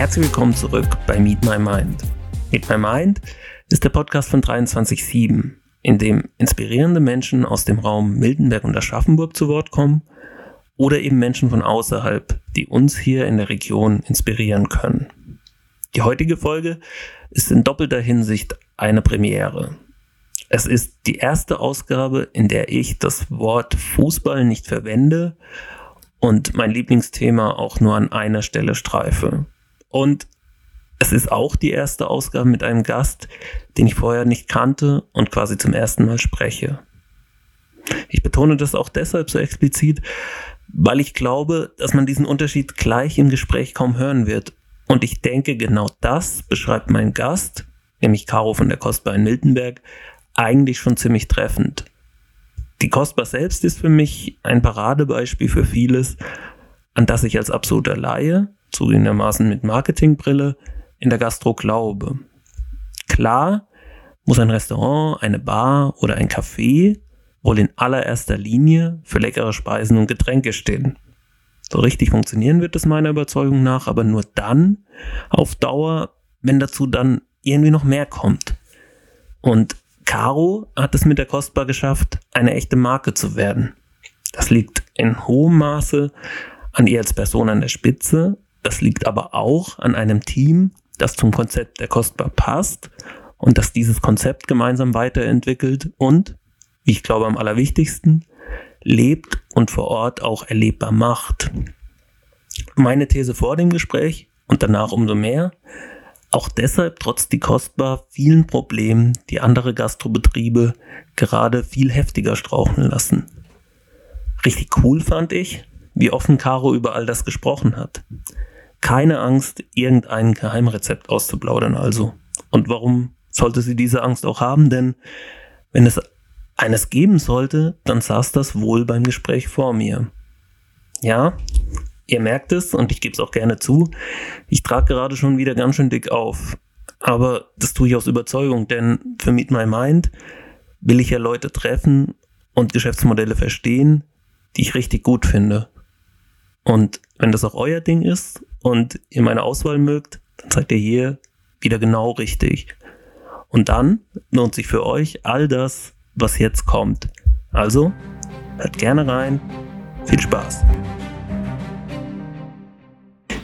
Herzlich willkommen zurück bei Meet My Mind. Meet My Mind ist der Podcast von 23.7, in dem inspirierende Menschen aus dem Raum Miltenberg und Aschaffenburg zu Wort kommen oder eben Menschen von außerhalb, die uns hier in der Region inspirieren können. Die heutige Folge ist in doppelter Hinsicht eine Premiere. Es ist die erste Ausgabe, in der ich das Wort Fußball nicht verwende und mein Lieblingsthema auch nur an einer Stelle streife. Und es ist auch die erste Ausgabe mit einem Gast, den ich vorher nicht kannte und quasi zum ersten Mal spreche. Ich betone das auch deshalb so explizit, weil ich glaube, dass man diesen Unterschied gleich im Gespräch kaum hören wird. Und ich denke, genau das beschreibt mein Gast, nämlich Caro von der Kostbar in Miltenberg, eigentlich schon ziemlich treffend. Die Kostbar selbst ist für mich ein Paradebeispiel für vieles, an das ich als absoluter Laie, zugegebenermaßen mit Marketingbrille, in der Gastro glaube. Klar muss ein Restaurant, eine Bar oder ein Café wohl in allererster Linie für leckere Speisen und Getränke stehen. So richtig funktionieren wird es meiner Überzeugung nach, aber nur dann auf Dauer, wenn dazu dann irgendwie noch mehr kommt. Und Caro hat es mit der Kostbar geschafft, eine echte Marke zu werden. Das liegt in hohem Maße an ihr als Person an der Spitze. Das liegt aber auch an einem Team, das zum Konzept der Kostbar passt und das dieses Konzept gemeinsam weiterentwickelt und, wie ich glaube am allerwichtigsten, lebt und vor Ort auch erlebbar macht. Meine These vor dem Gespräch und danach umso mehr, auch deshalb trotz die kostbar vielen Problemen, die andere Gastrobetriebe gerade viel heftiger strauchen lassen. Richtig cool fand ich, wie offen Caro über all das gesprochen hat. Keine Angst, irgendein Geheimrezept auszuplaudern also. Und warum sollte sie diese Angst auch haben? Denn wenn es eines geben sollte, dann saß das wohl beim Gespräch vor mir. Ja, Ihr merkt es und ich gebe es auch gerne zu. Ich trage gerade schon wieder ganz schön dick auf. Aber das tue ich aus Überzeugung, denn für Meet My Mind will ich ja Leute treffen und Geschäftsmodelle verstehen, die ich richtig gut finde. Und wenn das auch euer Ding ist und ihr meine Auswahl mögt, dann seid ihr hier wieder genau richtig. Und dann lohnt sich für euch all das, was jetzt kommt. Also, hört gerne rein. Viel Spaß.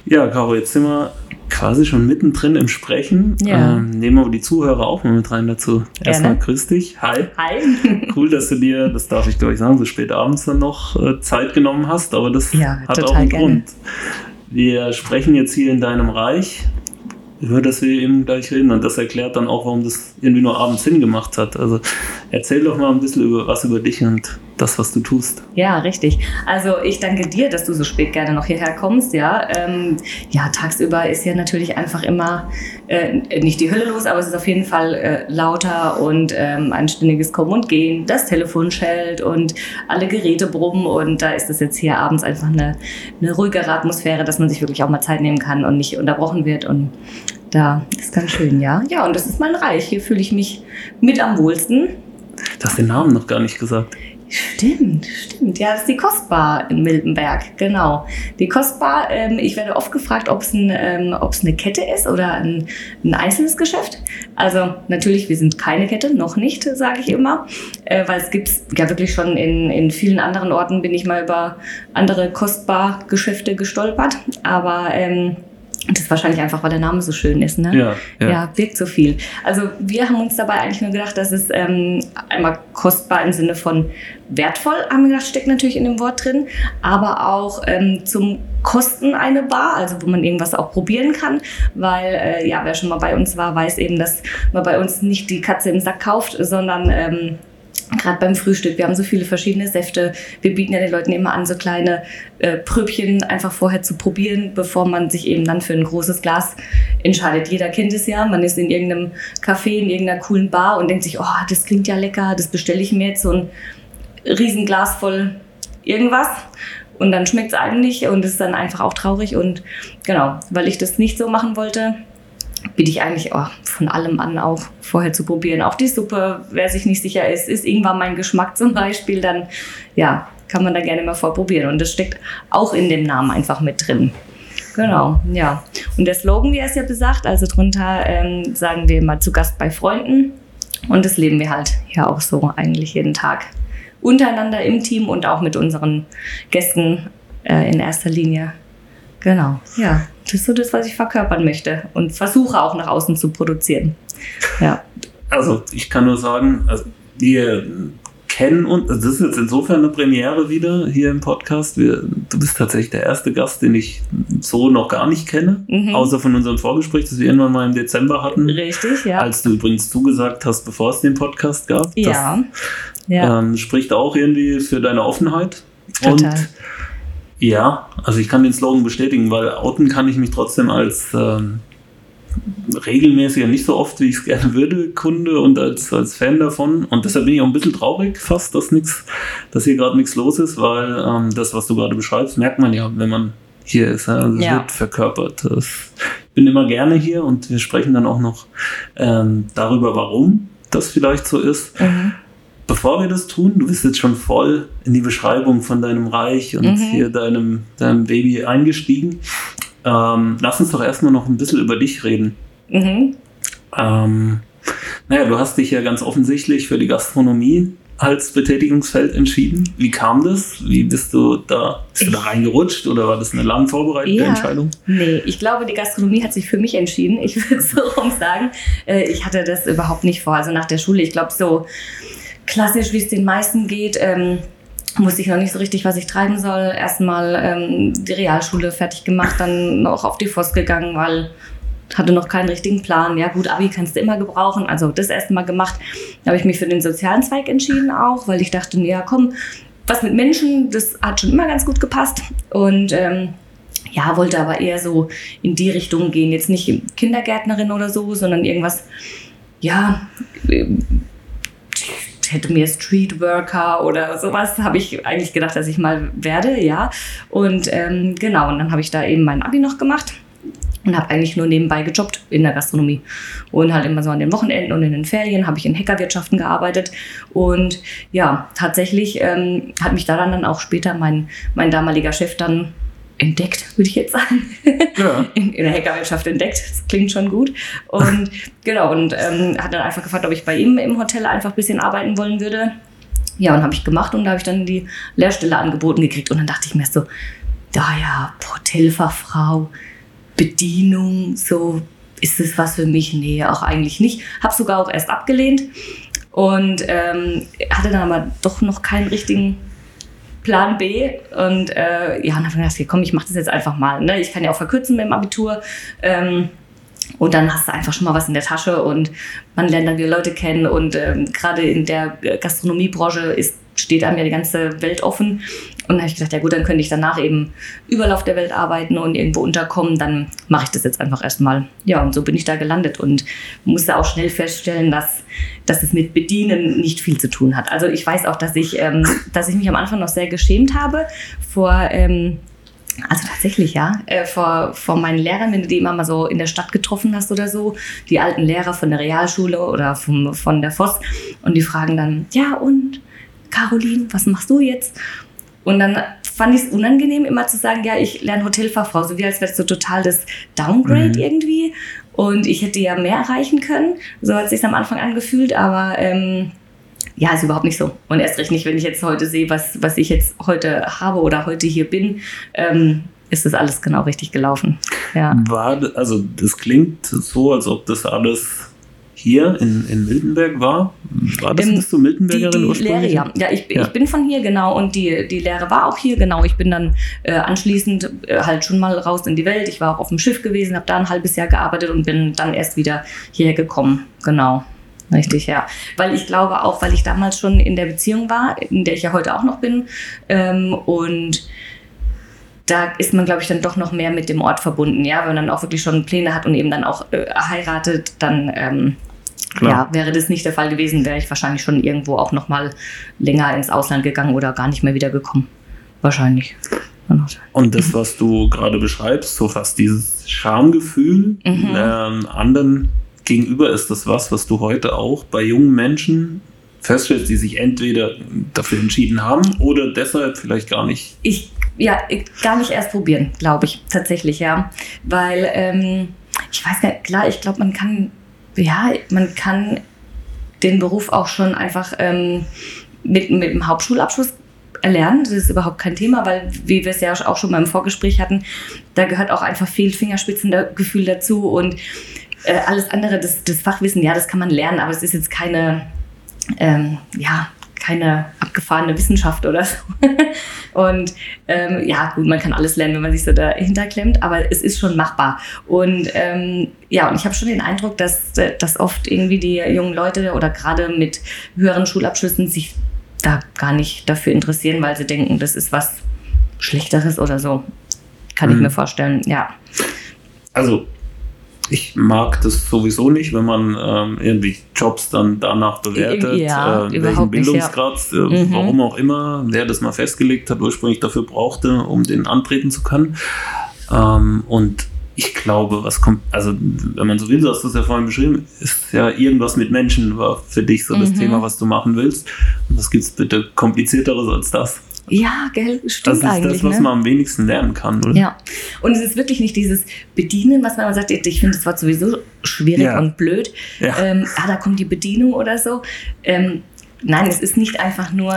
Ja, Caro, jetzt sind wir quasi schon mittendrin im Sprechen. Ja. Ähm, nehmen wir die Zuhörer auch mal mit rein dazu. Gerne. Erstmal grüß dich. Hi. Hi. Cool, dass du dir, das darf ich glaube ich sagen, so spät abends dann noch äh, Zeit genommen hast, aber das ja, hat auch einen gerne. Grund. Wir sprechen jetzt hier in deinem Reich über das wir eben gleich reden und das erklärt dann auch, warum das irgendwie nur abends Sinn gemacht hat. Also erzähl doch mal ein bisschen über was über dich und das, was du tust. Ja, richtig. Also ich danke dir, dass du so spät gerne noch hierher kommst. Ja, ähm, ja tagsüber ist ja natürlich einfach immer äh, nicht die Hölle los, aber es ist auf jeden Fall äh, lauter und ähm, ein ständiges Kommen und Gehen. Das Telefon schellt und alle Geräte brummen und da ist es jetzt hier abends einfach eine, eine ruhigere Atmosphäre, dass man sich wirklich auch mal Zeit nehmen kann und nicht unterbrochen wird und da ist ganz schön, ja. Ja, und das ist mein Reich. Hier fühle ich mich mit am wohlsten. Du hast den Namen noch gar nicht gesagt. Stimmt, stimmt. Ja, das ist die Kostbar in Miltenberg, genau. Die Kostbar, ähm, ich werde oft gefragt, ob es ein, ähm, eine Kette ist oder ein, ein, einzelnes Geschäft. Also natürlich, wir sind keine Kette, noch nicht, sage ich immer, äh, weil es gibt ja wirklich schon in, in vielen anderen Orten, bin ich mal über andere Kostbar-Geschäfte gestolpert. Aber ähm, das ist wahrscheinlich einfach, weil der Name so schön ist, ne? Ja, ja. ja wirkt so viel. Also wir haben uns dabei eigentlich nur gedacht, dass es ähm, einmal kostbar im Sinne von wertvoll, haben wir gedacht, steckt natürlich in dem Wort drin, aber auch ähm, zum Kosten eine Bar, also wo man irgendwas auch probieren kann, weil äh, ja, wer schon mal bei uns war, weiß eben, dass man bei uns nicht die Katze im Sack kauft, sondern ähm, gerade beim Frühstück. Wir haben so viele verschiedene Säfte. Wir bieten ja den Leuten immer an, so kleine äh, Pröbchen einfach vorher zu probieren, bevor man sich eben dann für ein großes Glas entscheidet. Jeder kennt es ja. Man ist in irgendeinem Café, in irgendeiner coolen Bar und denkt sich, oh, das klingt ja lecker, das bestelle ich mir jetzt so ein Riesenglas voll irgendwas. Und dann schmeckt es einem nicht und es ist dann einfach auch traurig. Und genau, weil ich das nicht so machen wollte, biete ich eigentlich oh, von allem an auch vorher zu probieren. Auch die Suppe, wer sich nicht sicher ist, ist irgendwann mein Geschmack zum Beispiel, dann ja, kann man da gerne mal vorprobieren. Und das steckt auch in dem Namen einfach mit drin. Genau, ja. Und der Slogan, wie er es ja besagt, also drunter ähm, sagen wir mal zu Gast bei Freunden. Und das leben wir halt ja auch so eigentlich jeden Tag. Untereinander im Team und auch mit unseren Gästen äh, in erster Linie. Genau, ja. Das ist so das, was ich verkörpern möchte und versuche auch nach außen zu produzieren. Ja. Also ich kann nur sagen, also wir kennen uns, also das ist jetzt insofern eine Premiere wieder hier im Podcast. Wir, du bist tatsächlich der erste Gast, den ich so noch gar nicht kenne, mhm. außer von unserem Vorgespräch, das wir irgendwann mal im Dezember hatten. Richtig, ja. Als du übrigens zugesagt hast, bevor es den Podcast gab. Ja. Das, ja. Ähm, spricht auch irgendwie für deine Offenheit. Total. Und ja, also ich kann den Slogan bestätigen, weil outen kann ich mich trotzdem als ähm, regelmäßig, nicht so oft, wie ich es gerne würde, Kunde und als, als Fan davon. Und deshalb bin ich auch ein bisschen traurig fast, dass nichts, dass hier gerade nichts los ist, weil ähm, das, was du gerade beschreibst, merkt man ja, wenn man hier ist. Also ja. Es wird verkörpert. Ich bin immer gerne hier und wir sprechen dann auch noch ähm, darüber, warum das vielleicht so ist. Mhm bevor wir das tun, du bist jetzt schon voll in die Beschreibung von deinem Reich und mhm. hier deinem, deinem Baby eingestiegen. Ähm, lass uns doch erstmal noch ein bisschen über dich reden. Mhm. Ähm, naja, du hast dich ja ganz offensichtlich für die Gastronomie als Betätigungsfeld entschieden. Wie kam das? Wie bist du da, bist du da reingerutscht oder war das eine lang vorbereitete ja, Entscheidung? Nee, ich glaube, die Gastronomie hat sich für mich entschieden. Ich würde so rum sagen. Äh, ich hatte das überhaupt nicht vor. Also nach der Schule, ich glaube so klassisch, wie es den meisten geht, ähm, wusste ich noch nicht so richtig, was ich treiben soll. Erstmal ähm, die Realschule fertig gemacht, dann noch auf die FOS gegangen, weil hatte noch keinen richtigen Plan. Ja gut, Abi kannst du immer gebrauchen. Also das erstmal gemacht. Da habe ich mich für den sozialen Zweig entschieden auch, weil ich dachte, ja komm, was mit Menschen, das hat schon immer ganz gut gepasst. Und ähm, ja, wollte aber eher so in die Richtung gehen. Jetzt nicht Kindergärtnerin oder so, sondern irgendwas, ja, hätte mir Streetworker oder sowas, habe ich eigentlich gedacht, dass ich mal werde, ja. Und ähm, genau, und dann habe ich da eben mein Abi noch gemacht und habe eigentlich nur nebenbei gejobbt in der Gastronomie. Und halt immer so an den Wochenenden und in den Ferien habe ich in Hackerwirtschaften gearbeitet. Und ja, tatsächlich ähm, hat mich daran dann auch später mein, mein damaliger Chef dann entdeckt, würde ich jetzt sagen. Ja. In, in, der Hackerwirtschaft entdeckt. Das klingt schon gut. Und genau, und ähm, hat dann einfach gefragt, ob ich bei ihm im Hotel einfach ein bisschen arbeiten wollen würde. Ja, und habe ich gemacht und da habe ich dann die Lehrstelle angeboten gekriegt. Und dann dachte ich mir so, da ja, Hotelfachfrau, Bedienung, so ist es was für mich? Nee, auch eigentlich nicht. Habe sogar auch erst abgelehnt und ähm, hatte dann aber doch noch keinen richtigen Plan B. Und äh, ja, dann habe ich gedacht, komm, ich mache das jetzt einfach mal. Ne? Ich kann ja auch verkürzen mit dem Abitur. Ähm, und dann hast du einfach schon mal was in der Tasche und man lernt dann wieder Leute kennen. Und ähm, gerade in der Gastronomiebranche ist steht einem ja die ganze Welt offen. Und dann habe ich gedacht, ja gut, dann könnte ich danach eben überall auf der Welt arbeiten und irgendwo unterkommen. Dann mache ich das jetzt einfach erstmal. Ja, und so bin ich da gelandet und musste auch schnell feststellen, dass, dass es mit Bedienen nicht viel zu tun hat. Also ich weiß auch, dass ich, ähm, dass ich mich am Anfang noch sehr geschämt habe vor... Ähm, also tatsächlich, ja. Äh, vor, vor meinen Lehrern, wenn du die immer mal so in der Stadt getroffen hast oder so, die alten Lehrer von der Realschule oder vom, von der Voss, und die fragen dann, ja und, Caroline, was machst du jetzt? Und dann fand ich es unangenehm, immer zu sagen, ja, ich lerne Hotelfachfrau, so wie als wäre es so total das Downgrade mhm. irgendwie. Und ich hätte ja mehr erreichen können. So hat es sich am Anfang angefühlt, aber ähm, ja, ist überhaupt nicht so. Und erst recht nicht, wenn ich jetzt heute sehe, was, was ich jetzt heute habe oder heute hier bin, ähm, ist das alles genau richtig gelaufen. Ja. War, also das klingt so, als ob das alles hier in, in Miltenberg war. War das, ähm, bist du Miltenbergerin die, die ursprünglich? Lehre, ja. ja, ich, ja. ich bin von hier, genau. Und die, die Lehre war auch hier, genau. Ich bin dann äh, anschließend äh, halt schon mal raus in die Welt. Ich war auch auf dem Schiff gewesen, habe da ein halbes Jahr gearbeitet und bin dann erst wieder hierher gekommen. Genau. Richtig, ja. Weil ich glaube auch, weil ich damals schon in der Beziehung war, in der ich ja heute auch noch bin. Ähm, und da ist man, glaube ich, dann doch noch mehr mit dem Ort verbunden. Ja, wenn man dann auch wirklich schon Pläne hat und eben dann auch äh, heiratet, dann ähm, Klar. Ja, wäre das nicht der Fall gewesen, wäre ich wahrscheinlich schon irgendwo auch noch mal länger ins Ausland gegangen oder gar nicht mehr wiedergekommen. Wahrscheinlich. Und das, was du gerade beschreibst, so fast dieses Schamgefühl mhm. ähm, anderen gegenüber, ist das was, was du heute auch bei jungen Menschen feststellst, die sich entweder dafür entschieden haben oder deshalb vielleicht gar nicht ich ja, gar nicht erst probieren, glaube ich, tatsächlich, ja. Weil, ähm, ich weiß gar nicht, klar, ich glaube, man kann, ja, man kann den Beruf auch schon einfach ähm, mit, mit dem Hauptschulabschluss erlernen. Das ist überhaupt kein Thema, weil, wie wir es ja auch schon beim Vorgespräch hatten, da gehört auch einfach viel Fingerspitzengefühl dazu und äh, alles andere, das, das Fachwissen, ja, das kann man lernen, aber es ist jetzt keine, ähm, ja, keine abgefahrene Wissenschaft oder so. und ähm, ja, gut, man kann alles lernen, wenn man sich so dahinter klemmt, aber es ist schon machbar. Und ähm, ja, und ich habe schon den Eindruck, dass, dass oft irgendwie die jungen Leute oder gerade mit höheren Schulabschlüssen sich da gar nicht dafür interessieren, weil sie denken, das ist was Schlechteres oder so. Kann mhm. ich mir vorstellen, ja. Also ich mag das sowieso nicht, wenn man ähm, irgendwie Jobs dann danach bewertet, ja, äh, welchen Bildungsgrad, nicht, ja. äh, mhm. warum auch immer, wer das mal festgelegt hat, ursprünglich dafür brauchte, um den antreten zu können. Ähm, und ich glaube, was kommt, also wenn man so will, so hast du es ja vorhin beschrieben, ist ja irgendwas mit Menschen war für dich so das mhm. Thema, was du machen willst. Und was gibt es bitte komplizierteres als das? Ja, gell, stimmt Das ist eigentlich, das, was ne? man am wenigsten lernen kann, oder? Ja. Und es ist wirklich nicht dieses Bedienen, was man immer sagt, ich finde, das Wort sowieso schwierig ja. und blöd. Ja. Ähm, ah, da kommt die Bedienung oder so. Ähm, nein, es ist nicht einfach nur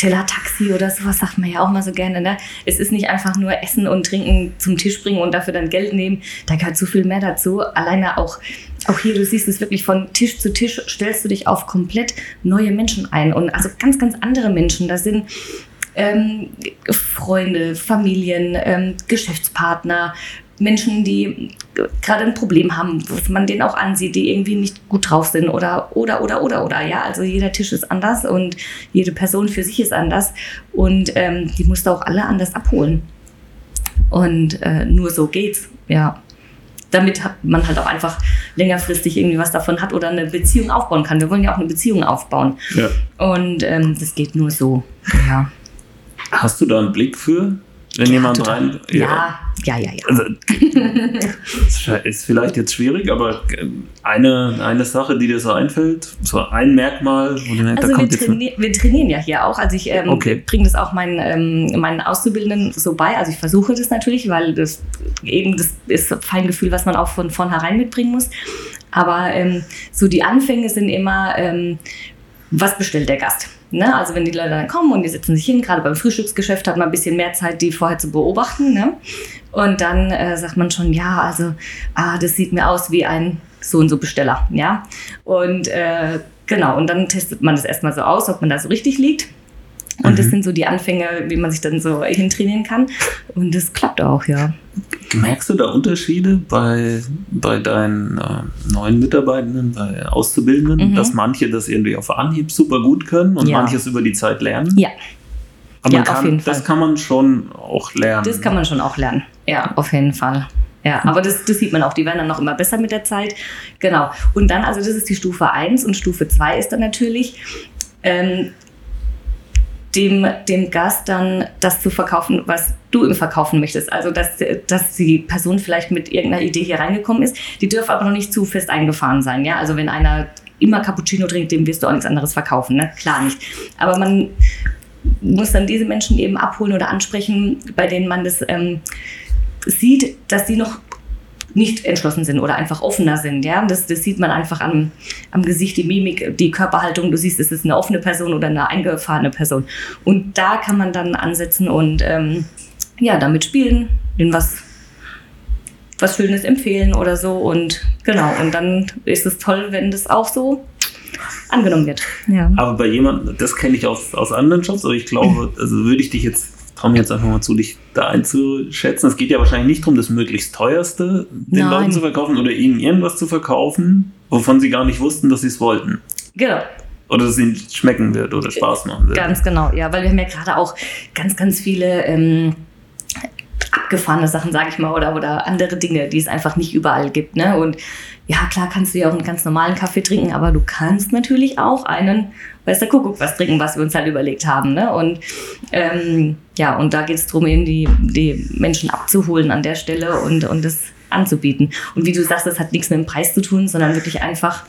Teller-Taxi oder sowas sagt man ja auch mal so gerne. Ne? Es ist nicht einfach nur Essen und Trinken zum Tisch bringen und dafür dann Geld nehmen. Da gehört so viel mehr dazu. Alleine auch, auch hier, du siehst es wirklich von Tisch zu Tisch, stellst du dich auf komplett neue Menschen ein. Und also ganz, ganz andere Menschen. Da sind ähm, Freunde, Familien, ähm, Geschäftspartner, Menschen, die gerade ein Problem haben, was man denen auch ansieht, die irgendwie nicht gut drauf sind oder, oder, oder, oder, oder. Ja, also jeder Tisch ist anders und jede Person für sich ist anders und ähm, die musst du auch alle anders abholen. Und äh, nur so geht's, ja. Damit man halt auch einfach längerfristig irgendwie was davon hat oder eine Beziehung aufbauen kann. Wir wollen ja auch eine Beziehung aufbauen. Ja. Und ähm, das geht nur so, ja. Hast du da einen Blick für, wenn ja, jemand total. rein. Ja, ja, ja, ja. Also, ist vielleicht jetzt schwierig, aber ähm, eine, eine Sache, die dir so einfällt, so ein Merkmal, wo du merkst, also da kommt wir, traini wir trainieren ja hier auch. Also ich ähm, okay. bringe das auch meinen, ähm, meinen Auszubildenden so bei. Also ich versuche das natürlich, weil das eben das ist ein Feingefühl, was man auch von vornherein mitbringen muss. Aber ähm, so die Anfänge sind immer, ähm, was bestellt der Gast? Ne? Also wenn die Leute dann kommen und die sitzen sich hin, gerade beim Frühstücksgeschäft hat man ein bisschen mehr Zeit, die vorher zu beobachten. Ne? Und dann äh, sagt man schon, ja, also ah, das sieht mir aus wie ein so und so Besteller. Ja? Und äh, genau, und dann testet man das erstmal so aus, ob man da so richtig liegt. Und mhm. das sind so die Anfänge, wie man sich dann so hintrainieren kann. Und das klappt auch, ja. Merkst du da Unterschiede bei, bei deinen äh, neuen Mitarbeitenden, bei Auszubildenden, mhm. dass manche das irgendwie auf Anhieb super gut können und ja. manches über die Zeit lernen? Ja. Aber ja, kann, auf jeden Fall. das kann man schon auch lernen. Das kann man schon auch lernen. Ja, auf jeden Fall. Ja, aber das, das sieht man auch, die werden dann noch immer besser mit der Zeit. Genau. Und dann, also das ist die Stufe 1 und Stufe 2 ist dann natürlich, ähm, dem, dem Gast dann das zu verkaufen, was du ihm verkaufen möchtest. Also, dass, dass die Person vielleicht mit irgendeiner Idee hier reingekommen ist. Die dürfen aber noch nicht zu fest eingefahren sein. Ja? Also, wenn einer immer Cappuccino trinkt, dem wirst du auch nichts anderes verkaufen. Ne? Klar nicht. Aber man muss dann diese Menschen eben abholen oder ansprechen, bei denen man das ähm, sieht, dass die noch nicht entschlossen sind oder einfach offener sind. Ja? Das, das sieht man einfach am, am Gesicht, die Mimik, die Körperhaltung. Du siehst, ist es eine offene Person oder eine eingefahrene Person. Und da kann man dann ansetzen und ähm, ja, damit spielen, denen was, was Schönes empfehlen oder so. Und genau, und dann ist es toll, wenn das auch so angenommen wird. Ja. Aber bei jemandem, das kenne ich aus, aus anderen Jobs, aber ich glaube, also würde ich dich jetzt traue mir jetzt einfach mal zu, dich da einzuschätzen. Es geht ja wahrscheinlich nicht darum, das möglichst teuerste den Nein. Leuten zu verkaufen oder ihnen irgendwas zu verkaufen, wovon sie gar nicht wussten, dass sie es wollten. Genau. Oder dass es ihnen schmecken wird oder Spaß machen wird. Ganz genau, ja, weil wir haben ja gerade auch ganz, ganz viele ähm, abgefahrene Sachen, sage ich mal, oder, oder andere Dinge, die es einfach nicht überall gibt. Ne? Und ja, klar kannst du ja auch einen ganz normalen Kaffee trinken, aber du kannst natürlich auch einen, weiß der Kuckuck, was trinken, was wir uns halt überlegt haben. Ne? Und ähm, ja, und da geht es darum, eben die, die Menschen abzuholen an der Stelle und, und das anzubieten. Und wie du sagst, das hat nichts mit dem Preis zu tun, sondern wirklich einfach,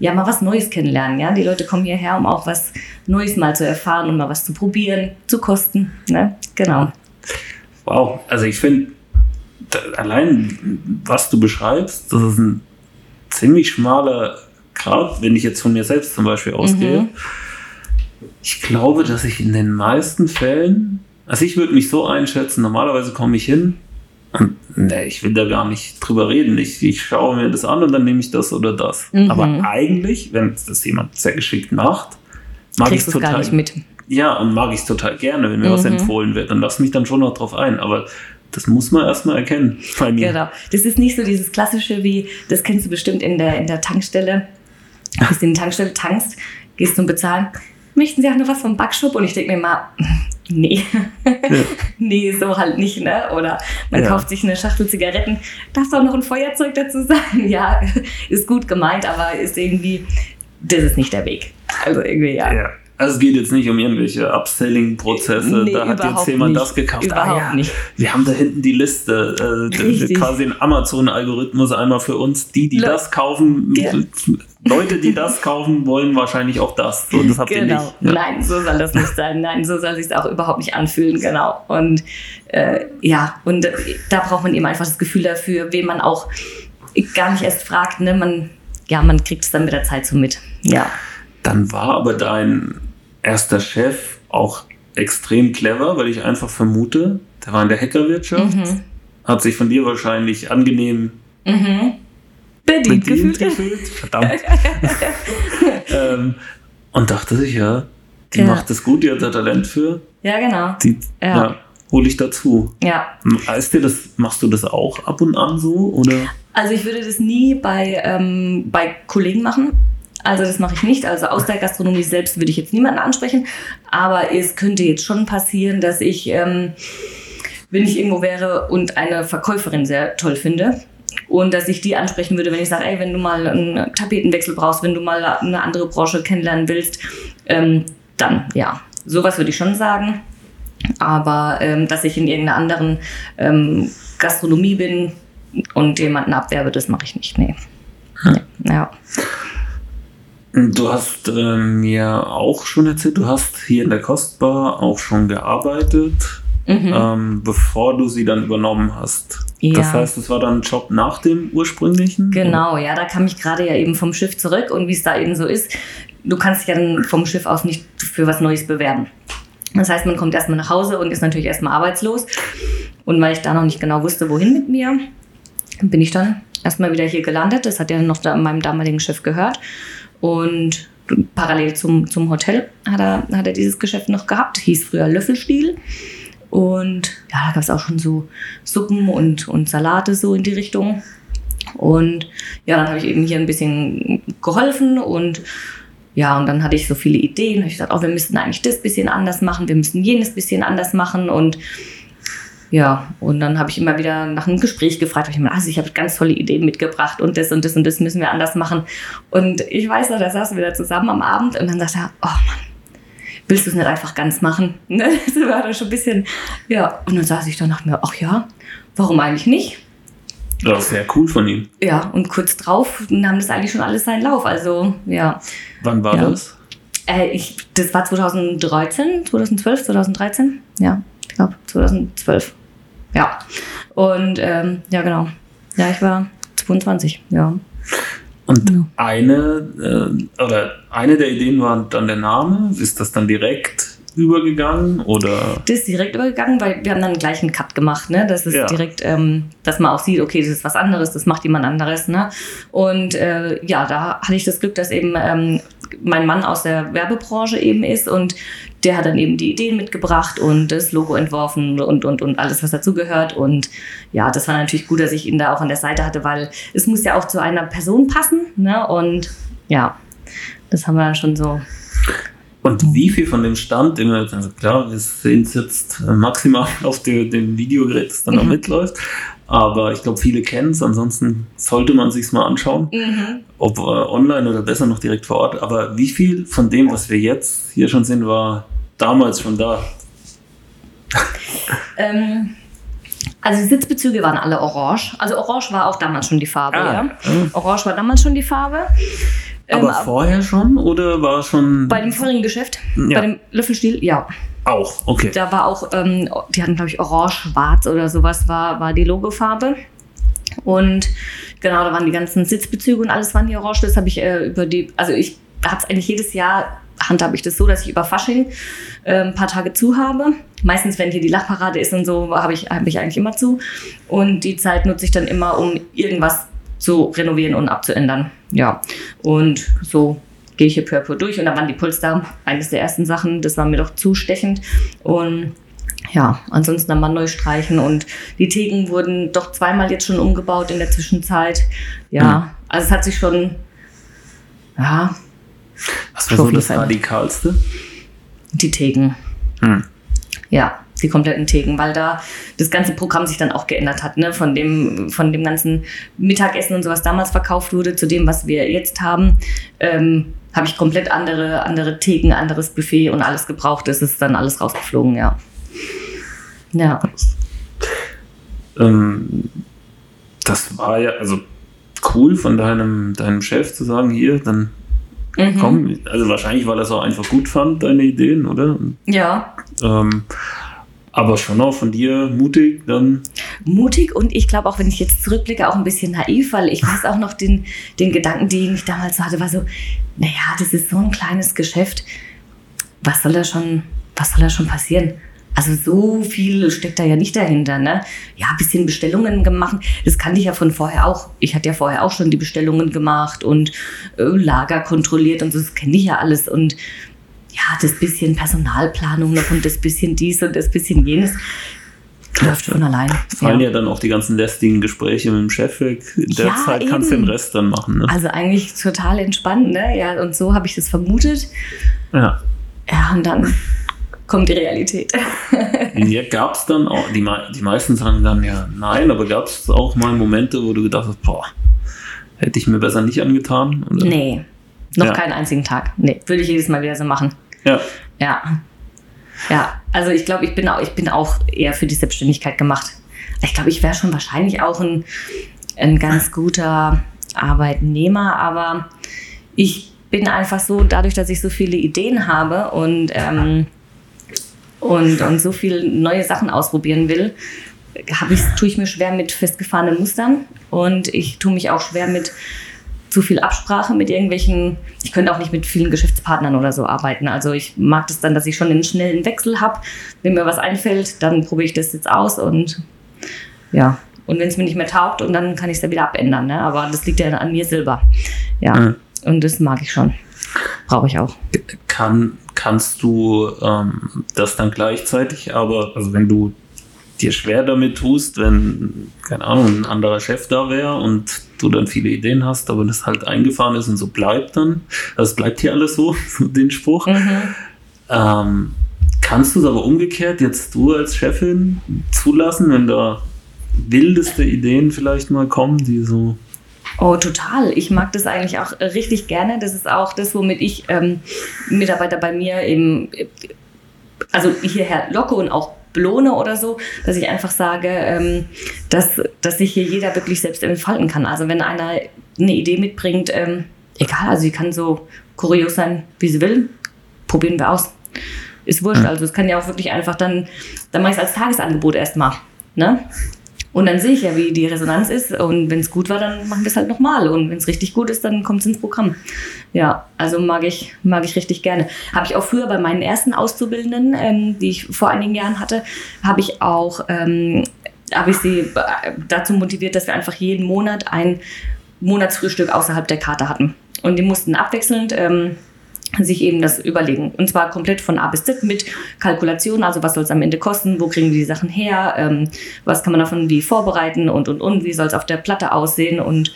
ja, mal was Neues kennenlernen. Ja? Die Leute kommen hierher, um auch was Neues mal zu erfahren und mal was zu probieren, zu kosten. Ne? Genau. Wow, also ich finde, allein was du beschreibst, das ist ein ziemlich schmaler Grad, wenn ich jetzt von mir selbst zum Beispiel ausgehe. Mhm. Ich glaube, dass ich in den meisten Fällen, also ich würde mich so einschätzen, normalerweise komme ich hin und nee, ich will da gar nicht drüber reden. Ich, ich schaue mir das an und dann nehme ich das oder das. Mhm. Aber eigentlich, wenn das jemand sehr geschickt macht, mag ich es total. Gar nicht mit. Ja, und mag ich es total gerne, wenn mir mhm. was empfohlen wird. Dann lass mich dann schon noch drauf ein. Aber das muss man erstmal erkennen bei mir. Genau. Das ist nicht so dieses klassische wie, das kennst du bestimmt in der, in der Tankstelle. Du bist in die Tankstelle, tankst, gehst zum Bezahlen. Möchten Sie auch noch was vom Backshop? Und ich denke mir mal, nee, ja. nee, so halt nicht, ne? Oder man ja. kauft sich eine Schachtel Zigaretten. Darf doch noch ein Feuerzeug dazu sein? Ja, ist gut gemeint, aber ist irgendwie, das ist nicht der Weg. Also irgendwie, ja. ja. Also es geht jetzt nicht um irgendwelche Upselling-Prozesse. Nee, da hat jetzt jemand nicht. das gekauft. Überhaupt ah, ja, nicht. Wir haben da hinten die Liste. Äh, quasi ein Amazon-Algorithmus einmal für uns. Die, die Le das kaufen, ja. Leute, die das kaufen, wollen wahrscheinlich auch das. So, das habt genau. ihr nicht. Ja. Nein, so soll das nicht sein. Nein, so soll sich auch überhaupt nicht anfühlen. Genau. Und äh, ja, und da braucht man eben einfach das Gefühl dafür, wen man auch gar nicht erst fragt. Ne? Man, ja, man kriegt es dann mit der Zeit so mit. Ja. Dann war aber dein erster Chef auch extrem clever, weil ich einfach vermute, der war in der Hackerwirtschaft, mhm. hat sich von dir wahrscheinlich angenehm mhm. bedient, bedient gefühlt. gefühlt. Verdammt. ähm, und dachte sich, ja, die ja. macht es gut, die hat da Talent für. Ja, genau. Die, ja. ja hole ich dazu. Ja. Ist dir das, machst du das auch ab und an so? Oder? Also ich würde das nie bei, ähm, bei Kollegen machen. Also das mache ich nicht. Also aus der Gastronomie selbst würde ich jetzt niemanden ansprechen. Aber es könnte jetzt schon passieren, dass ich, ähm, wenn ich irgendwo wäre und eine Verkäuferin sehr toll finde, und dass ich die ansprechen würde, wenn ich sage, ey, wenn du mal einen Tapetenwechsel brauchst, wenn du mal eine andere Branche kennenlernen willst, ähm, dann ja, sowas würde ich schon sagen. Aber ähm, dass ich in irgendeiner anderen ähm, Gastronomie bin und jemanden abwerbe, das mache ich nicht. Nee. Hm. Ja. Du hast äh, mir auch schon erzählt, du hast hier in der Kostbar auch schon gearbeitet, mhm. ähm, bevor du sie dann übernommen hast. Ja. Das heißt, es war dann ein Job nach dem ursprünglichen? Genau, ja, da kam ich gerade ja eben vom Schiff zurück und wie es da eben so ist, du kannst dich ja dann vom Schiff aus nicht für was Neues bewerben. Das heißt, man kommt erstmal nach Hause und ist natürlich erstmal arbeitslos. Und weil ich da noch nicht genau wusste, wohin mit mir, bin ich dann erstmal wieder hier gelandet. Das hat ja noch da meinem damaligen Schiff gehört. Und parallel zum, zum Hotel hat er, hat er dieses Geschäft noch gehabt, hieß früher Löffelstiel. Und ja, da gab es auch schon so Suppen und, und Salate so in die Richtung. Und ja, dann habe ich eben hier ein bisschen geholfen und ja, und dann hatte ich so viele Ideen. Da habe ich gesagt, oh, wir müssten eigentlich das bisschen anders machen, wir müssen jenes bisschen anders machen. Und ja, und dann habe ich immer wieder nach einem Gespräch gefragt, weil ich mir, also ich habe ganz tolle Ideen mitgebracht und das und das und das müssen wir anders machen. Und ich weiß noch, da saßen wir da zusammen am Abend und dann sagte er, oh Mann, willst du es nicht einfach ganz machen? Ne? Das war dann schon ein bisschen, ja. Und dann saß ich dann nach mir, ach ja, warum eigentlich nicht? Das ist sehr cool von ihm. Ja, und kurz drauf nahm das eigentlich schon alles seinen Lauf. Also, ja. Wann war ja. das? Äh, ich, das war 2013, 2012, 2013. Ja, ich glaube 2012. Ja. Und ähm, ja, genau. Ja, ich war 22, ja. Und ja. eine äh, oder eine der Ideen war dann der Name. Ist das dann direkt übergegangen oder? Das ist direkt übergegangen, weil wir haben dann gleich einen Cut gemacht, ne? Das ist ja. direkt, ähm, dass man auch sieht, okay, das ist was anderes, das macht jemand anderes, ne? Und äh, ja, da hatte ich das Glück, dass eben ähm, mein Mann aus der Werbebranche eben ist und der hat dann eben die Ideen mitgebracht und das Logo entworfen und, und, und alles, was dazugehört. Und ja, das war natürlich gut, dass ich ihn da auch an der Seite hatte, weil es muss ja auch zu einer Person passen. Ne? Und ja, das haben wir dann schon so. Und wie viel von dem Stand, also klar, wir sehen es jetzt maximal auf der, dem Videogerät, das dann mhm. mitläuft. Aber ich glaube, viele kennen es. Ansonsten sollte man sich mal anschauen, mhm. ob äh, online oder besser noch direkt vor Ort. Aber wie viel von dem, was wir jetzt hier schon sehen, war damals schon da? ähm, also die Sitzbezüge waren alle orange. Also orange war auch damals schon die Farbe, ah, ja. Orange war damals schon die Farbe. Aber ähm, vorher schon oder war es schon? Bei dem vorigen Geschäft, ja. bei dem Löffelstiel, ja. Auch, okay. Da war auch, ähm, die hatten, glaube ich, orange-schwarz oder sowas war, war die Logofarbe. Und genau, da waren die ganzen Sitzbezüge und alles waren die orange. Das habe ich äh, über die, also ich habe es eigentlich jedes Jahr, handhabe ich das so, dass ich über Fasching äh, ein paar Tage zu habe. Meistens, wenn hier die Lachparade ist und so, habe ich, hab ich eigentlich immer zu. Und die Zeit nutze ich dann immer, um irgendwas zu renovieren und abzuändern. Ja, und so gehe ich hier peu durch. Und da waren die Pulster eines der ersten Sachen. Das war mir doch zustechend. Und ja, ansonsten dann mal neu streichen. Und die Theken wurden doch zweimal jetzt schon umgebaut in der Zwischenzeit. Ja, mhm. also es hat sich schon, ja. Was war so das Radikalste? Die Theken. Mhm. Ja, die kompletten Theken, weil da das ganze Programm sich dann auch geändert hat, ne? Von dem, von dem ganzen Mittagessen und so, was damals verkauft wurde, zu dem, was wir jetzt haben, ähm, habe ich komplett andere, andere Theken, anderes Buffet und alles gebraucht. Es ist dann alles rausgeflogen, ja. Ja. Ähm, das war ja, also cool von deinem, deinem Chef zu sagen, hier, dann mhm. komm. Also wahrscheinlich, weil er es auch einfach gut fand, deine Ideen, oder? Ja. Ähm, aber schon auch von dir mutig dann. Mutig und ich glaube auch, wenn ich jetzt zurückblicke, auch ein bisschen naiv, weil ich weiß auch noch den, den Gedanken, den ich damals hatte, war so, naja, das ist so ein kleines Geschäft. Was soll da schon, was soll da schon passieren? Also so viel steckt da ja nicht dahinter, ne? Ja, ein bisschen Bestellungen gemacht. Das kannte ich ja von vorher auch. Ich hatte ja vorher auch schon die Bestellungen gemacht und äh, Lager kontrolliert und so. Das kenne ich ja alles. Und ja, das bisschen Personalplanung noch und das bisschen dies und das bisschen jenes. Läuft von allein. Fallen ja. ja. dann auch die ganzen lästigen Gespräche mit dem Chef weg. In der ja, Zeit kannst du den Rest dann machen. Ne? Also eigentlich total entspannt, ne? Ja, und so habe ich das vermutet. Ja. Ja, und dann kommt die Realität. ja, gab es dann auch, die, die meisten sagen dann ja nein, aber gab es auch mal Momente, wo du gedacht hast, boah, hätte ich mir besser nicht angetan? Oder? Nee, noch ja. keinen einzigen Tag. Nee, würde ich jedes Mal wieder so machen. Ja. Ja. Ja, also ich glaube, ich bin auch, ich bin auch eher für die Selbstständigkeit gemacht. Ich glaube, ich wäre schon wahrscheinlich auch ein, ein ganz guter Arbeitnehmer, aber ich bin einfach so, dadurch, dass ich so viele Ideen habe und, ähm, und, und so viele neue Sachen ausprobieren will, ich, tue ich mir schwer mit festgefahrenen Mustern und ich tue mich auch schwer mit zu viel Absprache mit irgendwelchen, ich könnte auch nicht mit vielen Geschäftspartnern oder so arbeiten. Also ich mag das dann, dass ich schon einen schnellen Wechsel habe. Wenn mir was einfällt, dann probiere ich das jetzt aus und ja. Und wenn es mir nicht mehr taugt, und dann kann ich es ja wieder abändern. Ne? Aber das liegt ja an mir selber. Ja. Mhm. Und das mag ich schon. Brauche ich auch. Kann, kannst du ähm, das dann gleichzeitig, aber also wenn du dir schwer damit tust, wenn, keine Ahnung, ein anderer Chef da wäre und du dann viele Ideen hast, aber das halt eingefahren ist und so bleibt dann. Also es bleibt hier alles so, den Spruch. Mhm. Ähm, kannst du es aber umgekehrt jetzt du als Chefin zulassen, wenn da wildeste Ideen vielleicht mal kommen, die so Oh, total. Ich mag das eigentlich auch richtig gerne. Das ist auch das, womit ich ähm, Mitarbeiter bei mir eben, also hierher locke und auch belohne oder so, dass ich einfach sage, ähm, dass, dass sich hier jeder wirklich selbst entfalten kann. Also wenn einer eine Idee mitbringt, ähm, egal, also sie kann so kurios sein, wie sie will, probieren wir aus. Ist wurscht. Also es kann ja auch wirklich einfach dann, dann mache ich es als Tagesangebot erstmal. Ne? Und dann sehe ich ja, wie die Resonanz ist. Und wenn es gut war, dann machen wir es halt nochmal. Und wenn es richtig gut ist, dann kommt es ins Programm. Ja, also mag ich, mag ich richtig gerne. Habe ich auch früher bei meinen ersten Auszubildenden, ähm, die ich vor einigen Jahren hatte, habe ich auch, ähm, habe ich sie dazu motiviert, dass wir einfach jeden Monat ein Monatsfrühstück außerhalb der Karte hatten. Und die mussten abwechselnd ähm, sich eben das überlegen. Und zwar komplett von A bis Z mit Kalkulation, also was soll es am Ende kosten, wo kriegen wir die Sachen her, ähm, was kann man davon wie vorbereiten und, und, und, wie soll es auf der Platte aussehen und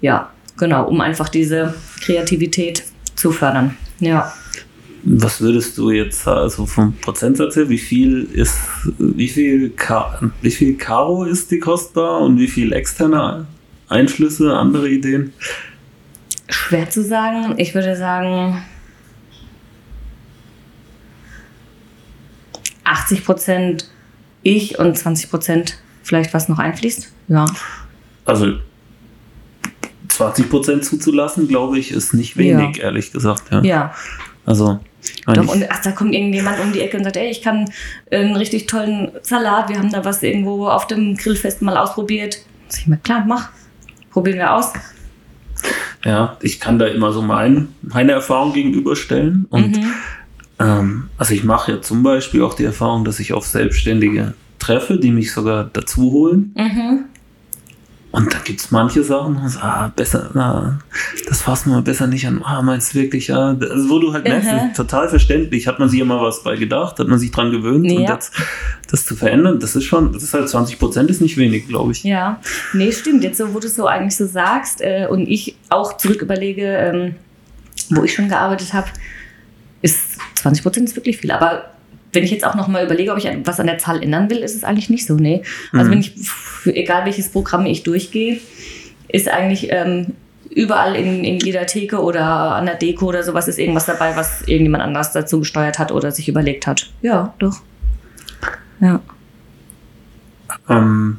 ja, genau, um einfach diese Kreativität zu fördern. Ja. Was würdest du jetzt also vom Prozentsatz her, wie viel ist, wie viel, wie viel Karo ist die kostbar und wie viel externe Einflüsse, andere Ideen? Schwer zu sagen. Ich würde sagen, 80 Prozent ich und 20 Prozent vielleicht was noch einfließt. Ja. Also 20 Prozent zuzulassen, glaube ich, ist nicht wenig, ja. ehrlich gesagt. Ja. ja. Also doch, und ach, da kommt irgendjemand um die Ecke und sagt, ey, ich kann einen richtig tollen Salat, wir haben da was irgendwo auf dem Grillfest mal ausprobiert. Sag ich mir, klar, mach. Probieren wir aus. Ja, ich kann da immer so mein, meine Erfahrung gegenüberstellen. Und mhm. Ähm, also ich mache ja zum Beispiel auch die Erfahrung, dass ich auf Selbstständige treffe, die mich sogar dazu holen. Mhm. Und da gibt es manche Sachen, also, ah, besser, na, das fassen wir besser nicht an. Ah, meinst du wirklich, ja? Also, wo du halt merkst, uh total verständlich. Hat man sich immer was bei gedacht, hat man sich dran gewöhnt ja. und jetzt das zu verändern, das ist schon, das ist halt 20 Prozent ist nicht wenig, glaube ich. Ja, nee, stimmt. Jetzt so, wo du es so eigentlich so sagst äh, und ich auch zurück überlege, ähm, wo ich schon gearbeitet habe, ist 20 Prozent ist wirklich viel. Aber wenn ich jetzt auch noch mal überlege, ob ich was an der Zahl ändern will, ist es eigentlich nicht so. Nee. Also mhm. wenn ich, egal welches Programm ich durchgehe, ist eigentlich ähm, überall in, in jeder Theke oder an der Deko oder sowas ist irgendwas dabei, was irgendjemand anders dazu gesteuert hat oder sich überlegt hat. Ja, doch. Ja. Ähm,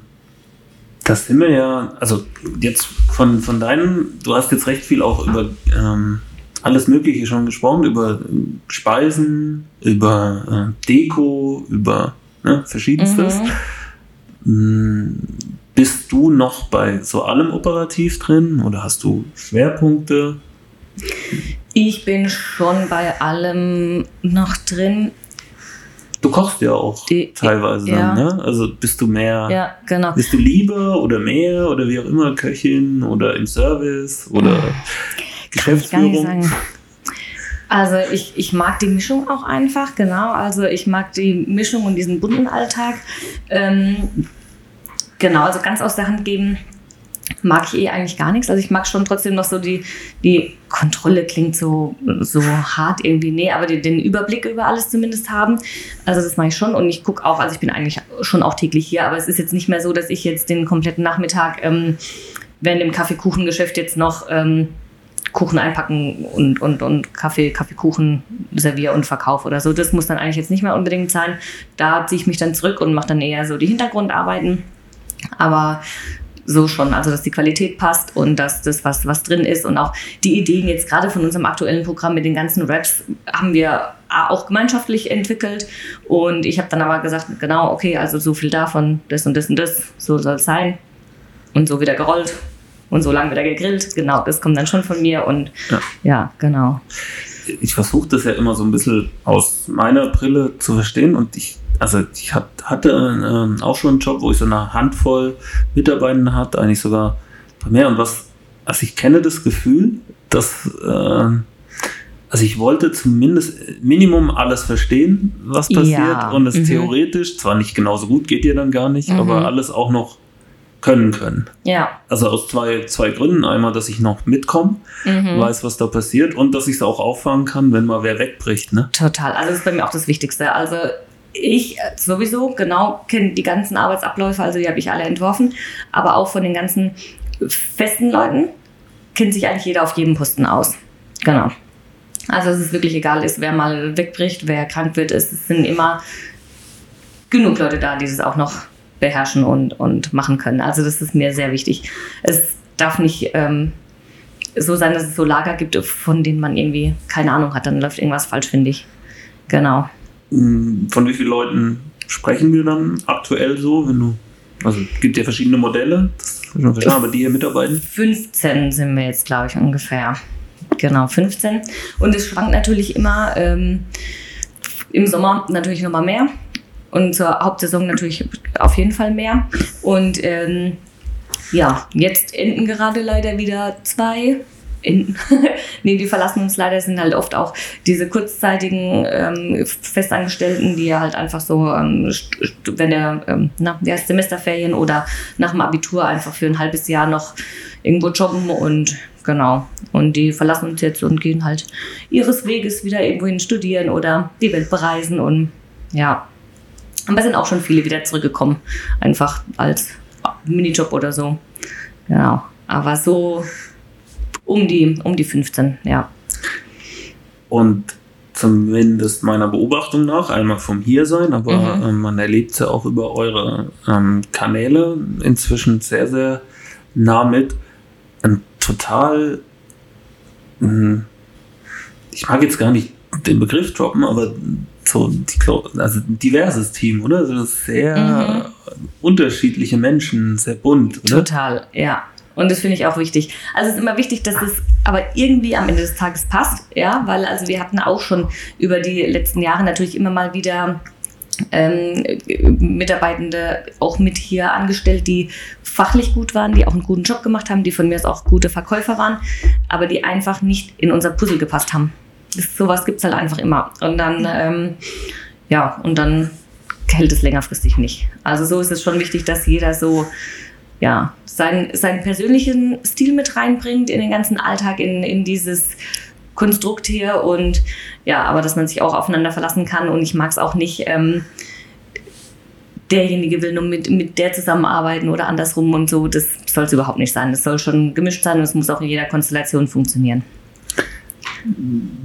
das sind wir ja, also jetzt von, von deinen, du hast jetzt recht viel auch über ähm, alles Mögliche schon gesprochen, über Speisen, über äh, Deko, über ne, verschiedenstes. Mhm. Bist du noch bei so allem operativ drin oder hast du Schwerpunkte? Ich bin schon bei allem noch drin. Du kochst ja auch die, teilweise ja. dann, ne? Also bist du mehr, ja, genau. bist du lieber oder mehr oder wie auch immer, Köchin oder im Service oder Geschäftsführung? Also ich, ich mag die Mischung auch einfach, genau. Also ich mag die Mischung und diesen bunten Alltag. Ähm, genau, also ganz aus der Hand geben mag ich eh eigentlich gar nichts. Also ich mag schon trotzdem noch so die, die Kontrolle klingt so, so hart irgendwie. Nee, aber die, den Überblick über alles zumindest haben. Also das mache ich schon. Und ich gucke auch, also ich bin eigentlich schon auch täglich hier, aber es ist jetzt nicht mehr so, dass ich jetzt den kompletten Nachmittag ähm, während dem Kaffeekuchengeschäft jetzt noch ähm, Kuchen einpacken und, und, und Kaffee, Kaffeekuchen serviere und verkaufe oder so. Das muss dann eigentlich jetzt nicht mehr unbedingt sein. Da ziehe ich mich dann zurück und mache dann eher so die Hintergrundarbeiten. Aber so schon, also dass die Qualität passt und dass das, was, was drin ist und auch die Ideen jetzt gerade von unserem aktuellen Programm mit den ganzen Raps haben wir auch gemeinschaftlich entwickelt und ich habe dann aber gesagt, genau, okay, also so viel davon, das und das und das, so soll es sein und so wieder gerollt und so lange wieder gegrillt. Genau, das kommt dann schon von mir und ja, ja genau. Ich versuche das ja immer so ein bisschen aus meiner Brille zu verstehen und ich, also ich hatte äh, auch schon einen Job, wo ich so eine Handvoll Mitarbeiter hatte, eigentlich sogar mehr und was, also ich kenne das Gefühl, dass äh, also ich wollte zumindest Minimum alles verstehen, was passiert ja. und es mhm. theoretisch, zwar nicht genauso gut, geht dir dann gar nicht, mhm. aber alles auch noch können können. Ja. Also aus zwei, zwei Gründen. Einmal, dass ich noch mitkomme, mhm. weiß, was da passiert und dass ich es auch auffangen kann, wenn mal wer wegbricht. Ne? Total. Also das ist bei mir auch das Wichtigste. Also ich sowieso genau kenne die ganzen Arbeitsabläufe, also die habe ich alle entworfen, aber auch von den ganzen festen Leuten kennt sich eigentlich jeder auf jedem Posten aus. Genau. Also es ist wirklich egal ist, wer mal wegbricht, wer krank wird. Es sind immer genug Leute da, die es auch noch beherrschen und, und machen können. Also das ist mir sehr wichtig. Es darf nicht ähm, so sein, dass es so Lager gibt, von denen man irgendwie keine Ahnung hat. Dann läuft irgendwas falsch, finde ich. Genau. Mm, von wie vielen Leuten sprechen wir dann aktuell so, wenn du also es gibt ja verschiedene Modelle, verstanden, aber die hier mitarbeiten? 15 sind wir jetzt, glaube ich, ungefähr. Genau, 15. Und es schwankt natürlich immer. Ähm, Im Sommer natürlich nochmal mehr. Und zur Hauptsaison natürlich auf jeden Fall mehr. Und ähm, ja, jetzt enden gerade leider wieder zwei. Enden. nee, die verlassen uns leider, sind halt oft auch diese kurzzeitigen ähm, Festangestellten, die halt einfach so, ähm, wenn der, ähm, na, heißt Semesterferien oder nach dem Abitur einfach für ein halbes Jahr noch irgendwo jobben und genau. Und die verlassen uns jetzt und gehen halt ihres Weges wieder irgendwohin studieren oder die Welt bereisen und ja, aber es sind auch schon viele wieder zurückgekommen, einfach als Minijob oder so. Genau. Aber so um die, um die 15, ja. Und zumindest meiner Beobachtung nach, einmal vom Hiersein, aber mhm. ähm, man erlebt es ja auch über eure ähm, Kanäle inzwischen sehr, sehr nah mit. Ein total, mh, hm, ich mag jetzt gar nicht den Begriff droppen, aber so also ein diverses Team, oder? Also sehr mhm. unterschiedliche Menschen, sehr bunt, oder? Total, ja. Und das finde ich auch wichtig. Also es ist immer wichtig, dass es aber irgendwie am Ende des Tages passt, ja, weil also wir hatten auch schon über die letzten Jahre natürlich immer mal wieder ähm, Mitarbeitende auch mit hier angestellt, die fachlich gut waren, die auch einen guten Job gemacht haben, die von mir aus auch gute Verkäufer waren, aber die einfach nicht in unser Puzzle gepasst haben. Das, sowas gibt es halt einfach immer. Und dann, ähm, ja, und dann hält es längerfristig nicht. Also so ist es schon wichtig, dass jeder so ja, seinen, seinen persönlichen Stil mit reinbringt in den ganzen Alltag, in, in dieses Konstrukt hier und ja, aber dass man sich auch aufeinander verlassen kann und ich mag es auch nicht, ähm, derjenige will nur mit, mit der zusammenarbeiten oder andersrum und so, das soll es überhaupt nicht sein. Das soll schon gemischt sein und es muss auch in jeder Konstellation funktionieren.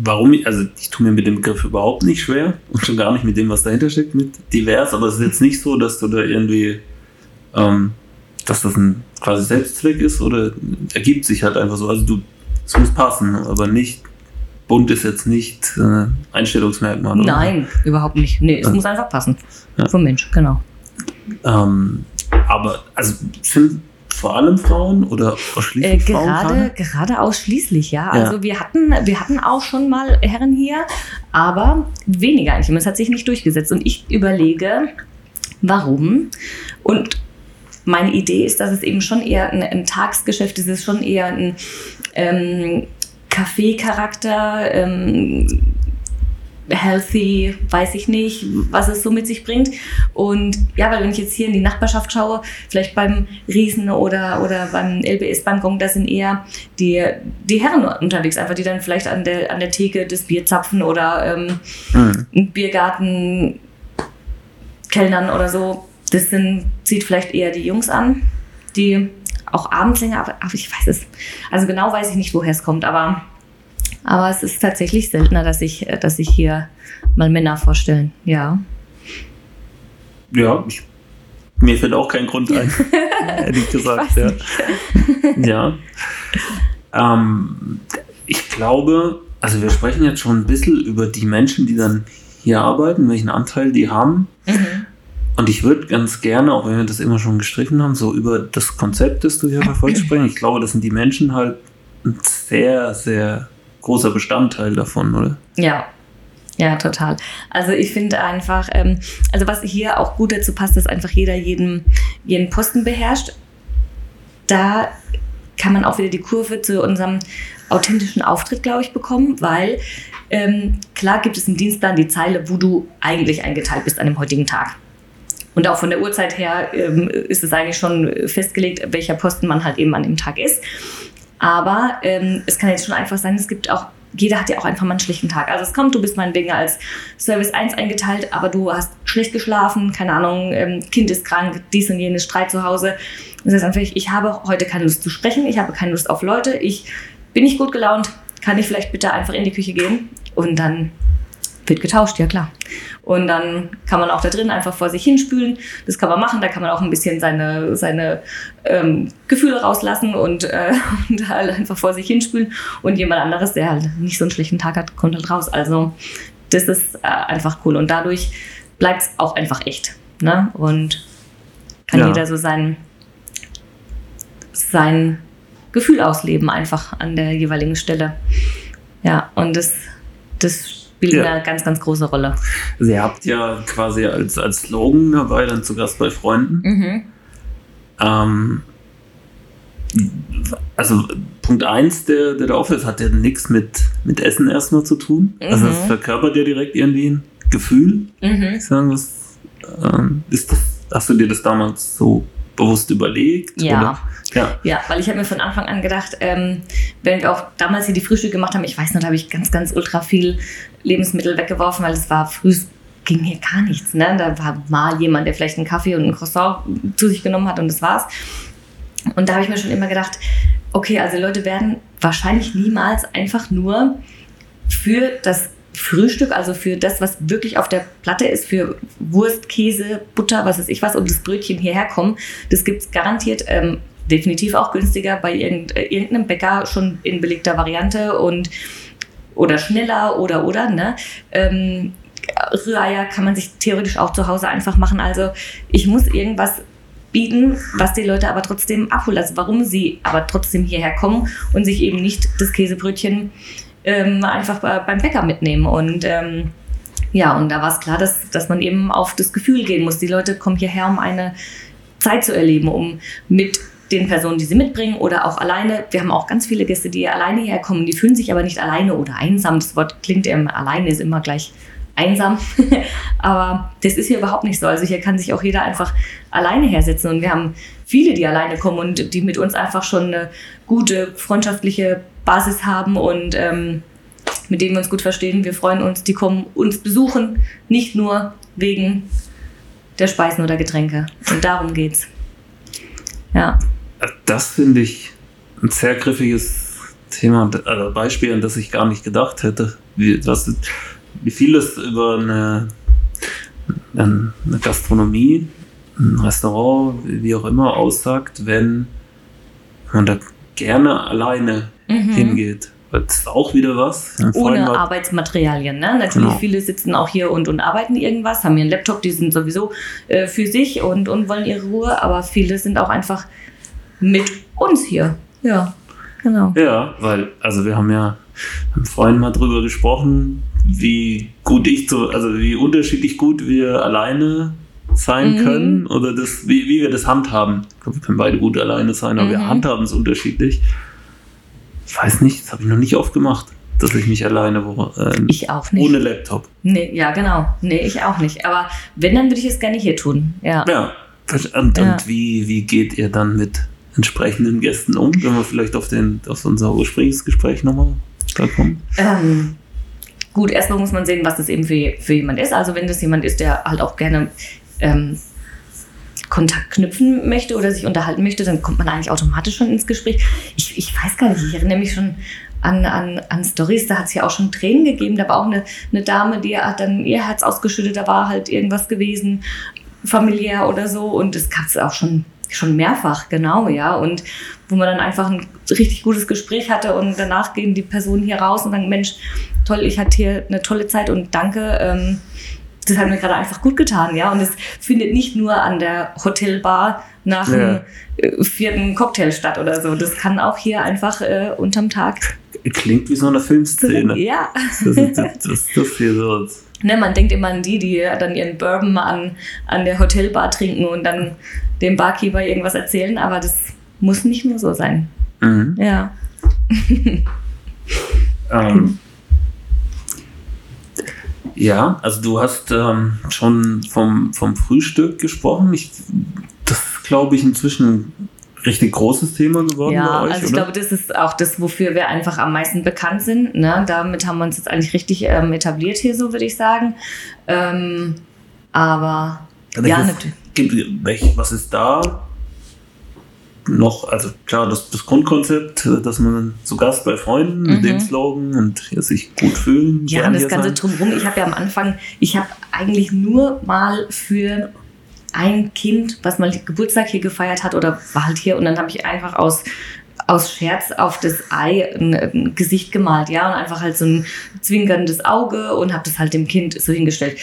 Warum? Ich, also ich tue mir mit dem Begriff überhaupt nicht schwer und schon gar nicht mit dem, was dahinter steckt, mit divers, aber es ist jetzt nicht so, dass du da irgendwie, ähm, dass das ein quasi Selbstzweck ist oder ergibt sich halt einfach so. Also du, es muss passen, aber nicht bunt ist jetzt nicht äh, Einstellungsmerkmal. Oder? Nein, überhaupt nicht. Nee, es ja. muss einfach passen. Ja. Vom Mensch, genau. Ähm, aber also sind vor allem Frauen oder ausschließlich äh, Frauen? Gerade, gerade ausschließlich, ja. ja. Also wir hatten, wir hatten auch schon mal Herren hier, aber weniger eigentlich. Es hat sich nicht durchgesetzt. Und ich überlege, warum. Und meine Idee ist, dass es eben schon eher ein, ein Tagsgeschäft ist, es ist schon eher ein ähm, Kaffee-Charakter, ähm, healthy, weiß ich nicht, was es so mit sich bringt. Und ja, weil wenn ich jetzt hier in die Nachbarschaft schaue, vielleicht beim Riesen oder, oder beim LBS beim Gong, da sind eher die, die Herren unterwegs, einfach die dann vielleicht an der, an der Theke das Bier zapfen oder ähm, mhm. Biergarten kellnern oder so. Das sind, zieht vielleicht eher die Jungs an, die auch abends länger, aber, aber ich weiß es. Also genau weiß ich nicht, woher es kommt, aber, aber es ist tatsächlich seltener, dass ich, dass ich hier mal Männer vorstellen. Ja. Ja, ich, mir fällt auch kein Grund ein, ehrlich gesagt. Ja. ja. Ähm, ich glaube, also wir sprechen jetzt schon ein bisschen über die Menschen, die dann hier arbeiten, welchen Anteil die haben. Mhm. Und ich würde ganz gerne, auch wenn wir das immer schon gestrichen haben, so über das Konzept, das du hier verfolgst, sprechen. Ich glaube, das sind die Menschen halt ein sehr, sehr großer Bestandteil davon, oder? Ja, ja, total. Also ich finde einfach, ähm, also was hier auch gut dazu passt, dass einfach jeder jeden, jeden Posten beherrscht. Da kann man auch wieder die Kurve zu unserem authentischen Auftritt, glaube ich, bekommen, weil ähm, klar gibt es im Dienstplan die Zeile, wo du eigentlich eingeteilt bist an dem heutigen Tag. Und auch von der Uhrzeit her ähm, ist es eigentlich schon festgelegt, welcher Posten man halt eben an dem Tag ist. Aber ähm, es kann jetzt schon einfach sein, es gibt auch, jeder hat ja auch einfach mal einen schlechten Tag. Also es kommt, du bist meinetwegen als Service 1 eingeteilt, aber du hast schlecht geschlafen, keine Ahnung, ähm, Kind ist krank, dies und jenes, Streit zu Hause. Das heißt einfach, ich habe heute keine Lust zu sprechen, ich habe keine Lust auf Leute, ich bin nicht gut gelaunt, kann ich vielleicht bitte einfach in die Küche gehen? Und dann wird getauscht, ja klar. Und dann kann man auch da drin einfach vor sich hinspülen. Das kann man machen, da kann man auch ein bisschen seine, seine ähm, Gefühle rauslassen und, äh, und halt einfach vor sich hinspülen. Und jemand anderes, der halt nicht so einen schlechten Tag hat, kommt halt raus. Also das ist äh, einfach cool. Und dadurch bleibt es auch einfach echt. Ne? Und kann ja. jeder so sein, sein Gefühl ausleben, einfach an der jeweiligen Stelle. Ja, und das, das spielt ja. eine ganz, ganz große Rolle. Also ihr habt ja quasi als, als Slogan dabei, dann zu Gast bei Freunden. Mhm. Ähm, also Punkt 1, der, der da aufhört, hat ja nichts mit, mit Essen erstmal zu tun. Mhm. Also das verkörpert ja direkt irgendwie ein Gefühl. Mhm. Ich sagen, was, ähm, ist das, hast du dir das damals so bewusst überlegt? Ja. Oder? Ja. ja, weil ich habe mir von Anfang an gedacht, ähm, wenn wir auch damals hier die Frühstücke gemacht haben, ich weiß noch, da habe ich ganz, ganz ultra viel Lebensmittel weggeworfen, weil es war früh ging hier gar nichts. Ne? Da war mal jemand, der vielleicht einen Kaffee und ein Croissant zu sich genommen hat und das war's. Und da habe ich mir schon immer gedacht, okay, also Leute werden wahrscheinlich niemals einfach nur für das Frühstück, also für das, was wirklich auf der Platte ist, für Wurst, Käse, Butter, was weiß ich was und das Brötchen hierher kommen, das gibt es garantiert ähm, definitiv auch günstiger bei irgendeinem Bäcker schon in belegter Variante und oder schneller oder oder, ne? Ähm, Rühreier kann man sich theoretisch auch zu Hause einfach machen. Also ich muss irgendwas bieten, was die Leute aber trotzdem abholt. Also warum sie aber trotzdem hierher kommen und sich eben nicht das Käsebrötchen ähm, einfach beim Bäcker mitnehmen. Und ähm, ja, und da war es klar, dass, dass man eben auf das Gefühl gehen muss. Die Leute kommen hierher, um eine Zeit zu erleben, um mit den Personen, die sie mitbringen oder auch alleine. Wir haben auch ganz viele Gäste, die alleine herkommen, die fühlen sich aber nicht alleine oder einsam. Das Wort klingt eben, alleine ist immer gleich einsam. aber das ist hier überhaupt nicht so. Also hier kann sich auch jeder einfach alleine hersetzen. Und wir haben viele, die alleine kommen und die mit uns einfach schon eine gute freundschaftliche Basis haben und ähm, mit denen wir uns gut verstehen. Wir freuen uns, die kommen uns besuchen, nicht nur wegen der Speisen oder Getränke. Und darum geht's. Ja. Das finde ich ein sehr griffiges Thema, also Beispiel, an das ich gar nicht gedacht hätte. Wie, was, wie vieles über eine, eine Gastronomie, ein Restaurant, wie auch immer, aussagt, wenn man da gerne alleine mhm. hingeht. Das ist auch wieder was. Ohne Arbeitsmaterialien. Ne? Natürlich, genau. viele sitzen auch hier und, und arbeiten irgendwas, haben ihren Laptop, die sind sowieso äh, für sich und, und wollen ihre Ruhe, aber viele sind auch einfach mit uns hier. Ja, genau. Ja, weil, also wir haben ja mit Freunden mal drüber gesprochen, wie gut ich so, also wie unterschiedlich gut wir alleine sein mhm. können oder das, wie, wie wir das handhaben. Ich glaube, wir können beide gut alleine sein, aber mhm. wir handhaben es unterschiedlich. Ich weiß nicht, das habe ich noch nicht oft gemacht, dass ich mich alleine wo, äh, ich auch nicht. ohne Laptop. Nee, ja, genau. Nee, ich auch nicht. Aber wenn, dann würde ich es gerne hier tun. Ja. Ja. Und, ja. und wie, wie geht ihr dann mit entsprechenden Gästen um, wenn wir vielleicht auf, den, auf unser ursprüngliches Gespräch nochmal da kommen? Ähm, gut, erstmal muss man sehen, was das eben für, für jemand ist. Also wenn das jemand ist, der halt auch gerne ähm, Kontakt knüpfen möchte oder sich unterhalten möchte, dann kommt man eigentlich automatisch schon ins Gespräch. Ich, ich weiß gar nicht, ich erinnere mich schon an, an, an Stories, da hat es ja auch schon Tränen gegeben. Da war auch eine, eine Dame, die hat dann ihr Herz ausgeschüttet, da war halt irgendwas gewesen, familiär oder so. Und das gab es auch schon, schon mehrfach, genau, ja. Und wo man dann einfach ein richtig gutes Gespräch hatte und danach gehen die Personen hier raus und sagen, Mensch, toll, ich hatte hier eine tolle Zeit und danke. Ähm, das hat mir gerade einfach gut getan, ja. Und es findet nicht nur an der Hotelbar nach ja. dem äh, vierten Cocktail statt oder so. Das kann auch hier einfach äh, unterm Tag. Klingt wie so eine Filmszene. Ja. Das ist das, das, das hier so. Ne, man denkt immer an die, die dann ihren Bourbon an, an der Hotelbar trinken und dann dem Barkeeper irgendwas erzählen, aber das muss nicht nur so sein. Mhm. Ja. ähm, ja, also du hast ähm, schon vom, vom Frühstück gesprochen. Ich, das ist, glaube ich, inzwischen ein richtig großes Thema geworden ja, bei euch. Also ich oder? glaube, das ist auch das, wofür wir einfach am meisten bekannt sind. Ne? Damit haben wir uns jetzt eigentlich richtig ähm, etabliert hier, so würde ich sagen. Ähm, aber ja, natürlich. Was ist da noch, also klar, das, das Grundkonzept, äh, dass man zu Gast bei Freunden mhm. mit dem Slogan und ja, sich gut fühlen. Ja, und das Ganze sein. drumherum. Ich habe ja am Anfang, ich habe eigentlich nur mal für ein Kind, was mal Geburtstag hier gefeiert hat oder war halt hier und dann habe ich einfach aus aus Scherz auf das Ei ein, ein, Gesicht gemalt, ja, und einfach halt so ein zwinkerndes Auge und habe das halt dem Kind so hingestellt.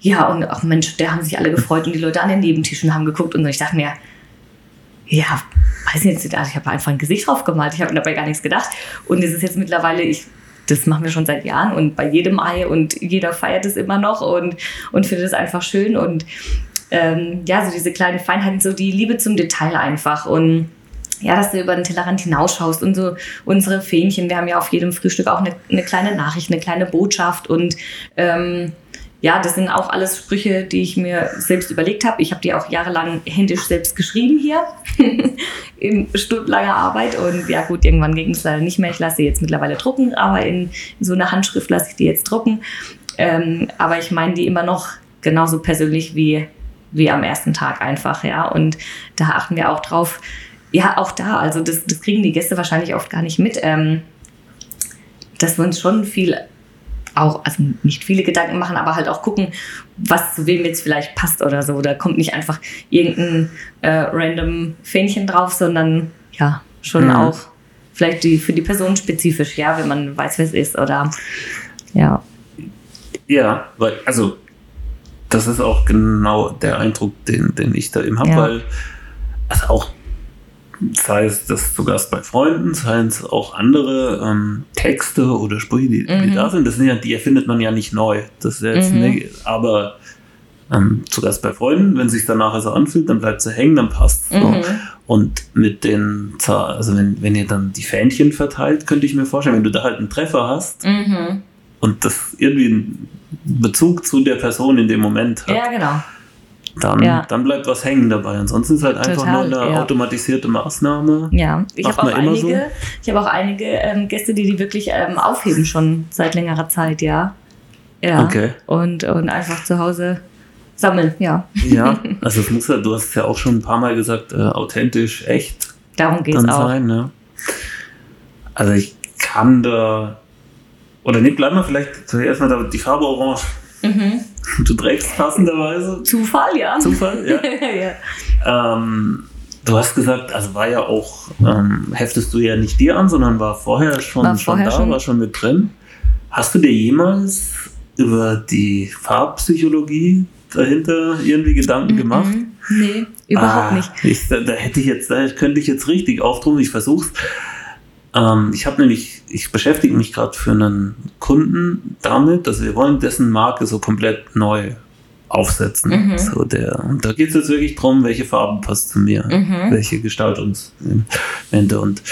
Ja, und ach Mensch, da haben sich alle gefreut und die Leute an den Nebentischen haben geguckt und ich dachte mir, ja, weiß ich nicht, also ich habe einfach ein Gesicht drauf gemalt, ich habe dabei gar nichts gedacht. Und es ist jetzt mittlerweile, ich, das machen wir schon seit Jahren und bei jedem Ei und jeder feiert es immer noch und, und findet es einfach schön. Und ähm, ja, so diese kleinen Feinheiten, so die Liebe zum Detail einfach. Und ja, dass du über den Tellerrand hinausschaust und so unsere Fähnchen. Wir haben ja auf jedem Frühstück auch eine, eine kleine Nachricht, eine kleine Botschaft und ähm, ja, das sind auch alles Sprüche, die ich mir selbst überlegt habe. Ich habe die auch jahrelang händisch selbst geschrieben hier in stundenlanger Arbeit. Und ja gut, irgendwann ging es leider nicht mehr. Ich lasse sie jetzt mittlerweile drucken, aber in, so einer Handschrift lasse ich die jetzt drucken. Ähm, aber ich meine die immer noch genauso persönlich wie, wie am ersten Tag einfach, ja. Und da achten wir auch drauf. Ja, auch da, also das, das kriegen die Gäste wahrscheinlich oft gar nicht mit, ähm, dass wir uns schon viel auch, also nicht viele Gedanken machen, aber halt auch gucken, was zu wem jetzt vielleicht passt oder so. Da kommt nicht einfach irgendein äh, random Fähnchen drauf, sondern ja, schon mhm. auch vielleicht die, für die Person spezifisch, ja, wenn man weiß, wer es ist oder ja. Ja, weil, also das ist auch genau der Eindruck, den, den ich da eben habe, Ja. weil also auch sei es das zu Gast bei Freunden, seien es auch andere ähm, Texte oder Sprüche, die, die Mhm. da sind, das sind ja, die erfindet man ja nicht neu. Das ist ja jetzt Mhm. nicht, aber ähm, zu Gast bei Freunden, wenn es sich danach so anfühlt, dann bleibt sie hängen, dann passt so. Mhm. Und mit den, also wenn, wenn ihr dann die Fähnchen verteilt, könnte ich mir vorstellen, wenn du da halt einen Treffer hast Mhm. und das irgendwie einen Bezug zu der Person in dem Moment hat, Ja, genau. Dann, Ja. dann bleibt was hängen dabei. Ansonsten ist es halt einfach Total, nur eine ja. automatisierte Maßnahme. Ja, ich habe auch einige, ich habe auch einige ähm, Gäste, die die wirklich ähm, aufheben schon seit längerer Zeit, ja. Ja. Okay. Und, und einfach zu Hause sammeln, ja. Ja, also es muss ja, du hast es ja auch schon ein paar Mal gesagt, äh, authentisch, echt Darum geht's dann auch. sein. Ne? Also ich kann da, oder nee, bleib mal vielleicht zuerst mal da, die Farbe Orange. Mhm. Du trägst passenderweise. Zufall, ja. Zufall, ja. ja. Ähm, du hast gesagt, also war ja auch, ähm, heftest du ja nicht dir an, sondern war vorher schon, War schon vorher da, schon. war schon mit drin. Hast du dir jemals über die Farbpsychologie dahinter irgendwie Gedanken gemacht? Mhm. Nee, überhaupt Ah, nicht. Ich, da, da hätte ich jetzt, da könnte ich jetzt richtig auftrumpfen. Ich versuch's. Ähm, ich habe nämlich, ich beschäftige mich gerade für einen Kunden damit, dass wir wollen dessen Marke so komplett neu aufsetzen. Mhm. So der, und da geht es jetzt wirklich drum, welche Farben passt zu mir, Mhm. welche Gestaltungselemente. Und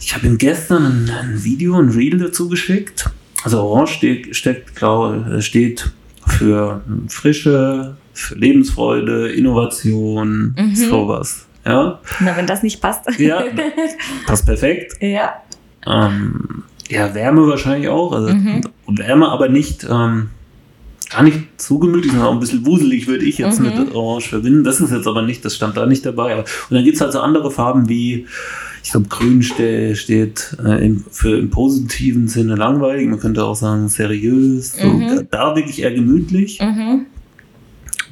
ich habe ihm gestern ein, ein Video, ein Reel dazu geschickt. Also Orange steht, steckt, glaub, steht für Frische, für Lebensfreude, Innovation, Mhm. sowas. Ja, Na, wenn das nicht passt. Ja. passt perfekt. ja. Ähm, ja, Wärme wahrscheinlich auch. Also Mhm. Wärme, aber nicht ähm, gar nicht zu gemütlich, sondern auch ein bisschen wuselig würde ich jetzt Mhm. mit Orange verbinden. Das ist jetzt aber nicht, das stand da nicht dabei. Aber, und dann gibt es halt so andere Farben wie, ich glaube, Grün ste steht äh, im, für im positiven Sinne langweilig. Man könnte auch sagen seriös. So, Mhm. Da wirklich eher gemütlich.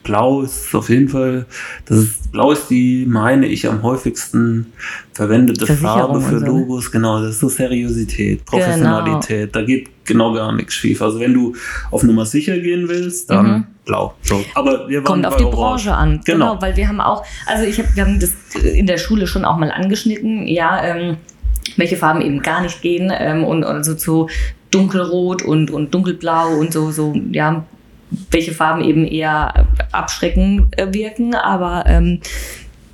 Blau ist auf jeden Fall, das ist, Blau ist die, meine ich, am häufigsten verwendete Farbe für so, ne? Logos. Genau, das ist so Seriosität, Professionalität. Da geht genau gar nichts schief. Also wenn du auf Nummer sicher gehen willst, dann Mhm. Blau. So. Aber wir waren Kommt auf die Orange. Branche an. Genau. Genau. weil wir haben auch, also ich hab, wir haben das in der Schule schon auch mal angeschnitten, ja, ähm, welche Farben eben gar nicht gehen ähm, und also zu dunkelrot und, und dunkelblau und so, so, ja, welche Farben eben eher abschreckend äh, wirken, aber ähm,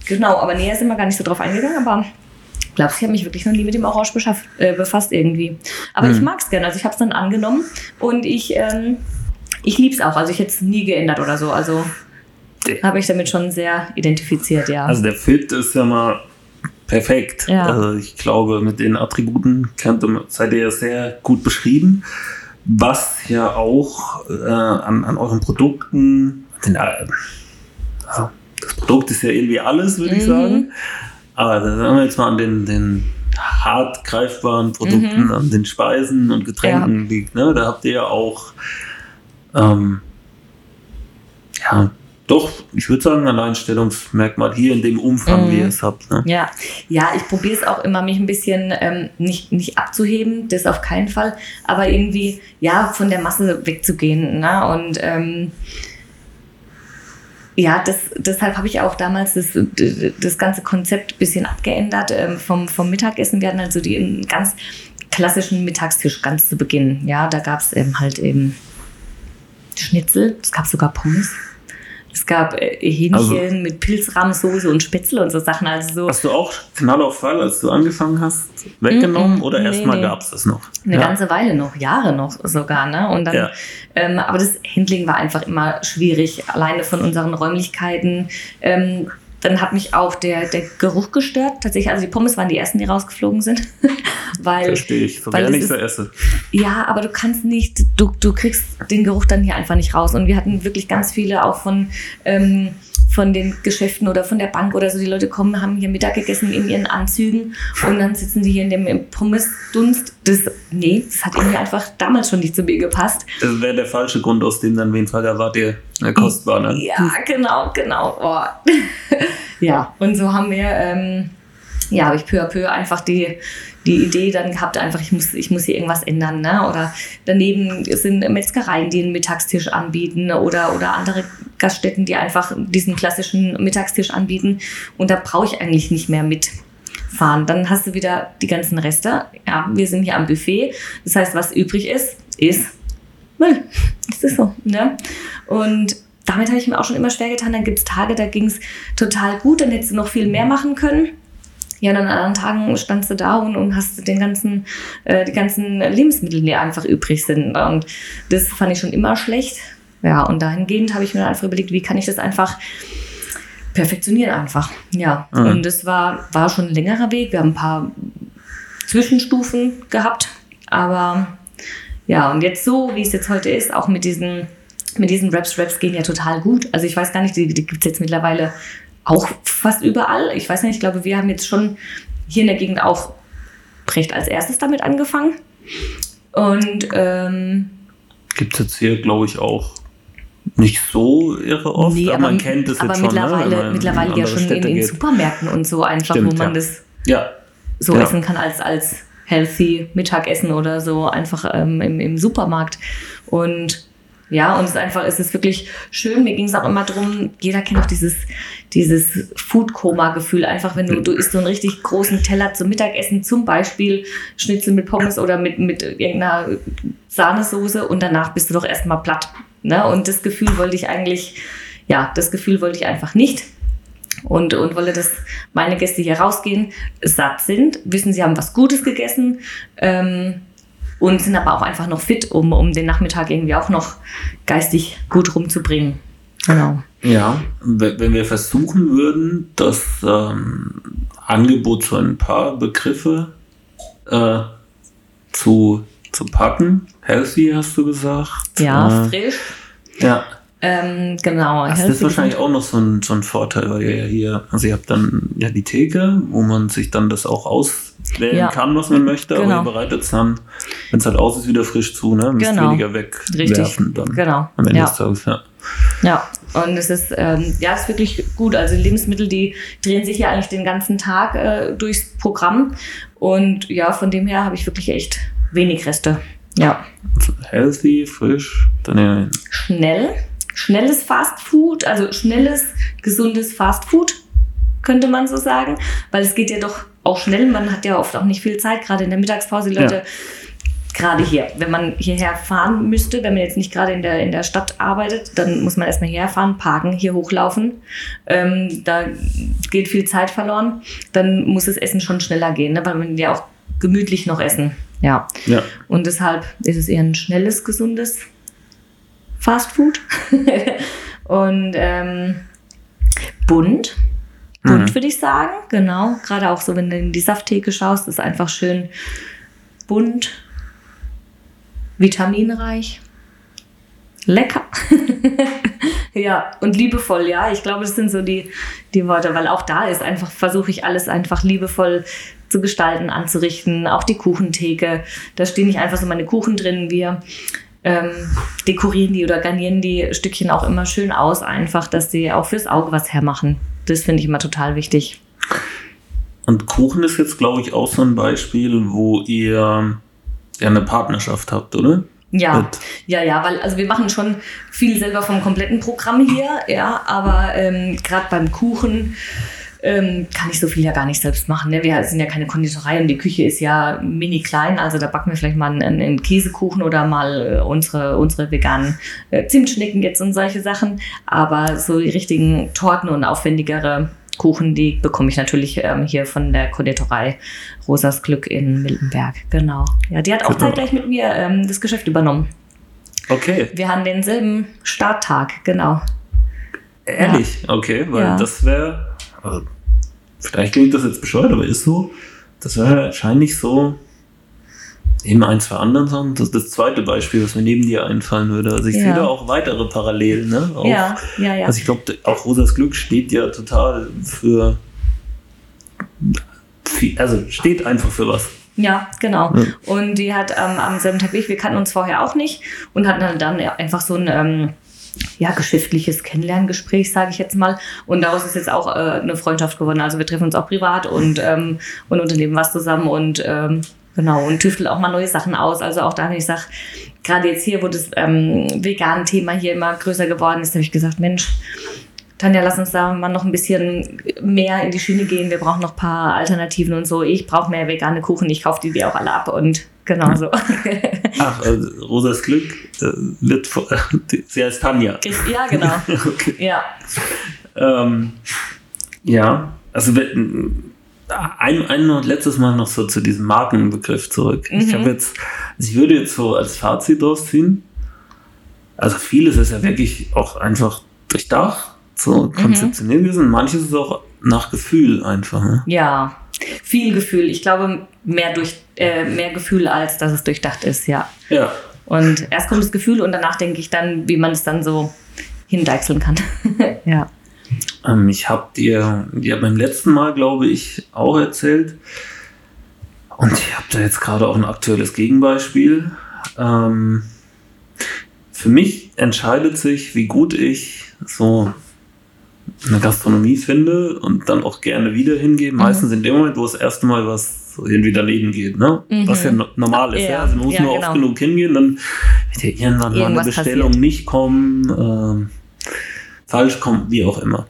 genau, aber näher sind wir gar nicht so drauf eingegangen, aber ich glaube, ich habe mich wirklich noch nie mit dem Orange beschafft, äh, befasst irgendwie. Aber Hm. ich mag es gerne, also ich habe es dann angenommen und ich, ähm, ich liebe es auch, also ich hätte es nie geändert oder so, also habe ich damit schon sehr identifiziert, ja. Also der Fit ist ja mal perfekt. Ja. Also ich glaube, mit den Attributen kennt, seid ihr ja sehr gut beschrieben. Was ja auch äh, an, an euren Produkten, den, äh, also das Produkt ist ja irgendwie alles, würde ich Mhm. sagen. Aber sagen wir jetzt mal an den, den hart greifbaren Produkten, Mhm. an den Speisen und Getränken liegt. Ne? Da habt ihr ja auch ähm, ja, doch, ich würde sagen, ein Alleinstellungsmerkmal hier in dem Umfang, Mhm. wie ihr es habt. Ne? Ja, ja, ich probiere es auch immer, mich ein bisschen ähm, nicht, nicht abzuheben, das auf keinen Fall, aber irgendwie, ja, von der Masse wegzugehen. Ne? Und ähm, ja, das, deshalb habe ich auch damals das, das ganze Konzept ein bisschen abgeändert ähm, vom, vom Mittagessen. Wir hatten also die, einen ganz klassischen Mittagstisch ganz zu Beginn. Ja, da gab es eben halt eben Schnitzel, es gab sogar Pommes. Es gab äh, Hähnchen Also- mit Pilzrahmsoße und Spätzle und so Sachen. Also so Hast du auch Knall auf Fall, als du angefangen hast, weggenommen Mm, mm, oder nee, erstmal nee. gab es das noch? eine ja. ganze Weile noch, Jahre noch sogar. Ne? Und dann, Ja. ähm, aber das Handling war einfach immer schwierig, alleine von unseren Räumlichkeiten. Ähm, dann hat mich auch der, der Geruch gestört. Tatsächlich, also die Pommes waren die ersten, die rausgeflogen sind. weil, Verstehe ich, weil ich so esse. ja, aber du kannst nicht, du, du kriegst den Geruch dann hier einfach nicht raus. Und wir hatten wirklich ganz viele auch von, ähm, von den Geschäften oder von der Bank oder so. Die Leute kommen, haben hier Mittag gegessen in ihren Anzügen und dann sitzen die hier in dem Pommesdunst. Das, nee, das hat irgendwie einfach damals schon nicht zu mir gepasst. Das wäre der falsche Grund, aus dem dann Wien-Fager wart ihr äh, kostbar, ne? Ja, genau, genau. Oh. ja, und so haben wir, ähm, ja, habe ich peu à peu einfach die, die Idee dann gehabt, einfach ich muss, ich muss hier irgendwas ändern. Ne? Oder daneben sind Metzgereien, die einen Mittagstisch anbieten oder, oder andere Gaststätten, die einfach diesen klassischen Mittagstisch anbieten. Und da brauche ich eigentlich nicht mehr mitfahren. Dann hast du wieder die ganzen Reste. Ja, wir sind hier am Buffet. Das heißt, was übrig ist, ist Müll. Das ist so. Ne? Und damit habe ich mir auch schon immer schwer getan. Dann gibt es Tage, da ging es total gut, dann hättest du noch viel mehr machen können. Ja, und an anderen Tagen standst du da und, und hast den ganzen, äh, die ganzen Lebensmittel, die einfach übrig sind. Und das fand ich schon immer schlecht. Ja, und dahingehend habe ich mir dann einfach überlegt, wie kann ich das einfach perfektionieren einfach. Ja, mhm. und das war, war schon ein längerer Weg. Wir haben ein paar Zwischenstufen gehabt, aber ja, und jetzt so, wie es jetzt heute ist, auch mit diesen, mit diesen Raps, Raps gehen ja total gut. Also ich weiß gar nicht, die, die gibt es jetzt mittlerweile auch fast überall. Ich weiß nicht, ich glaube, wir haben jetzt schon hier in der Gegend auch recht als erstes damit angefangen. Und ähm, gibt es jetzt hier, glaube ich, auch nicht so irre oft, nee, aber, aber man kennt es jetzt schon. Aber mittlerweile, ne, mittlerweile ja schon in, in Supermärkten und so einfach, Stimmt, wo man ja. das ja. so ja. essen kann als, als healthy Mittagessen oder so, einfach ähm, im, im Supermarkt. Und ja, und es ist einfach, es ist wirklich schön. Mir ging es auch immer darum, jeder kennt auch dieses, dieses Food-Koma-Gefühl. Einfach, wenn du, du isst so einen richtig großen Teller zum Mittagessen, zum Beispiel Schnitzel mit Pommes oder mit, mit irgendeiner Sahnesoße und danach bist du doch erstmal platt. Ne? Und das Gefühl wollte ich eigentlich, ja, das Gefühl wollte ich einfach nicht. Und, und wollte, dass meine Gäste hier rausgehen, satt sind, wissen, sie haben was Gutes gegessen. Ähm, und sind aber auch einfach noch fit, um, um den Nachmittag irgendwie auch noch geistig gut rumzubringen. Genau. Ja, wenn wir versuchen würden, das ähm, Angebot zu ein paar Begriffe äh, zu, zu packen. Healthy hast du gesagt. Ja, äh, frisch. Ja. Ähm, genau. Das ist wahrscheinlich auch noch so ein, so ein Vorteil, weil ihr ja hier, also ihr habt dann ja die Theke, wo man sich dann das auch auswählen ja. kann, was man möchte, genau. aber ihr bereitet es dann, wenn es halt aus ist, wieder frisch zu, ne? Müsst genau. weniger wegwerfen dann. Genau. Am Ende ja. des Tages, ja. Ja, und es ist, ähm, ja, ist wirklich gut. Also Lebensmittel, die drehen sich ja eigentlich den ganzen Tag äh, durchs Programm. Und ja, von dem her habe ich wirklich echt wenig Reste. Ja. Healthy, frisch, dann ja. Schnell schnelles Fast Food, also schnelles, gesundes Fast Food, könnte man so sagen, weil es geht ja doch auch schnell. Man hat ja oft auch nicht viel Zeit, gerade in der Mittagspause. Die Leute, ja. gerade hier, wenn man hierher fahren müsste, wenn man jetzt nicht gerade in der, in der Stadt arbeitet, dann muss man erstmal hierher fahren, parken, hier hochlaufen. Ähm, da geht viel Zeit verloren. Dann muss das Essen schon schneller gehen, ne? weil man ja auch gemütlich noch essen. Ja. ja. Und deshalb ist es eher ein schnelles, gesundes Fast Food. und ähm, bunt. Bunt mhm. würde ich sagen, genau. Gerade auch so, wenn du in die Safttheke schaust, ist einfach schön bunt, vitaminreich, lecker. ja, und liebevoll, ja. Ich glaube, das sind so die, die Worte, weil auch da ist einfach, versuche ich alles einfach liebevoll zu gestalten, anzurichten. Auch die Kuchentheke, da stehen nicht einfach so meine Kuchen drin. Wir ähm, dekorieren die oder garnieren die Stückchen auch immer schön aus, einfach, dass sie auch fürs Auge was hermachen. Das finde ich immer total wichtig. Und Kuchen ist jetzt, glaube ich, auch so ein Beispiel, wo ihr ja eine Partnerschaft habt, oder? Ja, Mit. ja, ja, weil also wir machen schon viel selber vom kompletten Programm hier, ja, aber ähm, gerade beim Kuchen ähm, kann ich so viel ja gar nicht selbst machen. Ne? Wir sind ja keine Konditorei und die Küche ist ja mini klein. Also da backen wir vielleicht mal einen, einen Käsekuchen oder mal äh, unsere, unsere veganen äh, Zimtschnecken jetzt und solche Sachen. Aber so die richtigen Torten und aufwendigere Kuchen, die bekomme ich natürlich ähm, hier von der Konditorei Rosas Glück in Miltenberg. Genau. Ja, die hat auch zeitgleich mit mir ähm, das Geschäft übernommen. Okay. Wir haben denselben Starttag, genau. Ehrlich? Ja. Okay, weil ja. das wäre also, vielleicht klingt das jetzt bescheuert, aber ist so. Das wäre wahrscheinlich so, neben ein, zwei anderen Sachen, das ist das zweite Beispiel, was mir neben dir einfallen würde. Also ich ja. sehe da auch weitere Parallelen. Ne? Auch, ja, ja, ja. Also ich glaube, auch Rosas Glück steht ja total für, also steht einfach für was. Ja, genau. Ja. Und die hat ähm, am selben Tag wie ich, wir kannten uns vorher auch nicht und hatten dann einfach so ein, ähm, ja, geschäftliches Kennenlerngespräch, sage ich jetzt mal. Und daraus ist jetzt auch äh, eine Freundschaft geworden. Also wir treffen uns auch privat und, ähm, und unternehmen was zusammen und ähm, genau und tüfteln auch mal neue Sachen aus. Also auch da, wenn ich sage, gerade jetzt hier, wo das ähm, vegan Thema hier immer größer geworden ist, habe ich gesagt, Mensch, Tanja, lass uns da mal noch ein bisschen mehr in die Schiene gehen. Wir brauchen noch ein paar Alternativen und so. Ich brauche mehr vegane Kuchen. Ich kaufe die dir auch alle ab und genau so. Ach, also Rosas Glück äh, wird vor, sie heißt Tanja. Ja, genau. okay. Ja. Ähm, ja, also ein, ein noch letztes Mal noch so zu diesem Markenbegriff zurück. Mhm. Ich habe jetzt, also ich würde jetzt so als Fazit draus ziehen. Also vieles ist ja wirklich auch einfach durchdacht so konzeptionell mhm. gewesen. Manches ist auch nach Gefühl einfach. Ne? Ja, viel Gefühl. Ich glaube, mehr, durch, äh, mehr Gefühl, als dass es durchdacht ist, ja. Ja. Und erst kommt das Gefühl und danach denke ich dann, wie man es dann so hindeichseln kann. ja. Ähm, ich habe dir ja beim letzten Mal, glaube ich, auch erzählt. Und ich habe da jetzt gerade auch ein aktuelles Gegenbeispiel. Ähm, für mich entscheidet sich, wie gut ich so eine Gastronomie finde und dann auch gerne wieder hingehe. Meistens mhm. in dem Moment, wo das erste Mal was irgendwie daneben geht, ne? Mhm. Was ja normal ist. Ja. ja? Also man muss ja, nur genau. oft genug hingehen, dann wird ja irgendwann Irgendwas mal eine Bestellung passiert. nicht kommen, äh, falsch kommen, wie auch immer.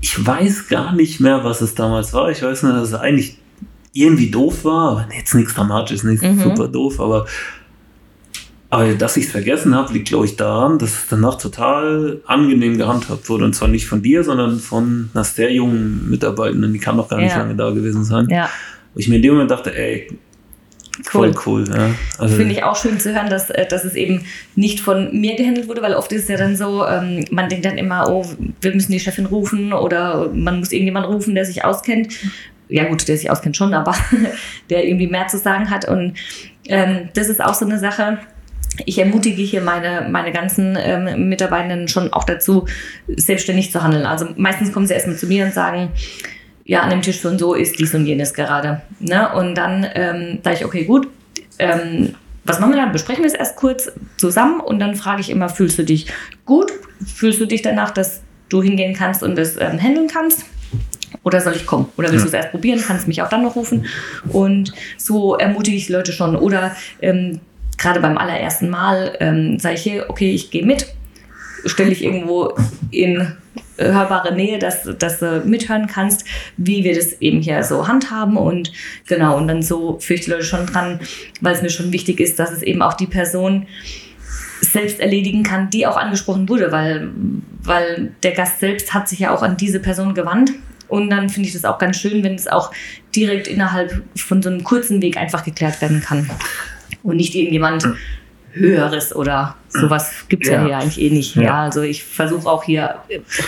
Ich weiß gar nicht mehr, was es damals war. Ich weiß nur, dass es eigentlich irgendwie doof war, aber jetzt nichts Dramatisches, nichts mhm. super doof, aber aber dass ich es vergessen habe, liegt, glaube ich, daran, dass es danach total angenehm gehandhabt wurde. Und zwar nicht von dir, sondern von einer sehr jungen Mitarbeitenden, die kann noch gar nicht ja. lange da gewesen sein. Ja. Wo ich mir in dem Moment dachte, ey, Cool. Voll cool, ja. Also Finde ich auch schön zu hören, dass, äh, dass es eben nicht von mir gehandelt wurde, weil oft ist es ja dann so, ähm, man denkt dann immer, oh, wir müssen die Chefin rufen oder man muss irgendjemand rufen, der sich auskennt. Ja gut, der sich auskennt schon, aber der irgendwie mehr zu sagen hat. Und ähm, das ist auch so eine Sache, ich ermutige hier meine, meine ganzen ähm, Mitarbeitenden schon auch dazu, selbstständig zu handeln. Also meistens kommen sie erstmal zu mir und sagen, ja, an dem Tisch so und so ist dies und jenes gerade. Ne? Und dann ähm, sage ich, okay, gut, ähm, was machen wir dann? Besprechen wir es erst kurz zusammen und dann frage ich immer, fühlst du dich gut? Fühlst du dich danach, dass du hingehen kannst und das ähm, handeln kannst? Oder soll ich kommen? Oder willst du es erst probieren? Kannst mich auch dann noch rufen. Und so ermutige ich die Leute schon. Oder ähm, gerade beim allerersten Mal ähm, sage ich hier, okay, ich gehe mit, stelle ich irgendwo in hörbare Nähe, dass, dass du mithören kannst, wie wir das eben hier so handhaben. Und genau, und dann so führe ich die Leute schon dran, weil es mir schon wichtig ist, dass es eben auch die Person selbst erledigen kann, die auch angesprochen wurde, weil, weil der Gast selbst hat sich ja auch an diese Person gewandt. Und dann finde ich das auch ganz schön, wenn es auch direkt innerhalb von so einem kurzen Weg einfach geklärt werden kann und nicht irgendjemand Höheres oder sowas gibt es ja. ja. hier eigentlich eh nicht. Ja, ja also ich versuche auch hier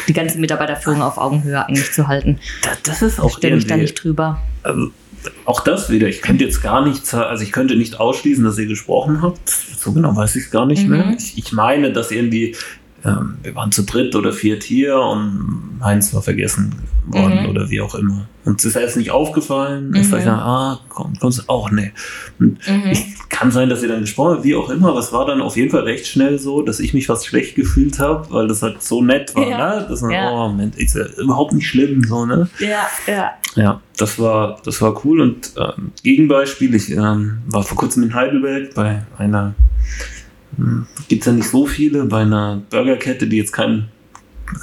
die ganze Mitarbeiterführung auf Augenhöhe eigentlich zu halten. Das, das ist auch Stelle mich da nicht drüber. Also, auch das wieder. Ich könnte jetzt gar nicht, also ich könnte nicht ausschließen, dass ihr gesprochen habt. So genau weiß ich es gar nicht mhm. mehr. Ich, ich meine, dass irgendwie ähm, wir waren zu dritt oder viert hier und Heinz war vergessen worden mhm. oder wie auch immer. Und es ist nicht aufgefallen. Mhm. Ist ich dann, ah, komm, kommst auch, nee. Mhm. ich, kann sein, dass ihr dann gesprochen habt, wie auch immer, aber es war dann auf jeden Fall recht schnell so, dass ich mich fast schlecht gefühlt habe, weil das halt so nett war, ja. ne? Das war, ja. oh Moment, ist ja überhaupt nicht schlimm, so, ne? Ja, ja. Ja, das war, das war cool und ähm, Gegenbeispiel, ich ähm, war vor kurzem in Heidelberg bei einer gibt es ja nicht so viele bei einer Burgerkette, die jetzt kein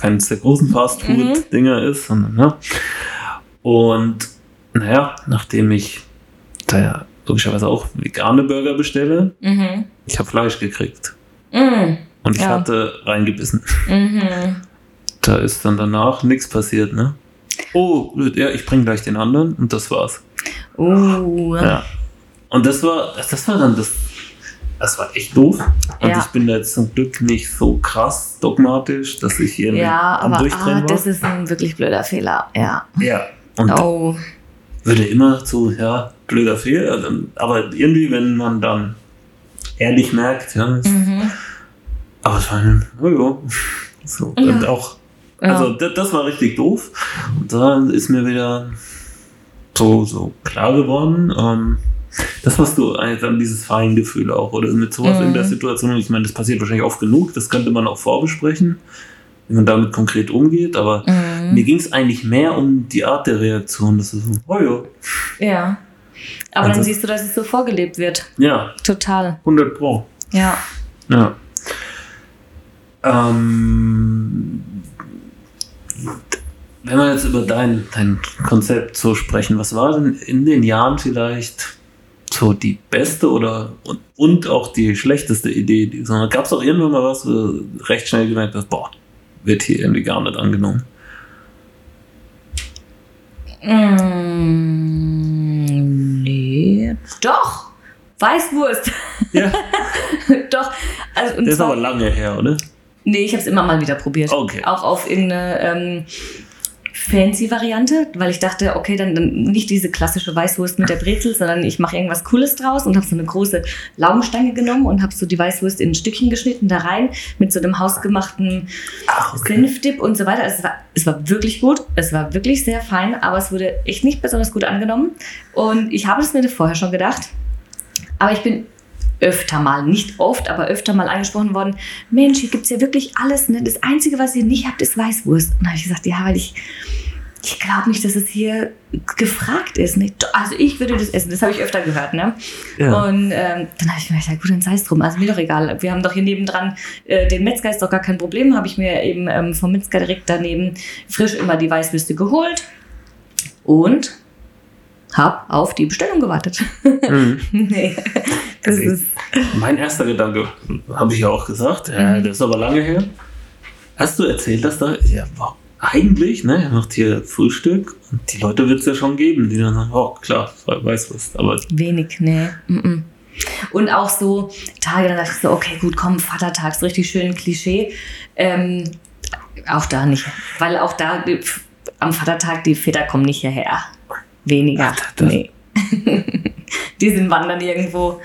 keines der großen Fastfood-Dinger mhm. ist, sondern, ne? Und naja, nachdem ich da ja logischerweise auch vegane Burger bestelle, mhm. ich habe Fleisch gekriegt. Mhm. Und ich ja. hatte reingebissen. Mhm. Da ist dann danach nichts passiert, ne? Oh, ja, ich bringe gleich den anderen und das war's. Oh. Ja. Und das war, das war dann das das war echt doof. Und ja. ich bin jetzt zum Glück nicht so krass dogmatisch, dass ich hier ja, am aber, Durchdrehen ah, war. Das ist ein wirklich blöder Fehler, ja. Ja. Und oh. würde immer zu, ja, blöder Fehler. Aber irgendwie, wenn man dann ehrlich merkt, ja, mhm. aber es war ein, oh ja, so. Ja. Und auch, also ja. das, das war richtig doof. Und da ist mir wieder so, so klar geworden, ähm, Das hast du dann dieses Feingefühl auch, oder mit sowas mhm. in der Situation. Ich meine, das passiert wahrscheinlich oft genug, das könnte man auch vorbesprechen, wie man damit konkret umgeht, aber mhm. mir ging es eigentlich mehr um die Art der Reaktion. Das ist so, oh ja. Ja. Aber also, dann siehst du, dass es so vorgelebt wird. Ja. Total. 100 Pro. Ja. Ja. Ähm, wenn wir jetzt über dein, dein Konzept so sprechen, was war denn in den Jahren vielleicht so die beste oder und, und auch die schlechteste Idee? Gab es auch irgendwann mal was, wo du recht schnell gemerkt hast, boah, wird hier irgendwie gar nicht angenommen? Mm, nee. Doch. Weißwurst. Ja. Doch. Also, das ist aber lange her, oder? Nee, ich habe es immer mal wieder probiert. Okay. Auch auf irgendeine ähm, fancy Variante, weil ich dachte, okay, dann, dann nicht diese klassische Weißwurst mit der Brezel, sondern ich mache irgendwas Cooles draus und habe so eine große Laugenstange genommen und habe so die Weißwurst in Stückchen geschnitten, da rein mit so einem hausgemachten Ach, okay. Senfdip und so weiter. Also es, war, es war wirklich gut, es war wirklich sehr fein, aber es wurde echt nicht besonders gut angenommen. Und ich habe es mir vorher schon gedacht, aber ich bin öfter mal, nicht oft, aber öfter mal angesprochen worden, Mensch, hier gibt es ja wirklich alles. Ne? Das Einzige, was ihr nicht habt, ist Weißwurst. Und da habe ich gesagt, ja, weil ich, ich glaube nicht, dass es hier gefragt ist. Ne? Also ich würde das essen, das habe ich öfter gehört. Ne? Ja. Und ähm, dann habe ich mir gedacht, gut, dann sei es drum. Also mir doch egal. Wir haben doch hier nebendran äh, den Metzger, ist doch gar kein Problem. Habe ich mir eben ähm, vom Metzger direkt daneben frisch immer die Weißwürste geholt. Und habe auf die Bestellung gewartet. Mhm. nee, das also ist mein erster Gedanke, habe ich ja auch gesagt, mhm. das ist aber lange her. Hast du erzählt, dass da, ja, eigentlich, ne, er macht hier Frühstück und die Leute wird es ja schon geben, die dann sagen, oh klar, weiß was, aber. Wenig, ne. Mm Und auch so Tage, dann dachte ich so, okay, gut, komm, Vatertag, so richtig schön Klischee. Ähm, auch da nicht, weil auch da am Vatertag die Väter kommen nicht hierher. Weniger. Ach, nee. die sind wandern irgendwo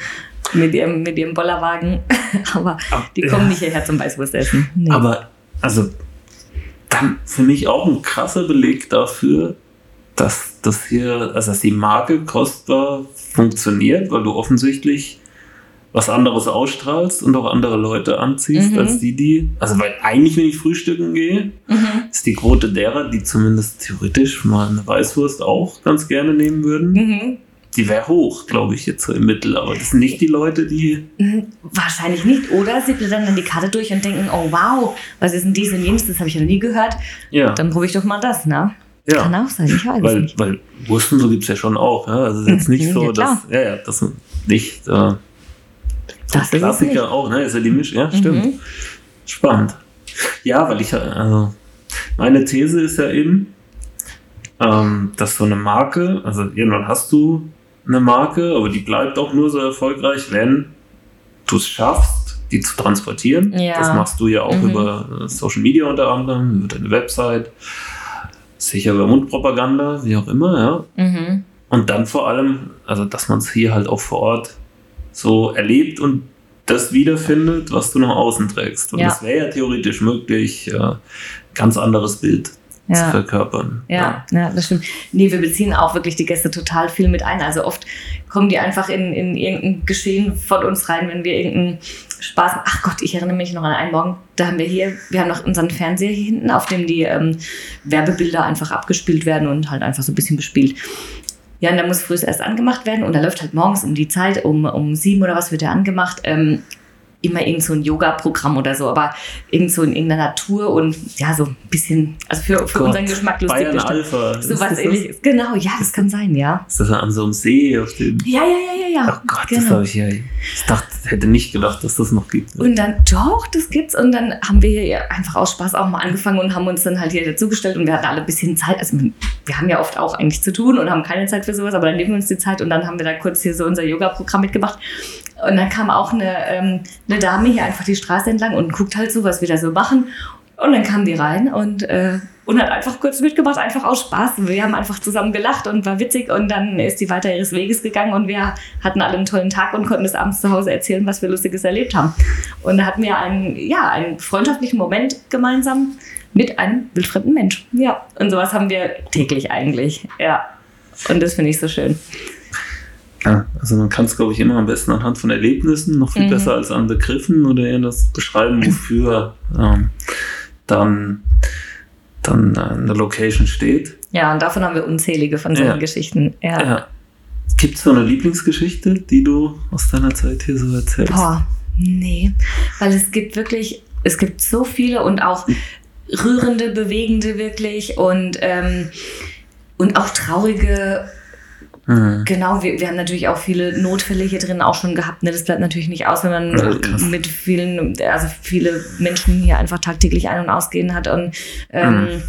mit ihrem, mit ihrem Bollerwagen. Aber die kommen nicht hierher zum Weißwurstessen. Nee. Aber also dann für mich auch ein krasser Beleg dafür, dass das hier, also dass die Marke kostbar funktioniert, weil du offensichtlich was anderes ausstrahlst und auch andere Leute anziehst, mhm. als die, die. Also, weil eigentlich, wenn ich frühstücken gehe, mhm. ist die Quote derer, die zumindest theoretisch mal eine Weißwurst auch ganz gerne nehmen würden. Mhm. Die wäre hoch, glaube ich, jetzt so im Mittel. Aber das sind nicht die Leute, die. Mhm. Wahrscheinlich nicht. Oder sie blättern dann die Karte durch und denken: Oh, wow, was ist denn dies und jenes? Das habe ich ja noch nie gehört. Ja. Dann probiere ich doch mal das, ne? Ja. Kann auch sein, ich weiß weil, nicht. Weil Wursten so gibt es ja schon auch. Ja? Also, es ist jetzt nicht ja, so, dass. Ja, ja, das nicht. Äh, das Klassiker auch, ne? Ist ja die Misch, ja, stimmt. Mhm. Spannend. Ja, weil ich, also, meine These ist ja eben, ähm, dass so eine Marke, also irgendwann hast du eine Marke, aber die bleibt auch nur so erfolgreich, wenn du es schaffst, die zu transportieren. Ja. Das machst du ja auch mhm. über Social Media unter anderem, über deine Website, sicher über Mundpropaganda, wie auch immer, ja. Mhm. Und dann vor allem, also dass man es hier halt auch vor Ort so erlebt und das wiederfindet, was du nach außen trägst. Und ja. das wäre ja theoretisch möglich, äh, ganz anderes Bild ja. zu verkörpern. Ja, ja, ja, das stimmt. Nee, wir beziehen auch wirklich die Gäste total viel mit ein. Also oft kommen die einfach in, in irgendein Geschehen von uns rein, wenn wir irgendeinen Spaß machen. Ach Gott, ich erinnere mich noch an einen Morgen, da haben wir hier, wir haben noch unseren Fernseher hier hinten, auf dem die ähm, Werbebilder einfach abgespielt werden und halt einfach so ein bisschen bespielt. Ja, und der muss früh erst angemacht werden und da läuft halt morgens um die Zeit, um, um sieben oder was wird der angemacht. Ähm, immer irgend so ein Yoga-Programm oder so, aber irgend so in irgendeiner Natur und ja, so ein bisschen, also für, für unseren Geschmack lustig. Bayern bestimmt. Alpha. So was ähnliches. Genau, ja, das kann sein, ja. Ist das an so einem See auf dem. Ja, ja, ja, ja, ja. Oh Gott, genau. das habe ich ja. Ich dachte, hätte nicht gedacht, dass das noch gibt. Und dann, doch, das gibt's. Und dann haben wir hier einfach aus Spaß auch mal angefangen und haben uns dann halt hier dazugestellt und wir hatten alle ein bisschen Zeit. Also wir haben ja oft auch eigentlich zu tun und haben keine Zeit für sowas, aber dann nehmen wir uns die Zeit und dann haben wir da kurz hier so unser Yoga-Programm mitgemacht. Und dann kam auch eine, ähm, eine Dame hier einfach die Straße entlang und guckt halt so, was wir da so machen. Und dann kam die rein und, äh, und hat einfach kurz mitgemacht, einfach aus Spaß. Wir haben einfach zusammen gelacht und war witzig und dann ist die weiter ihres Weges gegangen und wir hatten alle einen tollen Tag und konnten es abends zu Hause erzählen, was wir Lustiges erlebt haben. Und da hatten wir einen, ja, einen freundschaftlichen Moment gemeinsam mit einem wildfremden Mensch. Ja, und sowas haben wir täglich eigentlich. Ja, und das finde ich so schön. Ja, also man kann es, glaube ich, immer am besten anhand von Erlebnissen, noch viel mhm. besser als an Begriffen oder eher das beschreiben, wofür ähm, dann, dann äh, eine Location steht. Ja, und davon haben wir unzählige von solchen ja. Geschichten. Ja. ja. Gibt es so eine Lieblingsgeschichte, die du aus deiner Zeit hier so erzählst? Boah, nee. Weil es gibt wirklich, es gibt so viele und auch rührende, bewegende wirklich und, ähm, und auch traurige Mhm. Genau, wir, wir haben natürlich auch viele Notfälle hier drin auch schon gehabt. Ne? Das bleibt natürlich nicht aus, wenn man ja, mit vielen, also viele Menschen hier einfach tagtäglich ein- und ausgehen hat. Und ähm, mhm.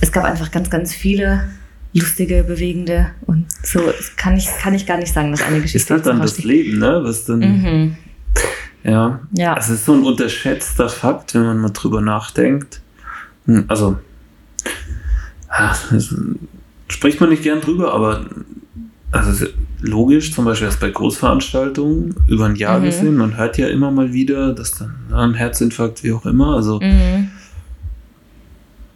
es gab einfach ganz, ganz viele lustige, bewegende und so kann ich, kann ich gar nicht sagen, dass eine Geschichte ist. Ist halt dann das Leben, ne? Was dann. Mhm. Ja. ja. Es ist so ein unterschätzter Fakt, wenn man mal drüber nachdenkt. Hm, also, ach, spricht man nicht gern drüber, aber also logisch, zum Beispiel erst bei Großveranstaltungen über ein Jahr mhm. gesehen, man hört ja immer mal wieder, dass dann ein Herzinfarkt, wie auch immer, also mhm.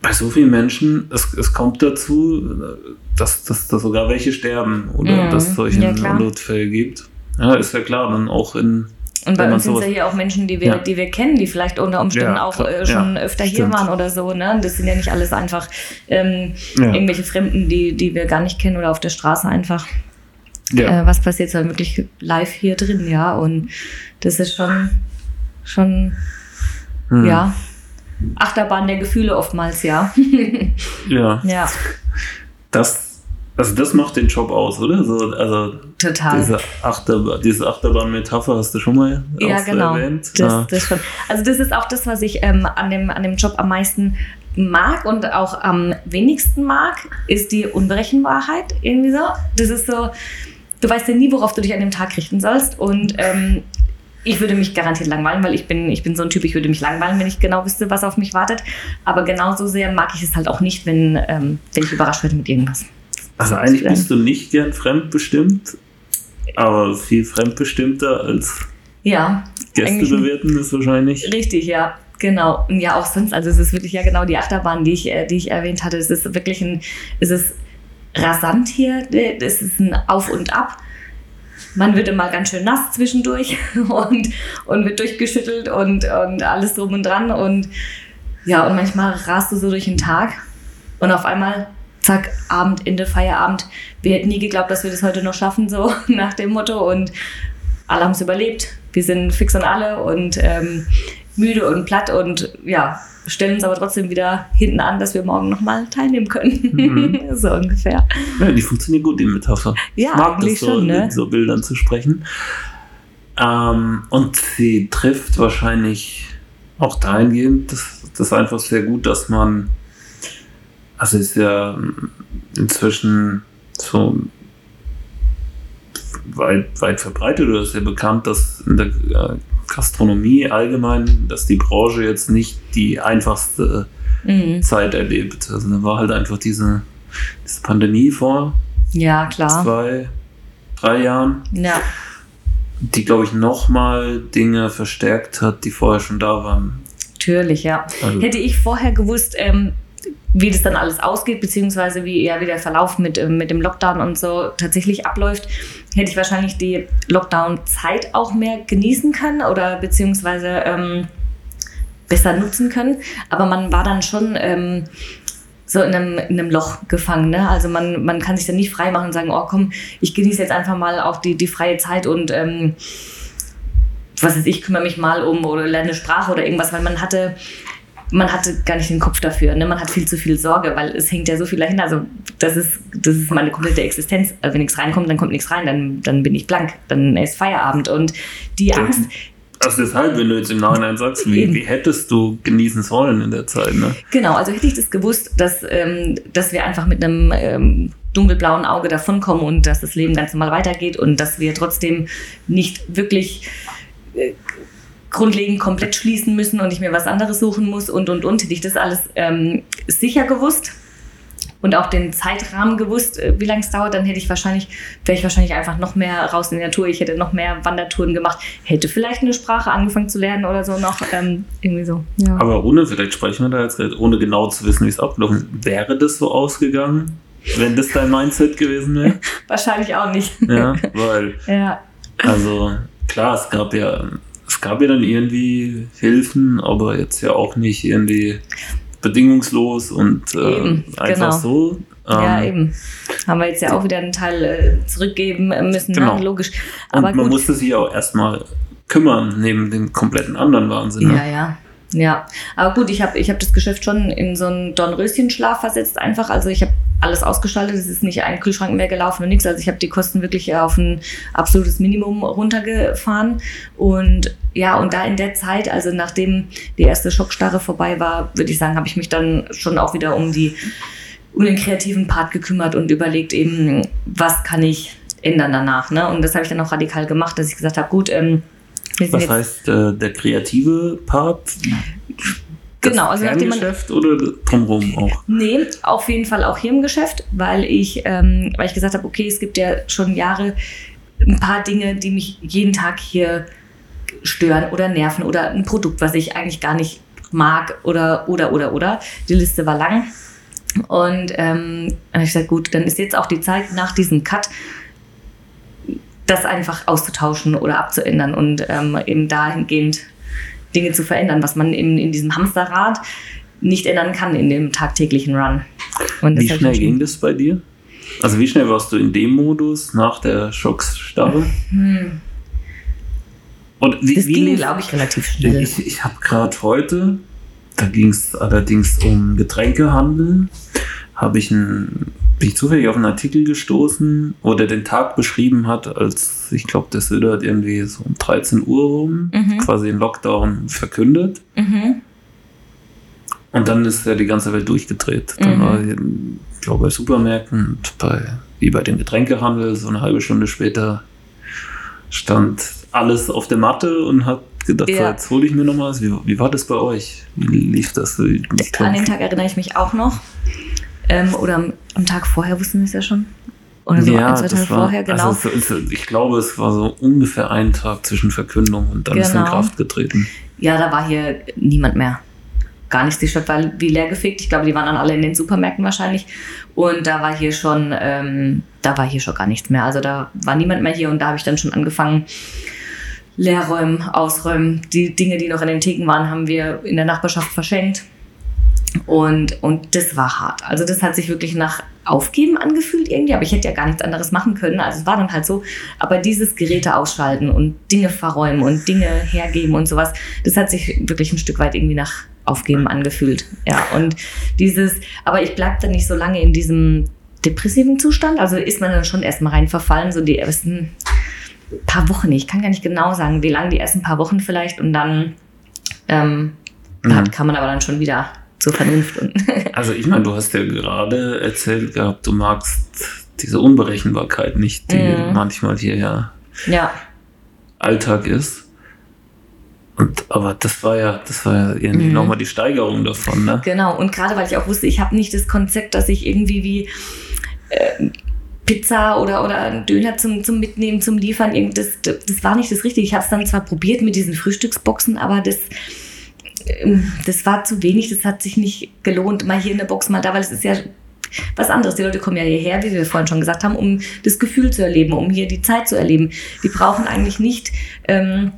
bei so vielen Menschen, es, es kommt dazu, dass, dass, dass sogar welche sterben oder mhm. dass es solche ja, Notfälle gibt. Ja, ist ja klar, dann auch in und bei uns sind es ja hier auch Menschen, die wir, ja. die wir kennen, die vielleicht unter Umständen ja, auch äh, schon ja, öfter hier waren oder so. Ne? Das sind ja nicht alles einfach ähm, irgendwelche Fremden, die, die wir gar nicht kennen oder auf der Straße einfach. Äh, was passiert dann wirklich live hier drin, ja. Und das ist schon, schon, hm. ja, Achterbahn der Gefühle oftmals, ja. ja. Ja. Das also das macht den Job aus, oder? So, also Total. Diese, Achterbahn, diese Achterbahn-Metapher hast du schon mal ja, genau. erwähnt. Das, ah. das schon. Also das ist auch das, was ich ähm, an, dem, an dem Job am meisten mag und auch am wenigsten mag, ist die Unberechenbarkeit irgendwie so. Das ist so, du weißt ja nie, worauf du dich an dem Tag richten sollst und ähm, ich würde mich garantiert langweilen, weil ich bin, ich bin so ein Typ, ich würde mich langweilen, wenn ich genau wüsste, was auf mich wartet. Aber genauso sehr mag ich es halt auch nicht, wenn, ähm, wenn ich überrascht werde mit irgendwas. Also eigentlich bist du nicht gern fremdbestimmt, aber viel fremdbestimmter als ja, Gäste bewerten ist wahrscheinlich. Richtig, ja. Genau. Und ja, auch sonst, also es ist wirklich ja genau die Achterbahn, die ich, äh, die ich erwähnt hatte. Es ist wirklich ein, es ist rasant hier, es ist ein Auf und Ab. Man wird immer ganz schön nass zwischendurch und, und wird durchgeschüttelt und, und alles drum und dran. Und ja, und manchmal rast du so durch den Tag und auf einmal zack, Abend, Ende, Feierabend. Wir hätten nie geglaubt, dass wir das heute noch schaffen, so nach dem Motto. Und alle haben es überlebt. Wir sind fix und alle und ähm, müde und platt und ja, stellen uns aber trotzdem wieder hinten an, dass wir morgen nochmal teilnehmen können. Mhm. so ungefähr. Ja, die funktioniert gut, die Metapher. Ja, ich mag das so, schon, ne? mit so Bildern zu sprechen. Ähm, und sie trifft wahrscheinlich auch dahingehend, das, das ist einfach sehr gut, dass man also ist ja inzwischen so weit, weit verbreitet oder ist ja bekannt, dass in der äh, Gastronomie allgemein, dass die Branche jetzt nicht die einfachste mhm. Zeit erlebt. Also da war halt einfach diese, diese Pandemie vor ja, klar. zwei, drei Jahren. Ja. Die, glaube ich, nochmal Dinge verstärkt hat, die vorher schon da waren. Natürlich, ja. Also, Hätte ich vorher gewusst, ähm, wie das dann alles ausgeht, beziehungsweise wie, ja, wie der Verlauf mit, äh, mit dem Lockdown und so tatsächlich abläuft, hätte ich wahrscheinlich die Lockdown-Zeit auch mehr genießen können oder beziehungsweise ähm, besser nutzen können. Aber man war dann schon ähm, so in einem, in einem Loch gefangen. Ne? Also man, man kann sich dann nicht frei machen und sagen, oh komm, ich genieße jetzt einfach mal auch die, die freie Zeit und ähm, was weiß ich, kümmere mich mal um oder lerne Sprache oder irgendwas, weil man hatte man hatte gar nicht den Kopf dafür. Ne? Man hat viel zu viel Sorge, weil es hängt ja so viel dahinter. Also das ist, das ist meine komplette Existenz. Also wenn nichts reinkommt, dann kommt nichts rein, dann, dann bin ich blank, dann ist Feierabend. Und die Angst. Also deshalb, wenn du jetzt im Nachhinein sagst, wie, wie hättest du genießen sollen in der Zeit? Ne? Genau, also hätte ich das gewusst, dass, ähm, dass wir einfach mit einem ähm, dunkelblauen Auge davonkommen und dass das Leben ganz normal weitergeht und dass wir trotzdem nicht wirklich äh, grundlegend komplett schließen müssen und ich mir was anderes suchen muss und und und. Hätte ich das alles ähm, sicher gewusst und auch den Zeitrahmen gewusst, äh, wie lange es dauert, dann hätte ich wahrscheinlich, wäre ich wahrscheinlich einfach noch mehr raus in die Natur. Ich hätte noch mehr Wandertouren gemacht, hätte vielleicht eine Sprache angefangen zu lernen oder so noch. Ähm, irgendwie so. Ja. Aber ohne, vielleicht sprechen wir da jetzt ohne genau zu wissen, wie es ablaufen, wäre das so ausgegangen? wenn das dein Mindset gewesen wäre? Wahrscheinlich auch nicht. Ja, weil, Ja. also klar, es gab ja, es gab ja dann irgendwie Hilfen, aber jetzt ja auch nicht irgendwie bedingungslos und äh, Eben, einfach genau. so. ja, Ähm, eben. Haben wir jetzt ja auch wieder einen Teil äh, zurückgeben müssen, Genau. ne? logisch. Und Aber man gut. musste sich auch erstmal kümmern, neben dem kompletten anderen Wahnsinn. Ne? Ja, ja. Ja, aber gut, ich habe ich hab das Geschäft schon in so einen Dornröschenschlaf versetzt einfach. Also ich habe alles ausgeschaltet, es ist nicht ein Kühlschrank mehr gelaufen und nichts. Also ich habe die Kosten wirklich auf ein absolutes Minimum runtergefahren. Und ja, und da in der Zeit, also nachdem die erste Schockstarre vorbei war, würde ich sagen, habe ich mich dann schon auch wieder um die um den kreativen Part gekümmert und überlegt eben, was kann ich ändern danach. Ne? Und das habe ich dann auch radikal gemacht, dass ich gesagt habe, gut, ähm, Was heißt äh, der kreative Part? Das Genau, also nachdem man- Kerngeschäft oder drumherum auch? Nee, auf jeden Fall auch hier im Geschäft, weil ich, ähm, weil ich gesagt habe, okay, es gibt ja schon Jahre ein paar Dinge, die mich jeden Tag hier stören oder nerven oder ein Produkt, was ich eigentlich gar nicht mag oder oder oder oder. Die Liste war lang. Und ähm, ich gesagt, gut, dann ist jetzt auch die Zeit nach diesem Cut, das einfach auszutauschen oder abzuändern und ähm, eben dahingehend Dinge zu verändern, was man in, in diesem Hamsterrad nicht ändern kann in dem tagtäglichen Run. Wie schnell ging das bei dir? Also wie schnell warst du in dem Modus nach der Schocksstarre? Hm. Und wie, Das ging, glaube ich, relativ schnell. Ich, ich habe gerade heute, da ging es allerdings um Getränkehandel, habe ich ein, bin ich zufällig auf einen Artikel gestoßen, wo der den Tag beschrieben hat, als ich glaube, der Söder hat irgendwie so um 13 Uhr rum Mhm. quasi den Lockdown verkündet. Mhm. Und dann ist ja die ganze Welt durchgedreht. Dann Mhm. war ich, ich glaube, bei Supermärkten und bei, wie bei dem Getränkehandel, so eine halbe Stunde später stand alles auf der Matte und hat gedacht, Ja. jetzt hole ich mir noch was. Wie, wie war das bei euch? Wie lief das? Wie- An den Tag erinnere ich mich auch noch. Ähm, oder am, am Tag vorher wussten wir es ja schon. Oder so ein, zwei Tage vorher, genau. Also es, es, ich glaube, es war so ungefähr ein Tag zwischen Verkündung und dann ist es in Genau. Kraft getreten. Ja, da war hier niemand mehr. Gar nichts. Die Stadt war wie leergefegt. Ich glaube, die waren dann alle in den Supermärkten wahrscheinlich. Und da war hier schon, ähm, da war hier schon gar nichts mehr. Also da war niemand mehr hier und da habe ich dann schon angefangen, Leerräumen, ausräumen. Die Dinge, die noch in den Theken waren, haben wir in der Nachbarschaft verschenkt. Und, und das war hart. Also das hat sich wirklich nach Aufgeben angefühlt irgendwie, aber ich hätte ja gar nichts anderes machen können. Also es war dann halt so. Aber dieses Geräte ausschalten und Dinge verräumen und Dinge hergeben und sowas, das hat sich wirklich ein Stück weit irgendwie nach Aufgeben angefühlt. Ja, und dieses, aber ich bleib dann nicht so lange in diesem depressiven Zustand. Also ist man dann schon erstmal rein verfallen, so die ersten paar Wochen. Ich kann gar nicht genau sagen, wie lange die ersten paar Wochen vielleicht. Und dann ähm, Mhm. kann man aber dann schon wieder zur Vernunft. Also ich meine, du hast ja gerade erzählt gehabt, du magst diese Unberechenbarkeit nicht, die Mhm. manchmal hier ja ja, Alltag ist. Und, aber das war ja, das war ja irgendwie Mhm. nochmal die Steigerung davon, ne? genau. Und gerade weil ich auch wusste, ich habe nicht das Konzept, dass ich irgendwie wie äh, Pizza oder, oder einen Döner zum, zum Mitnehmen, zum Liefern, das, das, war nicht das Richtige. Ich habe es dann zwar probiert mit diesen Frühstücksboxen, aber das, ähm, das war zu wenig, das hat sich nicht gelohnt, mal hier eine Box, mal da, weil es ist ja was anderes. Die Leute kommen ja hierher, wie wir vorhin schon gesagt haben, um das Gefühl zu erleben, um hier die Zeit zu erleben. Die brauchen eigentlich nicht ähm,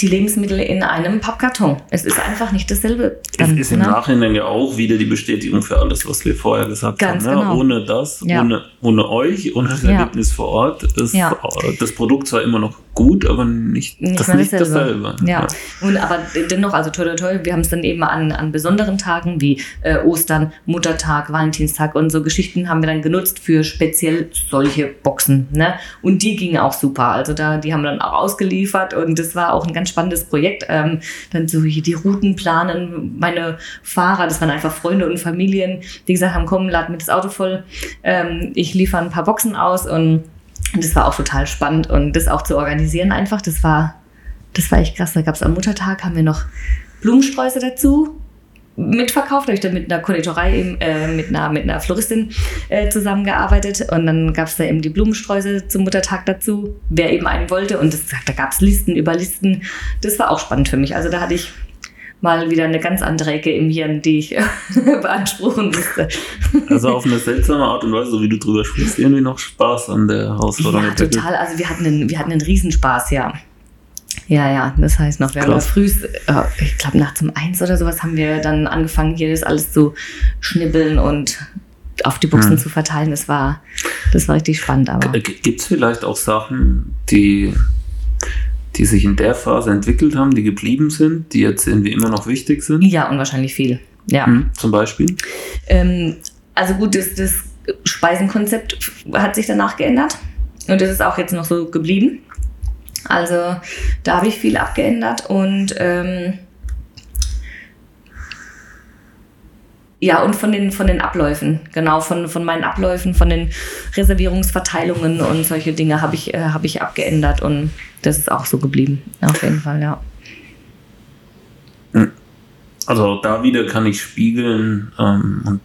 die Lebensmittel in einem Pappkarton. Es ist einfach nicht dasselbe. Es dann, ist im ne? Nachhinein ja auch wieder die Bestätigung für alles, was wir vorher gesagt Ganz haben. Ne? genau. Ohne das, Ja. ohne, ohne euch, ohne das Ja. Erlebnis vor Ort ist Ja. das Produkt zwar immer noch gut, aber nicht, Nicht das nicht dasselbe. dasselbe. Ja, und aber dennoch, also toll, toll, toll, wir haben es dann eben an, an besonderen Tagen wie äh, Ostern, Muttertag, Valentinstag und so Geschichten haben wir dann genutzt für speziell solche Boxen. Ne? Und die gingen auch super. Also da, die haben wir dann auch ausgeliefert und das war auch ein ganz spannendes Projekt. Ähm, dann so hier die Routen planen, meine Fahrer, das waren einfach Freunde und Familien, die gesagt haben, komm, lad mir das Auto voll, ähm, ich liefere ein paar Boxen aus und und das war auch total spannend und das auch zu organisieren einfach, das war, das war echt krass. Da gab es am Muttertag, haben wir noch Blumensträuße dazu mitverkauft. Da habe ich dann mit einer Konditorei, eben, äh, mit, einer, mit einer Floristin äh, zusammengearbeitet und dann gab es da eben die Blumensträuße zum Muttertag dazu, wer eben einen wollte und das, da gab es Listen über Listen. Das war auch spannend für mich. Also da hatte ich mal wieder eine ganz andere Ecke im Hirn, die ich beanspruchen müsste. Also auf eine seltsame Art und Weise, so wie du drüber sprichst, irgendwie noch Spaß an der Herausforderung. Ja, total. Also wir hatten einen, wir hatten einen Riesenspaß, ja. Ja, ja, das heißt noch, wir haben früh, äh, ich glaube nachts um eins oder sowas, haben wir dann angefangen, hier das alles zu schnibbeln und auf die Buchsen hm. zu verteilen. Das war, das war richtig spannend. Aber gibt es vielleicht auch Sachen, die die sich in der Phase entwickelt haben, die geblieben sind, die jetzt irgendwie immer noch wichtig sind? Ja, unwahrscheinlich viel. Ja. Hm, zum Beispiel? Ähm, also gut, das, das Speisenkonzept hat sich danach geändert und das ist auch jetzt noch so geblieben. Also da habe ich viel abgeändert und ähm, Ja, und von den, von den Abläufen, genau, von, von meinen Abläufen, von den Reservierungsverteilungen und solche Dinge habe ich, äh, hab ich abgeändert und das ist auch so geblieben, auf jeden Fall, ja. Hm. Also da wieder kann ich spiegeln ähm, und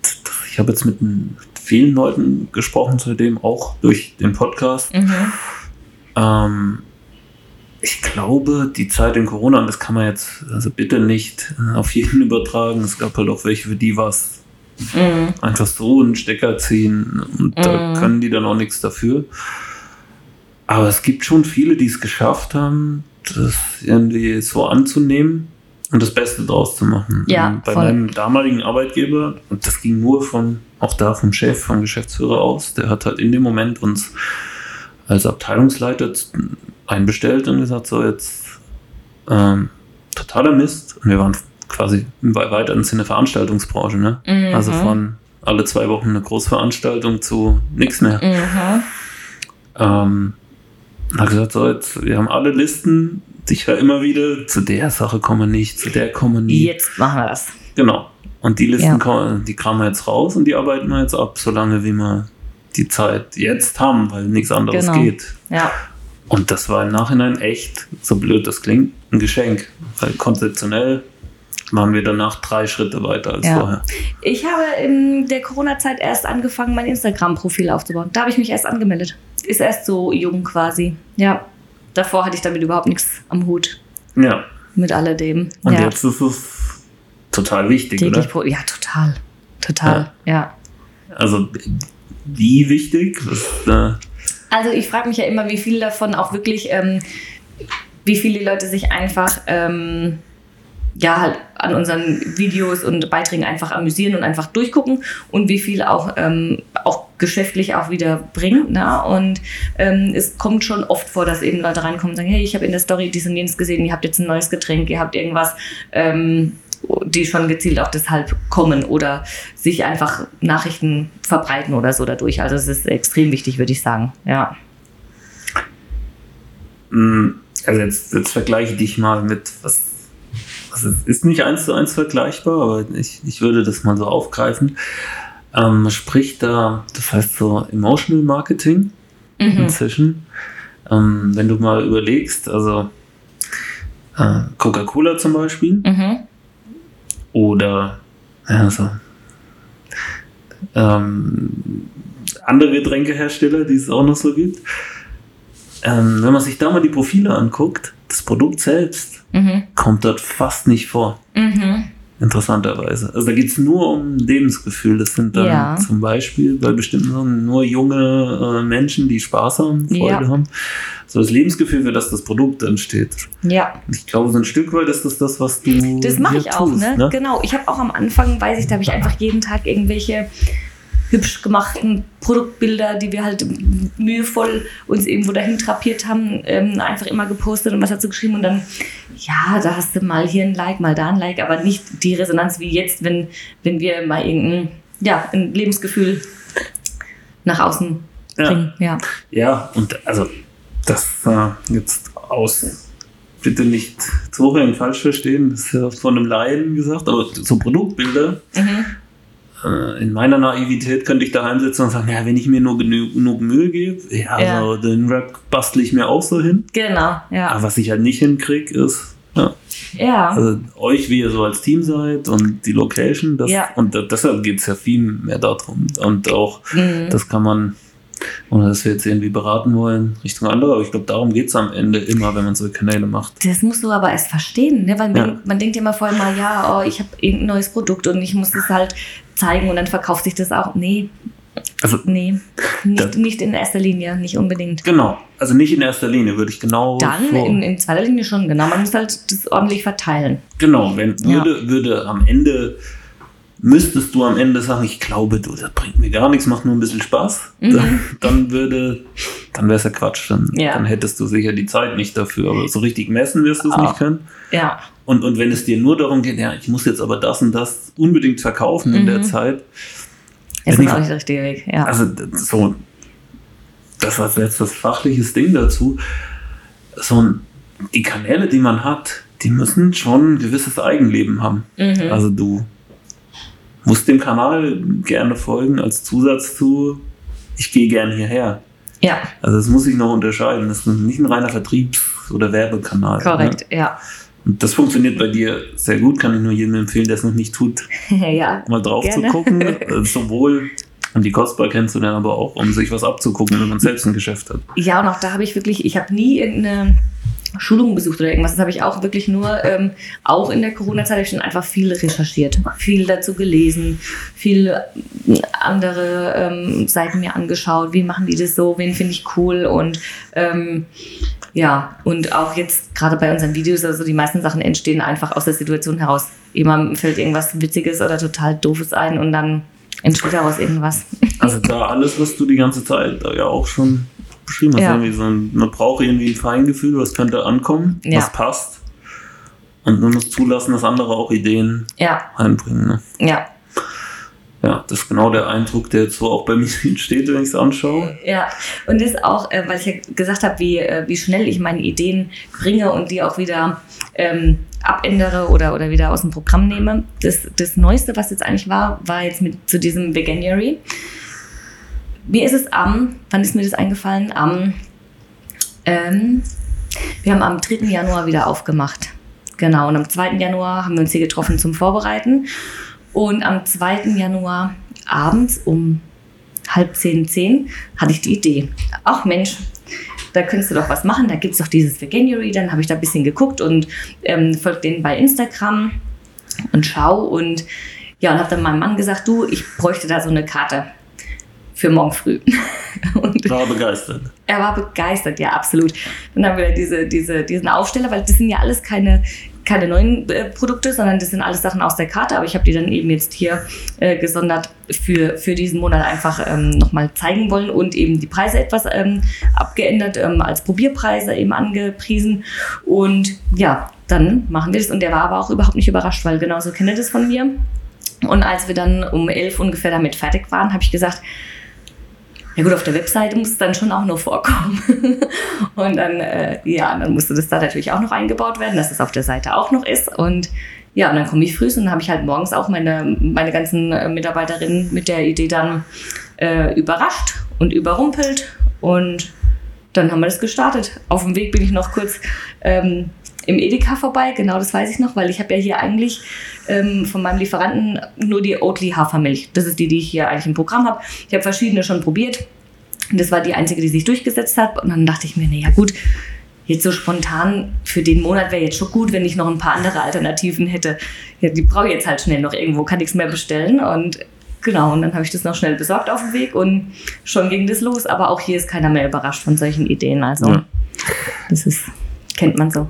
ich habe jetzt mit, mit, vielen Leuten gesprochen seitdem, auch durch den Podcast. Mhm. Ähm, ich glaube, die Zeit in Corona, und das kann man jetzt also bitte nicht äh, auf jeden übertragen, es gab halt auch welche, für die war es mhm. einfach so einen Stecker ziehen und mhm. da können die dann auch nichts dafür. Aber es gibt schon viele, die es geschafft haben, das irgendwie so anzunehmen und das Beste draus zu machen. Ja, bei voll. meinem damaligen Arbeitgeber, und das ging nur von, auch da vom Chef, vom Geschäftsführer aus, der hat halt in dem Moment uns als Abteilungsleiter einbestellt und gesagt, so jetzt ähm, totaler Mist. Und wir waren quasi im weiteren Sinne Veranstaltungsbranche, ne? Mhm. Also von alle zwei Wochen eine Großveranstaltung zu nichts mehr. Mhm. Ähm, hat gesagt, so jetzt, wir haben alle Listen, ich höre immer wieder, zu der Sache kommen wir nicht, zu der kommen wir nie. Jetzt machen wir das. Genau. Und die Listen, ja. kommen, die kramen wir jetzt raus und die arbeiten wir jetzt ab, solange wie wir die Zeit jetzt haben, weil nichts anderes genau. geht. Ja. Und das war im Nachhinein echt, so blöd das klingt, ein Geschenk. Weil konzeptionell waren wir danach drei Schritte weiter als ja. vorher. Ich habe in der Corona-Zeit erst angefangen, mein Instagram-Profil aufzubauen. Da habe ich mich erst angemeldet. Ist erst so jung quasi. Ja. Davor hatte ich damit überhaupt nichts am Hut. Ja. Mit alledem. Und ja. jetzt ist es total wichtig, Täglich oder? ja, total. Total, ja. ja. Also, wie wichtig? Was, äh also ich frage mich ja immer, wie viel davon auch wirklich, ähm, wie viele Leute sich einfach ähm, ja halt an unseren Videos und Beiträgen einfach amüsieren und einfach durchgucken und wie viel auch, ähm, auch geschäftlich auch wieder bringt. Ne? Und ähm, es kommt schon oft vor, dass eben Leute reinkommen und sagen, hey, ich habe in der Story dies und jenes gesehen, ihr habt jetzt ein neues Getränk, ihr habt irgendwas. Ähm, die schon gezielt auch deshalb kommen oder sich einfach Nachrichten verbreiten oder so dadurch. Also es ist extrem wichtig, würde ich sagen. Ja. Mm, also jetzt, jetzt vergleiche dich mal mit was. Also ist nicht eins zu eins vergleichbar, aber ich, ich würde das mal so aufgreifen. Ähm, man spricht da, das heißt so Emotional Marketing mhm. inzwischen. Ähm, wenn du mal überlegst, also äh, Coca-Cola zum Beispiel, mhm oder also, ähm, andere Getränkehersteller, die es auch noch so gibt. Ähm, wenn man sich da mal die Profile anguckt, das Produkt selbst mhm. kommt dort fast nicht vor. Mhm. Interessanterweise. Also da geht es nur um Lebensgefühl. Das sind dann ja. zum Beispiel bei bestimmten Sachen nur junge äh, Menschen, die Spaß haben, Freude ja. haben. So das Lebensgefühl, für das das Produkt entsteht. Ja. Ich glaube, so ein Stück weit ist das das, was du. Das mache ich auch, ne? ne? Genau. Ich habe auch am Anfang, weiß ich, da habe ich einfach jeden Tag irgendwelche hübsch gemachten Produktbilder, die wir halt mühevoll uns irgendwo dahin trapiert haben, ähm, einfach immer gepostet und was dazu geschrieben und dann, ja, da hast du mal hier ein Like, mal da ein Like, aber nicht die Resonanz wie jetzt, wenn, wenn wir mal irgendein, ja, ein Lebensgefühl nach außen bringen. Ja, ja. ja und also das äh, jetzt aus bitte nicht zu hoch falsch verstehen, das ist ja von einem Laien gesagt, aber so Produktbilder, mhm in meiner Naivität könnte ich daheim sitzen und sagen, ja, wenn ich mir nur genug, Mühe gebe, ja, ja. So, den Rap bastle ich mir auch so hin. Genau, ja. Aber was ich halt nicht hinkriege, ist, ja. ja. Also euch, wie ihr so als Team seid und die Location, das, ja. und deshalb geht es ja viel mehr darum. Und auch, mhm. das kann man Ohne dass wir jetzt irgendwie beraten wollen Richtung andere, aber ich glaube, darum geht es am Ende immer, wenn man solche Kanäle macht. Das musst du aber erst verstehen, ne? weil man, ja. man denkt ja immer vorher mal, ja, oh, ich habe irgendein neues Produkt und ich muss das halt zeigen und dann verkauft sich das auch. Nee, also, nee, nicht, nicht in erster Linie, nicht unbedingt. Genau, also nicht in erster Linie, würde ich genau. Dann in, in, zweiter Linie schon, genau. Man muss halt das ordentlich verteilen. Genau, wenn würde, ja. würde am Ende müsstest du am Ende sagen, ich glaube, du, das bringt mir gar nichts, macht nur ein bisschen Spaß, mhm. dann, dann, würde, dann wäre es ja Quatsch. Dann, ja. dann hättest du sicher die Zeit nicht dafür. Aber so richtig messen wirst du es oh. nicht können. Ja. Und, und wenn es dir nur darum geht, ja, ich muss jetzt aber das und das unbedingt verkaufen mhm. in der mhm. Zeit. Ist das auch nicht der richtige Weg, ja. Also so, das war jetzt das fachliches Ding dazu. So die Kanäle, die man hat, die müssen schon ein gewisses Eigenleben haben. Mhm. Also du muss dem Kanal gerne folgen als Zusatz zu, ich gehe gerne hierher. Ja. Also das muss ich noch unterscheiden. Das ist nicht ein reiner Vertriebs- oder Werbekanal. Korrekt, ne? ja. Und das funktioniert bei dir sehr gut, kann ich nur jedem empfehlen, der es noch nicht tut, ja, mal drauf gerne. zu gucken. Also sowohl um die Kostbar kennenzulernen, aber auch um sich was abzugucken, wenn man selbst ein Geschäft hat. Ja, und auch da habe ich wirklich, ich habe nie irgendeine Schulungen besucht oder irgendwas. Das habe ich auch wirklich nur, ähm, auch in der Corona-Zeit habe ich schon einfach viel recherchiert, viel dazu gelesen, viel äh, andere ähm, Seiten mir angeschaut, wie machen die das so, wen finde ich cool und ähm, ja, und auch jetzt gerade bei unseren Videos, also die meisten Sachen entstehen einfach aus der Situation heraus. Jemandem fällt irgendwas Witziges oder total Doofes ein und dann entsteht daraus irgendwas. Also da alles, was du die ganze Zeit ja auch schon beschrieben hast. Ja. Irgendwie so ein, man braucht irgendwie ein Feingefühl, was könnte ankommen, ja. was passt. Und man muss zulassen, dass andere auch Ideen ja. einbringen. Ne? Ja. Ja, das ist genau der Eindruck, der jetzt so auch bei mir entsteht, wenn ich es anschaue. Ja, und das auch, äh, weil ich ja gesagt habe, wie, äh, wie schnell ich meine Ideen bringe und die auch wieder ähm, abändere oder, oder wieder aus dem Programm nehme. Das, das Neueste, was jetzt eigentlich war, war jetzt mit zu diesem Veganuary. Mir ist es am, wann ist mir das eingefallen? Am, ähm, wir haben am 3. Januar wieder aufgemacht. Genau, und am 2. Januar haben wir uns hier getroffen zum Vorbereiten. Und am 2. Januar abends um halb zehn, zehn hatte ich die Idee. Ach Mensch, da könntest du doch was machen. Da gibt es doch dieses Veganuary. Dann habe ich da ein bisschen geguckt und ähm, folge denen bei Instagram und schau. Und ja, und habe dann meinem Mann gesagt, du, ich bräuchte da so eine Karte für morgen früh. Und war begeistert. Er war begeistert, ja, absolut. Dann haben wir diese, diese, diesen Aufsteller, weil das sind ja alles keine, keine neuen äh, Produkte, sondern das sind alles Sachen aus der Karte. Aber ich habe die dann eben jetzt hier äh, gesondert für, für diesen Monat einfach ähm, nochmal zeigen wollen und eben die Preise etwas ähm, abgeändert, ähm, als Probierpreise eben angepriesen. Und ja, dann machen wir das. Und der war aber auch überhaupt nicht überrascht, weil genauso kennt er das von mir. Und als wir dann um elf ungefähr damit fertig waren, habe ich gesagt, ja gut, auf der Webseite muss es dann schon auch nur vorkommen. und dann, äh, ja, dann musste das da natürlich auch noch eingebaut werden, dass es auf der Seite auch noch ist. Und ja, und dann komme ich früh und dann habe ich halt morgens auch meine, meine ganzen äh, Mitarbeiterinnen mit der Idee dann äh, überrascht und überrumpelt. Und dann haben wir das gestartet. Auf dem Weg bin ich noch kurz ähm, im Edeka vorbei, genau das weiß ich noch, weil ich habe ja hier eigentlich ähm, von meinem Lieferanten nur die Oatly Hafermilch. Das ist die, die ich hier eigentlich im Programm habe. Ich habe verschiedene schon probiert. Das war die einzige, die sich durchgesetzt hat. Und dann dachte ich mir, naja gut, jetzt so spontan für den Monat wäre jetzt schon gut, wenn ich noch ein paar andere Alternativen hätte. Ja, die brauche ich jetzt halt schnell noch irgendwo, kann nichts mehr bestellen. Und genau, und dann habe ich das noch schnell besorgt auf dem Weg und schon ging das los. Aber auch hier ist keiner mehr überrascht von solchen Ideen. Also ja. das ist, kennt man so.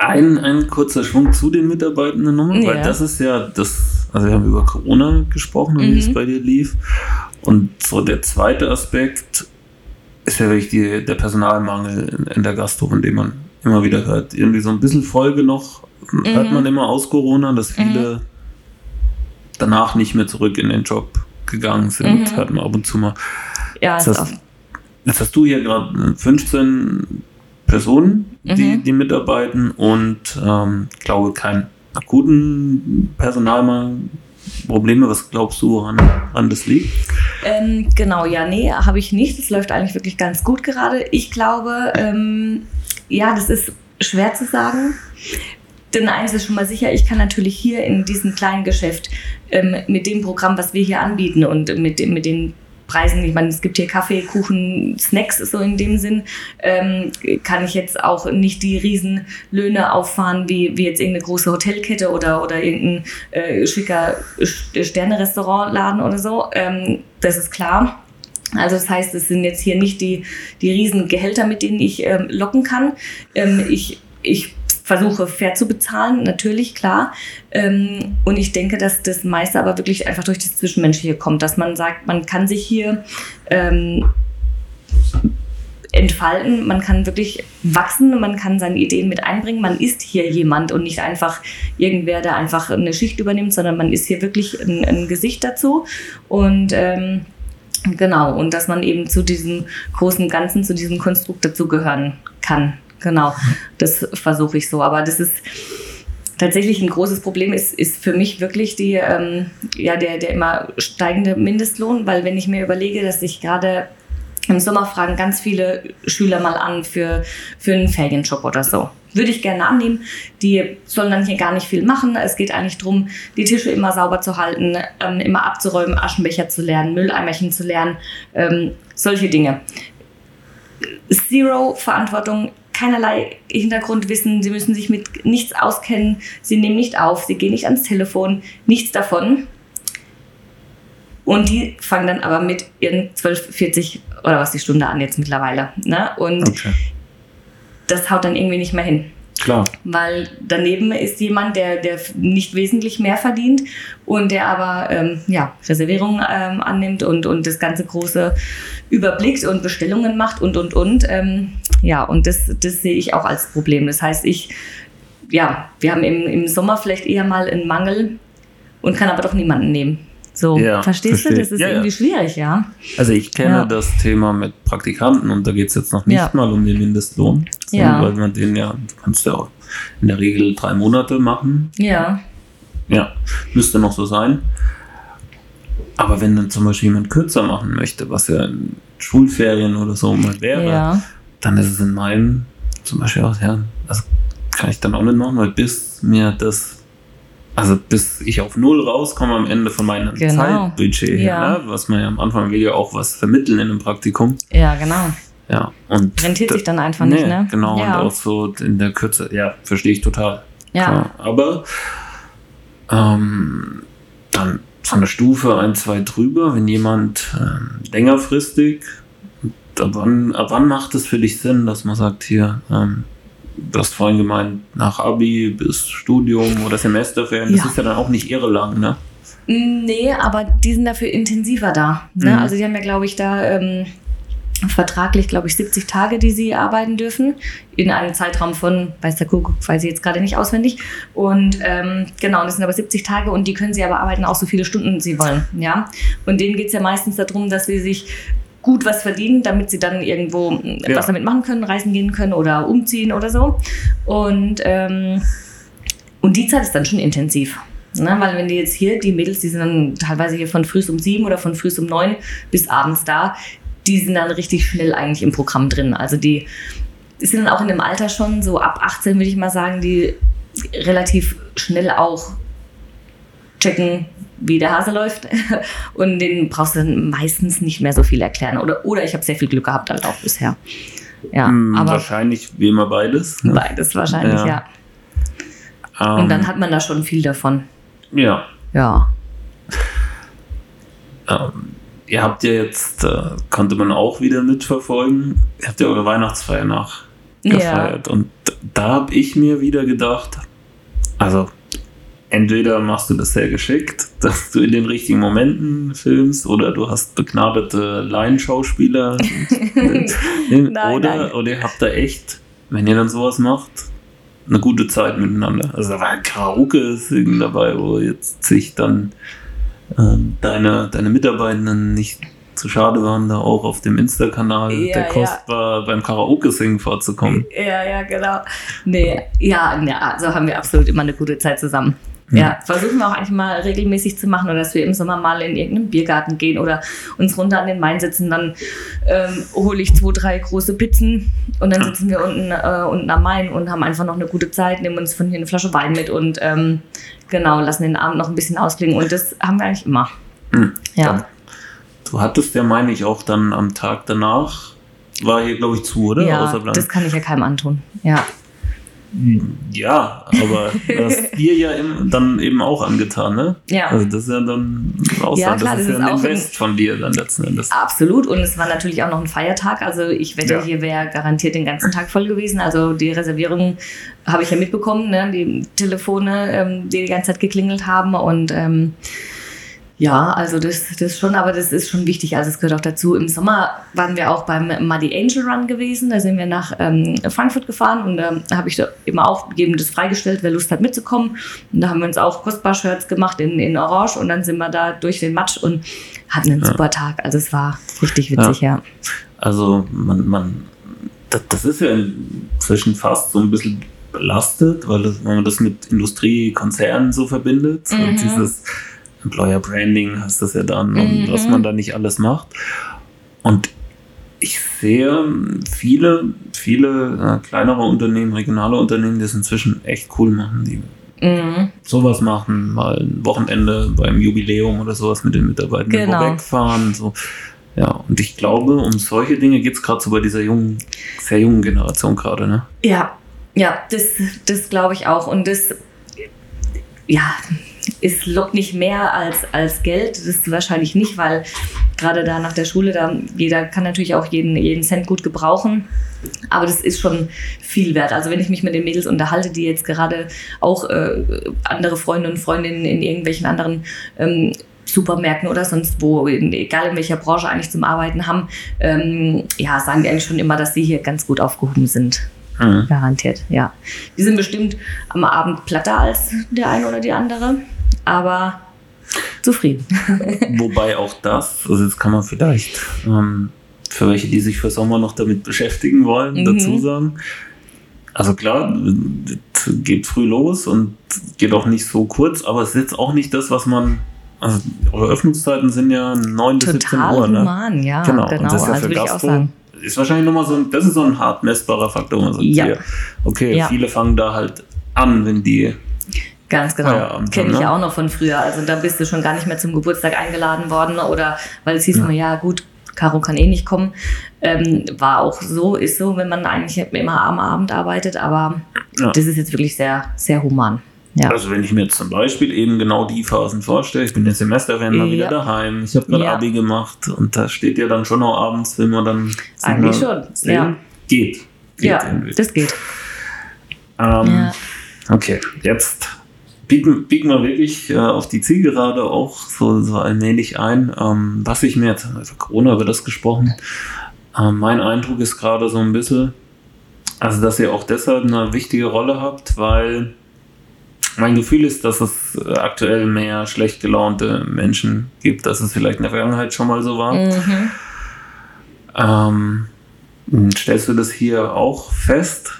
Ein, ein kurzer Schwung zu den Mitarbeitenden nochmal, ja. weil das ist ja das, also wir haben über Corona gesprochen und mhm. wie es bei dir lief. Und so der zweite Aspekt ist ja wirklich die, der Personalmangel in, in, der Gastro, von dem man immer wieder hört. Irgendwie so ein bisschen Folge noch mhm. hört man immer aus Corona, dass viele mhm. danach nicht mehr zurück in den Job gegangen sind, mhm. hört man ab und zu mal. Ja, das heißt, jetzt hast du hier gerade 15 Personen, die, mhm. die mitarbeiten und ähm, glaube keinen akuten Personalmangel. Probleme, was glaubst du, woran, woran das liegt? Ähm, genau, ja, nee, habe ich nicht. Das läuft eigentlich wirklich ganz gut gerade. Ich glaube, ähm, ja, das ist schwer zu sagen. Denn eines ist schon mal sicher, ich kann natürlich hier in diesem kleinen Geschäft ähm, mit dem Programm, was wir hier anbieten und mit, mit den Preisen, ich meine, es gibt hier Kaffee, Kuchen, Snacks, so in dem Sinn, ähm, kann ich jetzt auch nicht die Riesenlöhne auffahren, wie, wie jetzt irgendeine große Hotelkette oder, oder irgendein äh, schicker Sterne-Restaurantladen oder so. Ähm, das ist klar. Also das heißt, es sind jetzt hier nicht die, die riesen Gehälter, mit denen ich ähm, locken kann. Ähm, ich, ich versuche fair zu bezahlen, natürlich, klar. Ähm, und ich denke, dass das meiste aber wirklich einfach durch das Zwischenmenschliche kommt, dass man sagt, man kann sich hier ähm, entfalten, man kann wirklich wachsen, man kann seine Ideen mit einbringen, man ist hier jemand und nicht einfach irgendwer, der einfach eine Schicht übernimmt, sondern man ist hier wirklich ein, ein Gesicht dazu und ähm, genau, und dass man eben zu diesem großen Ganzen, zu diesem Konstrukt dazugehören kann. Genau, das versuche ich so. Aber das ist tatsächlich ein großes Problem ist, ist für mich wirklich die, ähm, ja, der, der immer steigende Mindestlohn, weil wenn ich mir überlege, dass ich gerade im Sommer fragen ganz viele Schüler mal an für, für einen Ferienjob oder so. Würde ich gerne annehmen. Die sollen dann hier gar nicht viel machen. Es geht eigentlich darum, die Tische immer sauber zu halten, ähm, immer abzuräumen, Aschenbecher zu lernen, Mülleimerchen zu lernen, ähm, solche Dinge. Zero Verantwortung keinerlei Hintergrundwissen, sie müssen sich mit nichts auskennen, sie nehmen nicht auf, sie gehen nicht ans Telefon, nichts davon. Und die fangen dann aber mit ihren 12, 40 oder was die Stunde an jetzt mittlerweile. Ne? Und okay. das haut dann irgendwie nicht mehr hin. Klar. Weil daneben ist jemand, der, der nicht wesentlich mehr verdient und der aber ähm, ja, Reservierungen ähm, annimmt und, und das ganze große überblickt und Bestellungen macht und, und, und. Ähm, ja, und das, das sehe ich auch als Problem. Das heißt, ich, ja, wir haben im, im Sommer vielleicht eher mal einen Mangel und kann aber doch niemanden nehmen. So, ja, verstehst verstehe. du? Das ist ja, irgendwie ja. schwierig, ja. Also ich kenne das Thema mit Praktikanten und da geht es jetzt noch nicht mal um den Mindestlohn, ja. weil man den ja, du kannst ja auch in der Regel drei Monate machen. Ja. Ja, müsste noch so sein. Aber wenn dann zum Beispiel jemand kürzer machen möchte, was ja in Schulferien oder so mal wäre, dann ist es in meinem zum Beispiel auch, ja, das kann ich dann auch nicht machen, weil bis mir das also bis ich auf Null rauskomme am Ende von meinem genau. Zeitbudget her, ja. ne? was man ja am Anfang will ja auch was vermitteln in einem Praktikum. Ja, genau. Ja, und rentiert sich dann einfach nee, nicht, ne? Genau, ja. und auch so in der Kürze, ja, verstehe ich total. Ja. Klar. Aber ähm, dann von der Stufe ein, zwei drüber, wenn jemand ähm, längerfristig, ab wann, ab wann macht es für dich Sinn, dass man sagt, hier, ähm, du hast vorhin gemeint, nach Abi bis Studium oder Semesterferien, das ja. ist ja dann auch nicht irre lang, ne? Nee, aber die sind dafür intensiver da. Ne? Mhm. Also die haben ja, glaube ich, da ähm, vertraglich, glaube ich, 70 Tage, die sie arbeiten dürfen, in einem Zeitraum von, weiß der Kuckuck, weiß ich jetzt gerade nicht auswendig. Und ähm, genau, das sind aber 70 Tage und die können sie aber arbeiten auch so viele Stunden sie wollen. Ja? Und denen geht es ja meistens darum, dass sie sich gut was verdienen, damit sie dann irgendwo ja. was damit machen können, reisen gehen können oder umziehen oder so. Und, ähm, und die Zeit ist dann schon intensiv. Ne? Weil wenn die jetzt hier, die Mädels, die sind dann teilweise hier von früh um sieben oder von früh um neun bis abends da, die sind dann richtig schnell eigentlich im Programm drin. Also die, die sind dann auch in dem Alter schon, so ab 18 würde ich mal sagen, die relativ schnell auch checken, wie der Hase läuft. Und den brauchst du dann meistens nicht mehr so viel erklären. Oder, oder ich habe sehr viel Glück gehabt halt auch bisher. Ja, hm, aber wahrscheinlich wie immer beides. Ne? Beides wahrscheinlich, ja. ja. Um, Und dann hat man da schon viel davon. Ja. Ja. Ähm, ihr habt ja jetzt, äh, konnte man auch wieder mitverfolgen, ihr habt ja eure Weihnachtsfeier nachgefeiert. Ja. Und da habe ich mir wieder gedacht, also entweder machst du das sehr geschickt, dass du in den richtigen Momenten filmst, oder du hast begnadete Laienschauspieler. oder, nein. oder ihr habt da echt, wenn ihr dann sowas macht, eine gute Zeit miteinander. Also da war ein Karaoke-Singen dabei, wo jetzt sich dann äh, deine, deine Mitarbeitenden nicht zu schade waren, da auch auf dem Insta-Kanal ja, der Kostbar ja. beim Karaoke-Singen vorzukommen. Ja, ja, genau. Nee, ja, ja, also haben wir absolut immer eine gute Zeit zusammen. Ja, versuchen wir auch eigentlich mal regelmäßig zu machen oder dass wir im Sommer mal in irgendeinen Biergarten gehen oder uns runter an den Main sitzen. Dann ähm, hole ich zwei, drei große Pizzen und dann sitzen wir unten, äh, unten am Main und haben einfach noch eine gute Zeit, nehmen uns von hier eine Flasche Wein mit und ähm, genau, lassen den Abend noch ein bisschen ausklingen. Und das haben wir eigentlich immer. Mhm. Ja. du hattest ja, meine ich, auch dann am Tag danach, war hier, glaube ich, zu, oder? Ja, das kann ich ja keinem antun. Ja. Ja, aber das dir ja im, dann eben auch angetan, ne? Ja. Also das ist ja dann Ausland, Ja, klar, das ist das ja ist ein auch Invest von dir dann letzten Endes. Absolut. Und es war natürlich auch noch ein Feiertag. Also ich wette, Ja. hier wäre garantiert den ganzen Tag voll gewesen. Also die Reservierungen habe ich ja mitbekommen, ne? die Telefone, ähm, die die ganze Zeit geklingelt haben. Und ähm, ja, also das, das schon, aber das ist schon wichtig. Also es gehört auch dazu. Im Sommer waren wir auch beim Muddy Angel Run gewesen. Da sind wir nach ähm, Frankfurt gefahren und ähm, da habe ich da immer auch jedem das freigestellt, wer Lust hat mitzukommen. Und da haben wir uns auch Kostbar-Shirts gemacht in, in Orange und dann sind wir da durch den Matsch und hatten einen Ja. super Tag. Also es war richtig witzig, ja. Also man, man das, das ist ja inzwischen fast so ein bisschen belastet, weil das, wenn man das mit Industriekonzernen so verbindet Mhm. und dieses Employer Branding hast das ja dann und Mhm. was man da nicht alles macht. Und ich sehe viele, viele äh, kleinere Unternehmen, regionale Unternehmen, die es inzwischen echt cool machen, die Mhm. sowas machen, mal ein Wochenende beim Jubiläum oder sowas mit den Mitarbeitern Genau. wegfahren. So. Ja, und ich glaube, um solche Dinge geht es gerade so bei dieser jungen, sehr jungen Generation gerade, ne? Ja, ja, das, das glaube ich auch. Und das, ja, es lockt nicht mehr als, als Geld. Das ist wahrscheinlich nicht, weil gerade da nach der Schule, da jeder kann natürlich auch jeden, jeden Cent gut gebrauchen. Aber das ist schon viel wert. Also wenn ich mich mit den Mädels unterhalte, die jetzt gerade auch äh, andere Freunde und Freundinnen in irgendwelchen anderen ähm, Supermärkten oder sonst wo, egal in welcher Branche eigentlich zum Arbeiten haben, ähm, ja, sagen die eigentlich schon immer, dass sie hier ganz gut aufgehoben sind. Mhm. Garantiert, ja. Die sind bestimmt am Abend platter als der eine oder die andere, aber zufrieden. Wobei auch das, also jetzt kann man vielleicht ähm, für welche, die sich für Sommer noch damit beschäftigen wollen, Mhm. dazu sagen. Also klar, es geht früh los und geht auch nicht so kurz, aber es ist jetzt auch nicht das, was man. Also eure Öffnungszeiten sind ja 9 bis 17 Total Uhr, ne? human, ja. Genau, Genau, und das ist ja also für Gastro, sagen. Ist wahrscheinlich nochmal so ein, das ist so ein hart messbarer Faktor, man sagt, Ja. hier, okay, Ja. viele fangen da halt an, wenn die, Ganz genau. Kenne ich ne? ja auch noch von früher. Also da bist du schon gar nicht mehr zum Geburtstag eingeladen worden oder weil es hieß Ja. immer, ja gut, Caro kann eh nicht kommen. Ähm, war auch so, ist so, wenn man eigentlich immer am Abend arbeitet, aber Ja. das ist jetzt wirklich sehr, sehr human. Ja. also wenn ich mir jetzt zum Beispiel eben genau die Phasen vorstelle, ich bin jetzt Semesterferien mal Ja. wieder daheim, ich habe gerade Ja. Abi gemacht und da steht ja dann schon auch abends, wenn man dann Eigentlich schon, sehen, ja. geht. geht Ja, das geht. Ähm. Okay, jetzt biegen, biegen wir wirklich äh, auf die Zielgerade auch so, so allmählich ein. Ähm, was ich mir jetzt, also Corona über das gesprochen, ähm, mein Eindruck ist gerade so ein bisschen, also dass ihr auch deshalb eine wichtige Rolle habt, weil mein Gefühl ist, dass es äh, aktuell mehr schlecht gelaunte Menschen gibt, dass es vielleicht in der Vergangenheit schon mal so war. Mhm. Ähm, stellst du das hier auch fest,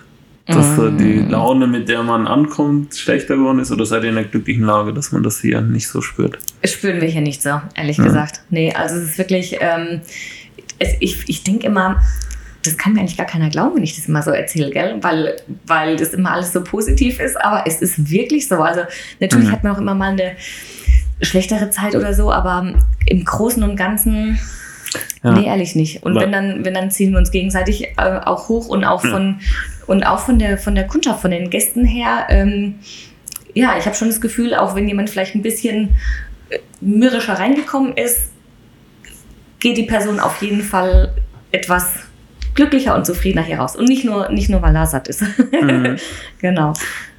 dass äh, die Mm. Laune, mit der man ankommt, schlechter geworden ist? Oder seid ihr in der glücklichen Lage, dass man das hier nicht so spürt? Spüren wir hier nicht so, ehrlich Ja. gesagt. Nee, also es ist wirklich, ähm, es, ich, ich denke immer, das kann mir eigentlich gar keiner glauben, wenn ich das immer so erzähle, gell? Weil, weil das immer alles so positiv ist, aber es ist wirklich so. Also natürlich Mhm. hat man auch immer mal eine schlechtere Zeit oder so, aber im Großen und Ganzen, Ja. nee, ehrlich nicht. Und wenn dann, wenn dann ziehen wir uns gegenseitig äh, auch hoch und auch Ja. von und auch von der von der Kundschaft, von den Gästen her, ähm, ja, ich habe schon das Gefühl, auch wenn jemand vielleicht ein bisschen äh, mürrischer reingekommen ist, geht die Person auf jeden Fall etwas glücklicher und zufriedener hier raus. Und nicht nur, nicht nur weil er satt ist. Mhm. genau,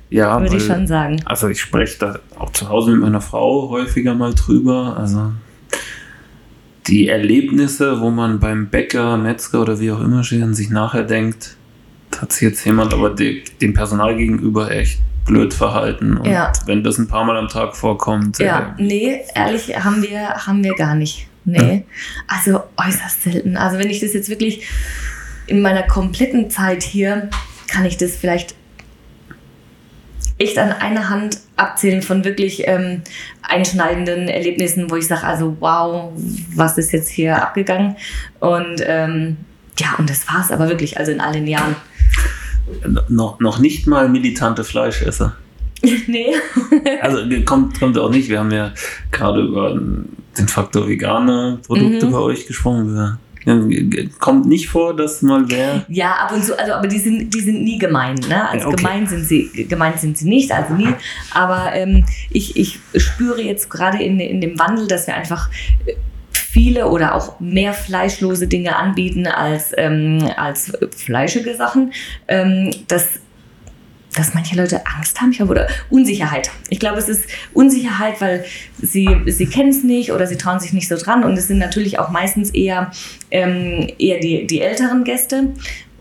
Ja, würde ich weil- schon sagen. Also ich spreche da auch zu Hause mit meiner Frau häufiger mal drüber. Also die Erlebnisse, wo man beim Bäcker, Metzger oder wie auch immer steht sich nachher denkt, hat sich jetzt jemand aber de, dem Personal gegenüber echt blöd verhalten. Und Ja. wenn das ein paar Mal am Tag vorkommt, Ja, äh, nee, ehrlich haben wir, haben wir gar nicht. Nee. Also äußerst selten. Also wenn ich das jetzt wirklich in meiner kompletten Zeit hier, kann ich das vielleicht echt an einer Hand abzählen von wirklich ähm, einschneidenden Erlebnissen, wo ich sage, also wow, was ist jetzt hier abgegangen? Und ähm, ja, und das war es aber wirklich, also in allen Jahren. noch, noch nicht mal militante Fleischesser. nee. Also kommt, kommt auch nicht. Wir haben ja gerade über den Faktor vegane Produkte mhm. bei euch gesprochen. Kommt nicht vor, dass mal wer. Ja, ab und zu, also aber die sind, die sind nie gemein, ne? Also okay. gemein sind sie, gemein sind sie nicht, also nie. Aber ähm, ich, ich spüre jetzt gerade in, in dem Wandel, dass wir einfach äh, viele oder auch mehr fleischlose Dinge anbieten als, ähm, als fleischige Sachen. Ähm, das dass manche Leute Angst haben, ich glaube, oder Unsicherheit. Ich glaube, es ist Unsicherheit, weil sie, sie kennen es nicht oder sie trauen sich nicht so dran. Und es sind natürlich auch meistens eher, ähm, eher die, die älteren Gäste.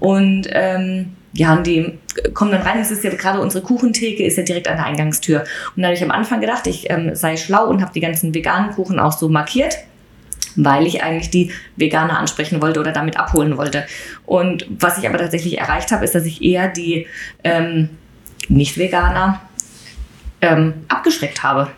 Und ähm, ja, und die kommen dann rein. Es ist ja gerade unsere Kuchentheke, ist ja direkt an der Eingangstür. Und da habe ich am Anfang gedacht, ich ähm, sei schlau und habe die ganzen veganen Kuchen auch so markiert weil ich eigentlich die Veganer ansprechen wollte oder damit abholen wollte. Und was ich aber tatsächlich erreicht habe, ist, dass ich eher die ähm, Nicht-Veganer ähm, abgeschreckt habe.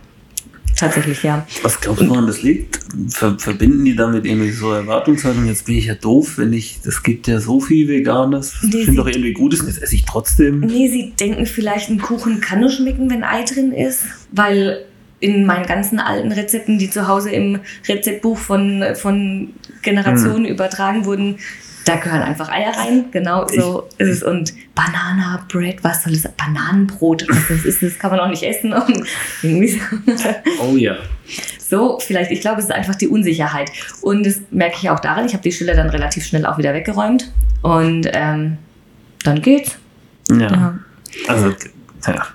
Tatsächlich, ja. Was glaubst du, woran das liegt? Ver verbinden die damit irgendwie so Erwartungshaltung? Jetzt bin ich ja doof, wenn ich, das gibt ja so viel Veganes. Nee, finde doch irgendwie Gutes und jetzt esse ich trotzdem. Nee, sie denken vielleicht, ein Kuchen kann nur schmecken, wenn Ei drin ist, weil in meinen ganzen alten Rezepten, die zu Hause im Rezeptbuch von, von Generationen hm. übertragen wurden, da gehören einfach Eier rein, genau so ist es. Und Banana Bread, was soll das? Bananenbrot, was das ist, das kann man auch nicht essen. oh ja. So, vielleicht, ich glaube, es ist einfach die Unsicherheit. Und das merke ich auch daran, ich habe die Schilder dann relativ schnell auch wieder weggeräumt. Und ähm, dann geht's. Ja. ja. Also, ja.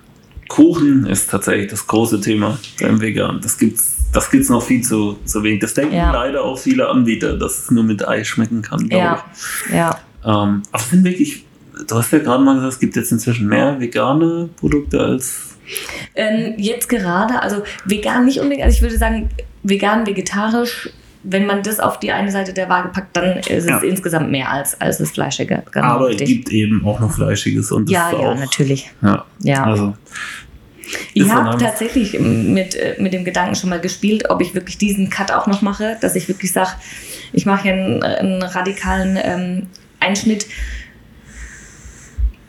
Kuchen ist tatsächlich das große Thema beim Vegan. Das gibt's, das gibt's noch viel zu, zu wenig. Das denken ja. leider auch viele Anbieter, dass es nur mit Ei schmecken kann, ja. ich. Ja. Ähm, aber es sind wirklich, du hast ja gerade mal gesagt, es gibt jetzt inzwischen mehr vegane Produkte als. Ähm, jetzt gerade, also vegan nicht unbedingt, also ich würde sagen, vegan, vegetarisch wenn man das auf die eine Seite der Waage packt, dann ist es ja. insgesamt mehr als, als das Fleischige. Genau, Aber es gibt eben auch noch Fleischiges. Und ja, ja, auch, natürlich. Ja, ja. Also, ich habe tatsächlich mit, äh, mit dem Gedanken schon mal gespielt, ob ich wirklich diesen Cut auch noch mache, dass ich wirklich sage, ich mache hier einen, einen radikalen ähm, Einschnitt.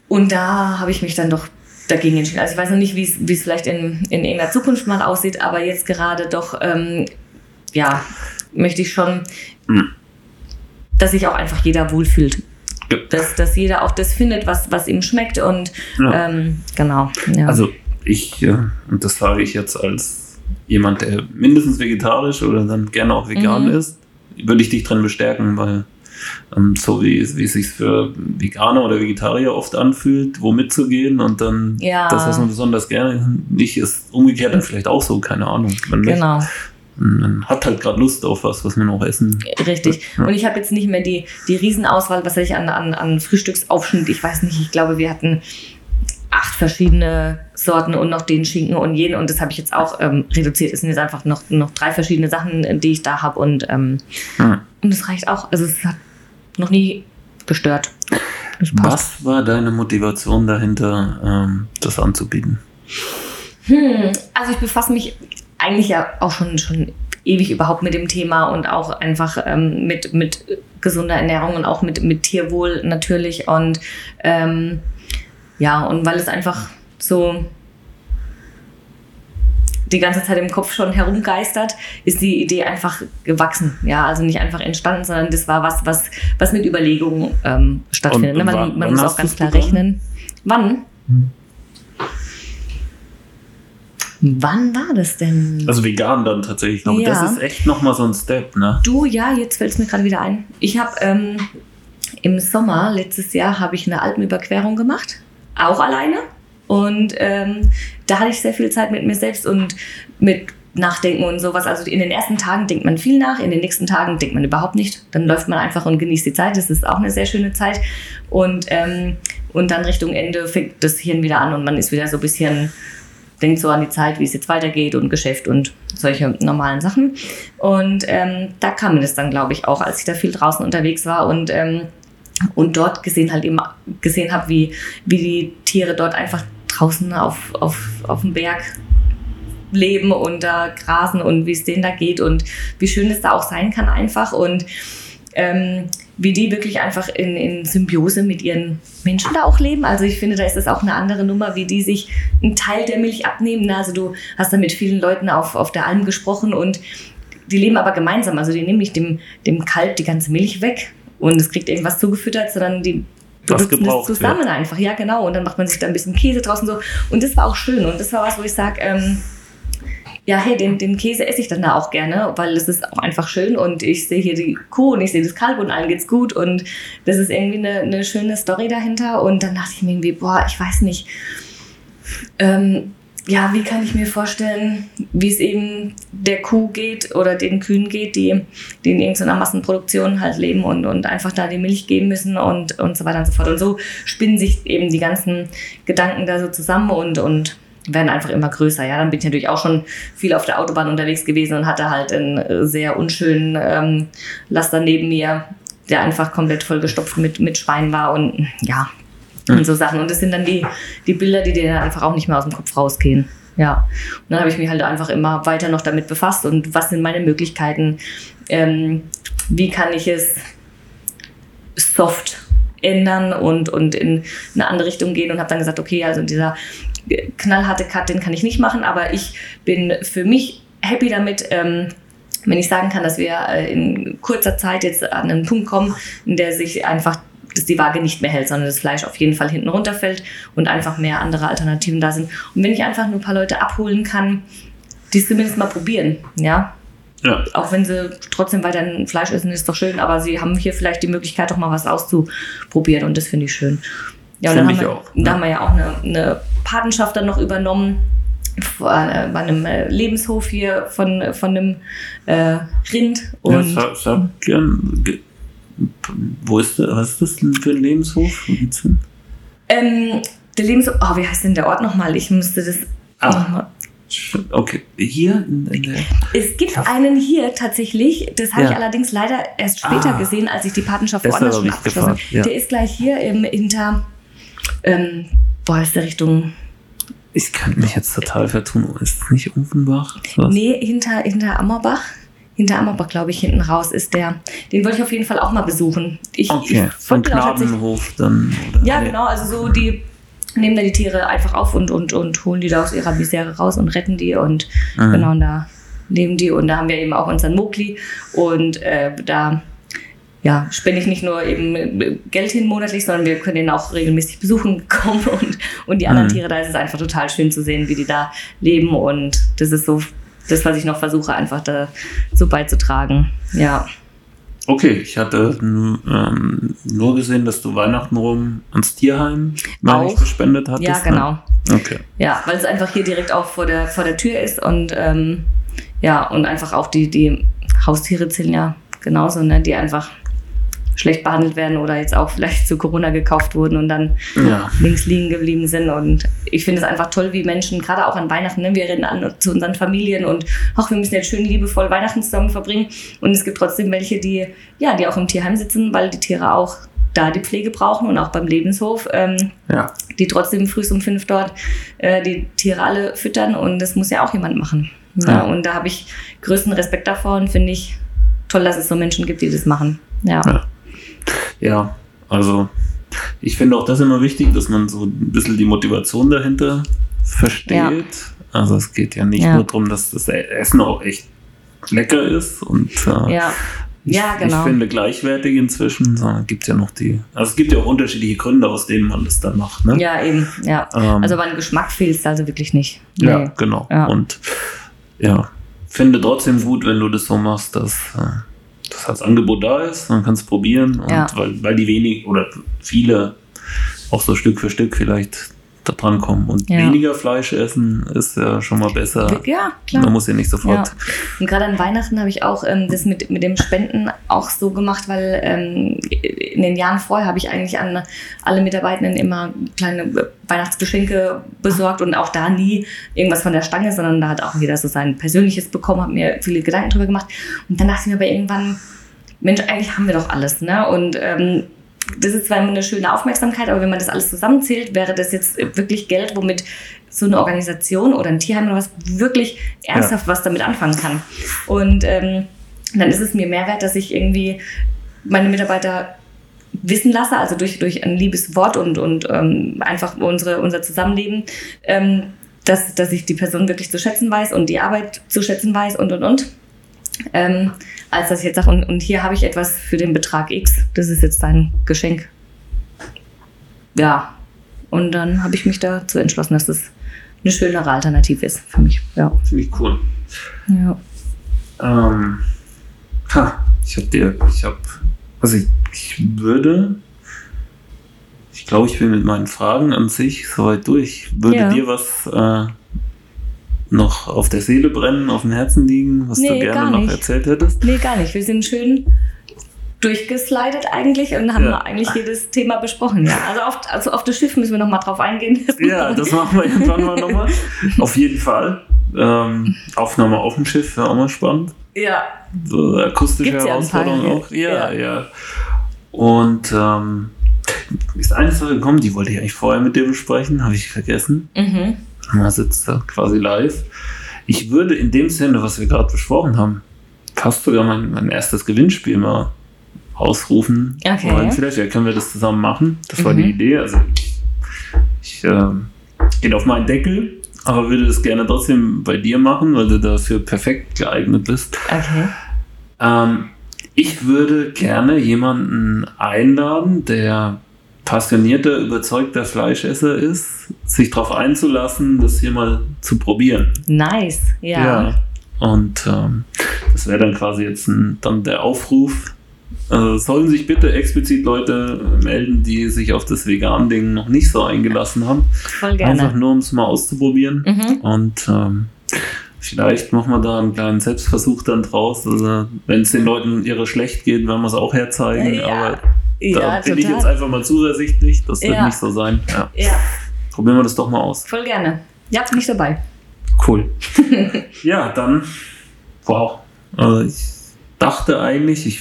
Und da habe ich mich dann doch dagegen entschieden. Also ich weiß noch nicht, wie es vielleicht in, in irgendeiner Zukunft mal aussieht, aber jetzt gerade doch, ähm, ja, möchte ich schon, mhm. dass sich auch einfach jeder wohlfühlt. Ja. Dass, dass jeder auch das findet, was, was ihm schmeckt und ja. ähm, genau. Ja. Also ich, und das sage ich jetzt als jemand, der mindestens vegetarisch oder dann gerne auch vegan mhm. ist, würde ich dich drin bestärken, weil ähm, so wie, wie es sich für Veganer oder Vegetarier oft anfühlt, wo mitzugehen und dann ja. das, was man besonders gerne nicht ist, umgekehrt dann vielleicht auch so, keine Ahnung. Genau. Man hat halt gerade Lust auf was, was man auch essen. Richtig. Ja. Und ich habe jetzt nicht mehr die, die Riesenauswahl, was ich an, an, an Frühstücksaufschnitt, ich weiß nicht, ich glaube, wir hatten acht verschiedene Sorten und noch den Schinken und jenen und das habe ich jetzt auch ähm, reduziert. Es sind jetzt einfach noch, noch drei verschiedene Sachen, die ich da habe und, ähm, hm. und das reicht auch. Also es hat noch nie gestört. Was war deine Motivation dahinter, ähm, das anzubieten? Hm, also ich befasse mich eigentlich ja auch schon, schon ewig überhaupt mit dem Thema und auch einfach ähm, mit, mit gesunder Ernährung und auch mit, mit Tierwohl natürlich. Und ähm, ja, und weil es einfach so die ganze Zeit im Kopf schon herumgeistert, ist die Idee einfach gewachsen. Ja, also nicht einfach entstanden, sondern das war was, was, was mit Überlegungen ähm, stattfindet. Und, und man, man muss auch ganz klar rechnen. Wann? Hm. Wann war das denn? Also vegan dann tatsächlich. Aber ja. das ist echt nochmal so ein Step, ne? Du, ja, jetzt fällt es mir gerade wieder ein. Ich habe ähm, im Sommer letztes Jahr habe ich eine Alpenüberquerung gemacht, auch alleine. Und ähm, da hatte ich sehr viel Zeit mit mir selbst und mit Nachdenken und sowas. Also in den ersten Tagen denkt man viel nach, in den nächsten Tagen denkt man überhaupt nicht. Dann läuft man einfach und genießt die Zeit. Das ist auch eine sehr schöne Zeit. Und, ähm, und dann Richtung Ende fängt das Hirn wieder an und man ist wieder so ein bisschen denkt so an die Zeit, wie es jetzt weitergeht und Geschäft und solche normalen Sachen. Und ähm, da kam mir das dann, glaube ich, auch, als ich da viel draußen unterwegs war und ähm, und dort gesehen halt eben gesehen habe, wie, wie die Tiere dort einfach draußen auf, auf, auf dem Berg leben und da grasen und wie es denen da geht und wie schön es da auch sein kann einfach und ähm, wie die wirklich einfach in, in Symbiose mit ihren Menschen da auch leben. Also ich finde, da ist das auch eine andere Nummer, wie die sich einen Teil der Milch abnehmen. Also du hast da mit vielen Leuten auf, auf der Alm gesprochen und die leben aber gemeinsam. Also die nehmen nicht dem, dem Kalb die ganze Milch weg und es kriegt irgendwas zugefüttert, sondern die benutzen das zusammen wird. einfach. Ja, genau. Und dann macht man sich da ein bisschen Käse draußen so. Und das war auch schön. Und das war was, wo ich sage, ähm, ja, hey, den, den Käse esse ich dann da auch gerne, weil es ist auch einfach schön und ich sehe hier die Kuh und ich sehe das Kalb und allen geht's gut und das ist irgendwie eine, eine schöne Story dahinter. Und dann dachte ich mir irgendwie, boah, ich weiß nicht. Ähm, ja, wie kann ich mir vorstellen, wie es eben der Kuh geht oder den Kühen geht, die, die in irgendeiner Massenproduktion halt leben und, und einfach da die Milch geben müssen und, und so weiter und so fort. Und so spinnen sich eben die ganzen Gedanken da so zusammen und, und werden einfach immer größer. Ja, dann bin ich natürlich auch schon viel auf der Autobahn unterwegs gewesen und hatte halt einen sehr unschönen ähm, Laster neben mir, der einfach komplett vollgestopft mit, mit Schwein war und ja, und so Sachen. Und das sind dann die, die Bilder, die dir dann einfach auch nicht mehr aus dem Kopf rausgehen. Ja. Und dann habe ich mich halt einfach immer weiter noch damit befasst und was sind meine Möglichkeiten? Ähm, wie kann ich es soft ändern und, und in eine andere Richtung gehen und habe dann gesagt, okay, also dieser knallharte Cut, den kann ich nicht machen, aber ich bin für mich happy damit, ähm, wenn ich sagen kann, dass wir äh, in kurzer Zeit jetzt an einen Punkt kommen, in der sich einfach dass die Waage nicht mehr hält, sondern das Fleisch auf jeden Fall hinten runterfällt und einfach mehr andere Alternativen da sind. Und wenn ich einfach nur ein paar Leute abholen kann, die es zumindest mal probieren, ja. Ja. Auch wenn sie trotzdem weiter Fleisch essen, ist doch schön, aber sie haben hier vielleicht die Möglichkeit, doch mal was auszuprobieren und das finde ich schön. Ja, dann haben, wir, auch, ja. da haben wir ja auch eine, eine Patenschaft dann noch übernommen äh, bei einem äh, Lebenshof hier von, von einem äh, Rind. Und ja, sag, gern, wo ist das, was ist das denn für ein Lebenshof? Ähm, der Lebenshof, oh, wie heißt denn der Ort nochmal? Ich müsste das ah. nochmal. Okay, hier? es gibt ja. einen hier tatsächlich, das habe ja. ich allerdings leider erst später ah. gesehen, als ich die Patenschaft woanders schon abgeschlossen habe. Ja. Der ist gleich hier im, hinter, ähm, boah, ist der Richtung ich kann mich jetzt total vertun. Ist es nicht Uffenbach? Nee, hinter, hinter Ammerbach hinter Ammerbach, glaube ich, hinten raus ist der. Den wollte ich auf jeden Fall auch mal besuchen. Ich, okay, ich von Knabenhof dann. Oder? Ja, genau, also so die nehmen da die Tiere einfach auf und, und, und holen die da aus ihrer Misere raus und retten die und mhm. genau, und da leben die und da haben wir eben auch unseren Mokli und äh, da ja, spende ich nicht nur eben Geld hin monatlich, sondern wir können ihn auch regelmäßig besuchen kommen und, und die anderen mhm. Tiere, da ist es einfach total schön zu sehen, wie die da leben und das ist so das, was ich noch versuche, einfach da so beizutragen. Ja. Okay, ich hatte ähm, nur gesehen, dass du Weihnachten rum ans Tierheim auch gespendet hattest. Ja, genau. Ne? Okay. Ja, weil es einfach hier direkt auch vor der, vor der Tür ist und ähm, ja, und einfach auch die, die Haustiere zählen ja genauso, ne, die einfach schlecht behandelt werden oder jetzt auch vielleicht zu Corona gekauft wurden und dann ja. links liegen geblieben sind. Und ich finde es einfach toll, wie Menschen, gerade auch an Weihnachten, ne, wir rennen an zu unseren Familien und ach, wir müssen jetzt schön liebevoll Weihnachten zusammen verbringen. Und es gibt trotzdem welche, die, ja, die auch im Tierheim sitzen, weil die Tiere auch da die Pflege brauchen und auch beim Lebenshof, ähm, ja. die trotzdem früh um fünf dort äh, die Tiere alle füttern und das muss ja auch jemand machen. Ja. ja und da habe ich größten Respekt davor und finde ich toll, dass es so Menschen gibt, die das machen. ja. Ja. Also ich finde auch das immer wichtig, dass man so ein bisschen die Motivation dahinter versteht. Ja. Also es geht ja nicht ja. nur darum, dass das Essen auch echt lecker ist und äh, ja. Ich, ja, genau. ich finde gleichwertig inzwischen, sondern gibt ja noch die, also es gibt ja auch unterschiedliche Gründe, aus denen man das dann macht. Ne? Ja, eben, ja. Ähm, also beim Geschmack fehlt es also wirklich nicht. Nee. Ja, genau. Ja. Und ja, finde trotzdem gut, wenn du das so machst, dass äh, dass als Angebot da ist, man kann es probieren. Und ja. weil, weil die wenig oder viele auch so Stück für Stück vielleicht da dran kommen. Und ja. weniger Fleisch essen ist ja schon mal besser. Ja, klar. Man muss ja nicht sofort. Ja. Und gerade an Weihnachten habe ich auch ähm, das mit, mit dem Spenden auch so gemacht, weil ähm, in den Jahren vorher habe ich eigentlich an alle Mitarbeitenden immer kleine Weihnachtsgeschenke besorgt und auch da nie irgendwas von der Stange, sondern da hat auch jeder so sein persönliches bekommen, habe mir viele Gedanken drüber gemacht. Und dann dachte ich mir aber irgendwann, Mensch, eigentlich haben wir doch alles, ne? Und ähm, das ist zwar immer eine schöne Aufmerksamkeit, aber wenn man das alles zusammenzählt, wäre das jetzt wirklich Geld, womit so eine Organisation oder ein Tierheim oder was wirklich ernsthaft ja. was damit anfangen kann. Und ähm, dann ist es mir mehr wert, dass ich irgendwie meine Mitarbeiter wissen lasse, also durch, durch ein liebes Wort und, und ähm, einfach unsere, unser Zusammenleben, ähm, dass, dass ich die Person wirklich zu schätzen weiß und die Arbeit zu schätzen weiß und und und. Ähm, als dass ich jetzt sage, und, und hier habe ich etwas für den Betrag X, das ist jetzt dein Geschenk. Ja, und dann habe ich mich dazu entschlossen, dass das eine schönere Alternative ist für mich. Ja. Ziemlich cool. ja. Ähm, ha, ich habe dir, ich habe, also ich, ich würde, ich glaube, ich bin mit meinen Fragen an sich soweit durch. Würde Ja. dir was äh, noch auf der Seele brennen, auf dem Herzen liegen, was du Nee, gerne gar noch erzählt hättest? Nee, gar nicht. Wir sind schön durchgeslidet eigentlich und haben Ja. eigentlich jedes Thema besprochen. Ja, also auf, also auf das Schiff müssen wir noch mal drauf eingehen. Ja, das machen wir irgendwann mal nochmal. Auf jeden Fall. Ähm, Aufnahme auf dem Schiff wäre auch mal spannend. ja. So akustische Gibt's ja Herausforderung hier. auch. Ja, Ja. ja. Und ähm, ist eine Sache gekommen, die wollte ich eigentlich vorher mit dir besprechen, habe ich vergessen. Mhm. Man sitzt da quasi live. Ich würde in dem Sinne, was wir gerade besprochen haben, fast sogar mein, mein erstes Gewinnspiel mal ausrufen Okay. wollen. Vielleicht ja, können wir das zusammen machen. Das war Mhm. die Idee. Also ich, ich ähm, gehe auf meinen Deckel, aber würde das gerne trotzdem bei dir machen, weil du dafür perfekt geeignet bist. Okay. Ähm, ich würde gerne jemanden einladen, der passionierter, überzeugter Fleischesser ist, sich darauf einzulassen, das hier mal zu probieren. Nice. Ja. Und ähm, das wäre dann quasi jetzt ein, dann der Aufruf. Äh, sollen sich bitte explizit Leute melden, die sich auf das Vegan-Ding noch nicht so eingelassen haben. Voll Einfach gerne. nur, um es mal auszuprobieren. Mhm. Und ähm, vielleicht machen wir da einen kleinen Selbstversuch dann draus. Also, wenn es den Leuten ihre schlecht geht, werden wir es auch herzeigen. Ja, Aber da Ja, bin ich jetzt total. einfach mal zuversichtlich. Das wird Ja. nicht so sein. Ja. Ja, Probieren wir das doch mal aus. voll gerne. Ja, bin ich dabei. Cool. ja, dann. Wow. Also ich dachte eigentlich, ich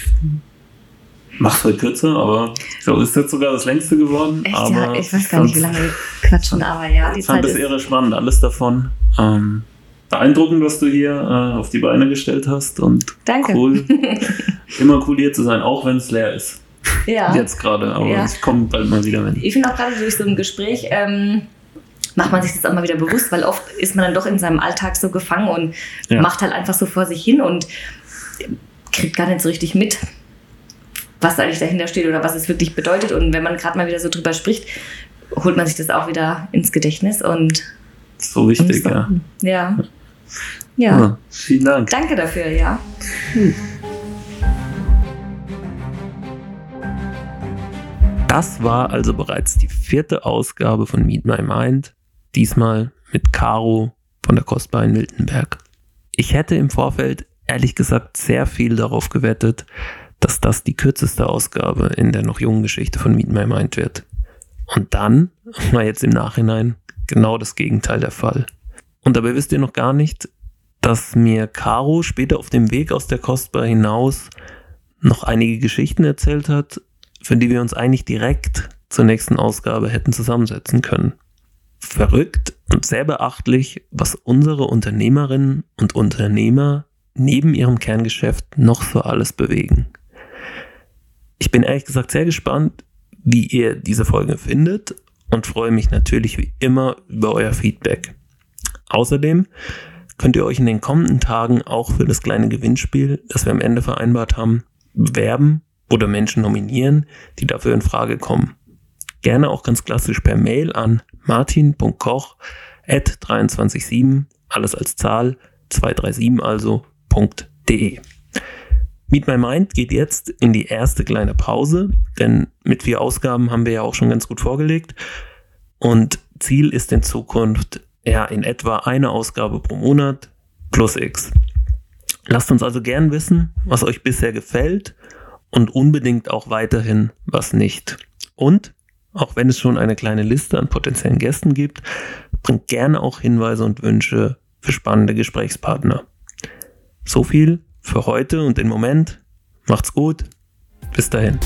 mach's heute kürzer, aber so ist jetzt sogar das längste geworden. Echt, aber ja, ich weiß gar nicht, wie lange wir quatschen, aber ja, die Ich fand Zeit es ist... irre spannend, alles davon. Ähm, beeindruckend, was du hier äh, auf die Beine gestellt hast und Danke. cool. Immer cool hier zu sein, auch wenn es leer ist. Ja. Jetzt gerade, aber Ja. ich komme bald mal wieder mit. Ich finde auch gerade durch so ein Gespräch ähm, macht man sich das auch mal wieder bewusst, weil oft ist man dann doch in seinem Alltag so gefangen und Ja. macht halt einfach so vor sich hin und kriegt gar nicht so richtig mit, was eigentlich dahinter steht oder was es wirklich bedeutet. Und wenn man gerade mal wieder so drüber spricht, holt man sich das auch wieder ins Gedächtnis und So wichtig, und ja. ja. Ja. ja. Vielen Dank. Danke dafür, ja. Das war also bereits die vierte Ausgabe von Meet My Mind, diesmal mit Caro von der Kostbar in Miltenberg. Ich hätte im Vorfeld ehrlich gesagt sehr viel darauf gewettet, dass das die kürzeste Ausgabe in der noch jungen Geschichte von Meet My Mind wird. Und dann war jetzt im Nachhinein genau das Gegenteil der Fall. Und dabei wisst ihr noch gar nicht, dass mir Caro später auf dem Weg aus der Kostbar hinaus noch einige Geschichten erzählt hat, für die wir uns eigentlich direkt zur nächsten Ausgabe hätten zusammensetzen können. Verrückt und sehr beachtlich, was unsere Unternehmerinnen und Unternehmer neben ihrem Kerngeschäft noch so alles bewegen. Ich bin ehrlich gesagt sehr gespannt, wie ihr diese Folge findet und freue mich natürlich wie immer über euer Feedback. Außerdem könnt ihr euch in den kommenden Tagen auch für das kleine Gewinnspiel, das wir am Ende vereinbart haben, bewerben oder Menschen nominieren, die dafür in Frage kommen. Gerne auch ganz klassisch per Mail an martin.koch at 237, alles als Zahl, 237 also, .de. Meet My Mind geht jetzt in die erste kleine Pause, denn mit vier Ausgaben haben wir ja auch schon ganz gut vorgelegt. Und Ziel ist in Zukunft ja in etwa eine Ausgabe pro Monat plus X. Lasst uns also gern wissen, was euch bisher gefällt und unbedingt auch weiterhin was nicht. Und auch wenn es schon eine kleine Liste an potenziellen Gästen gibt, bringt gerne auch Hinweise und Wünsche für spannende Gesprächspartner. So viel für heute und den Moment. Macht's gut. Bis dahin.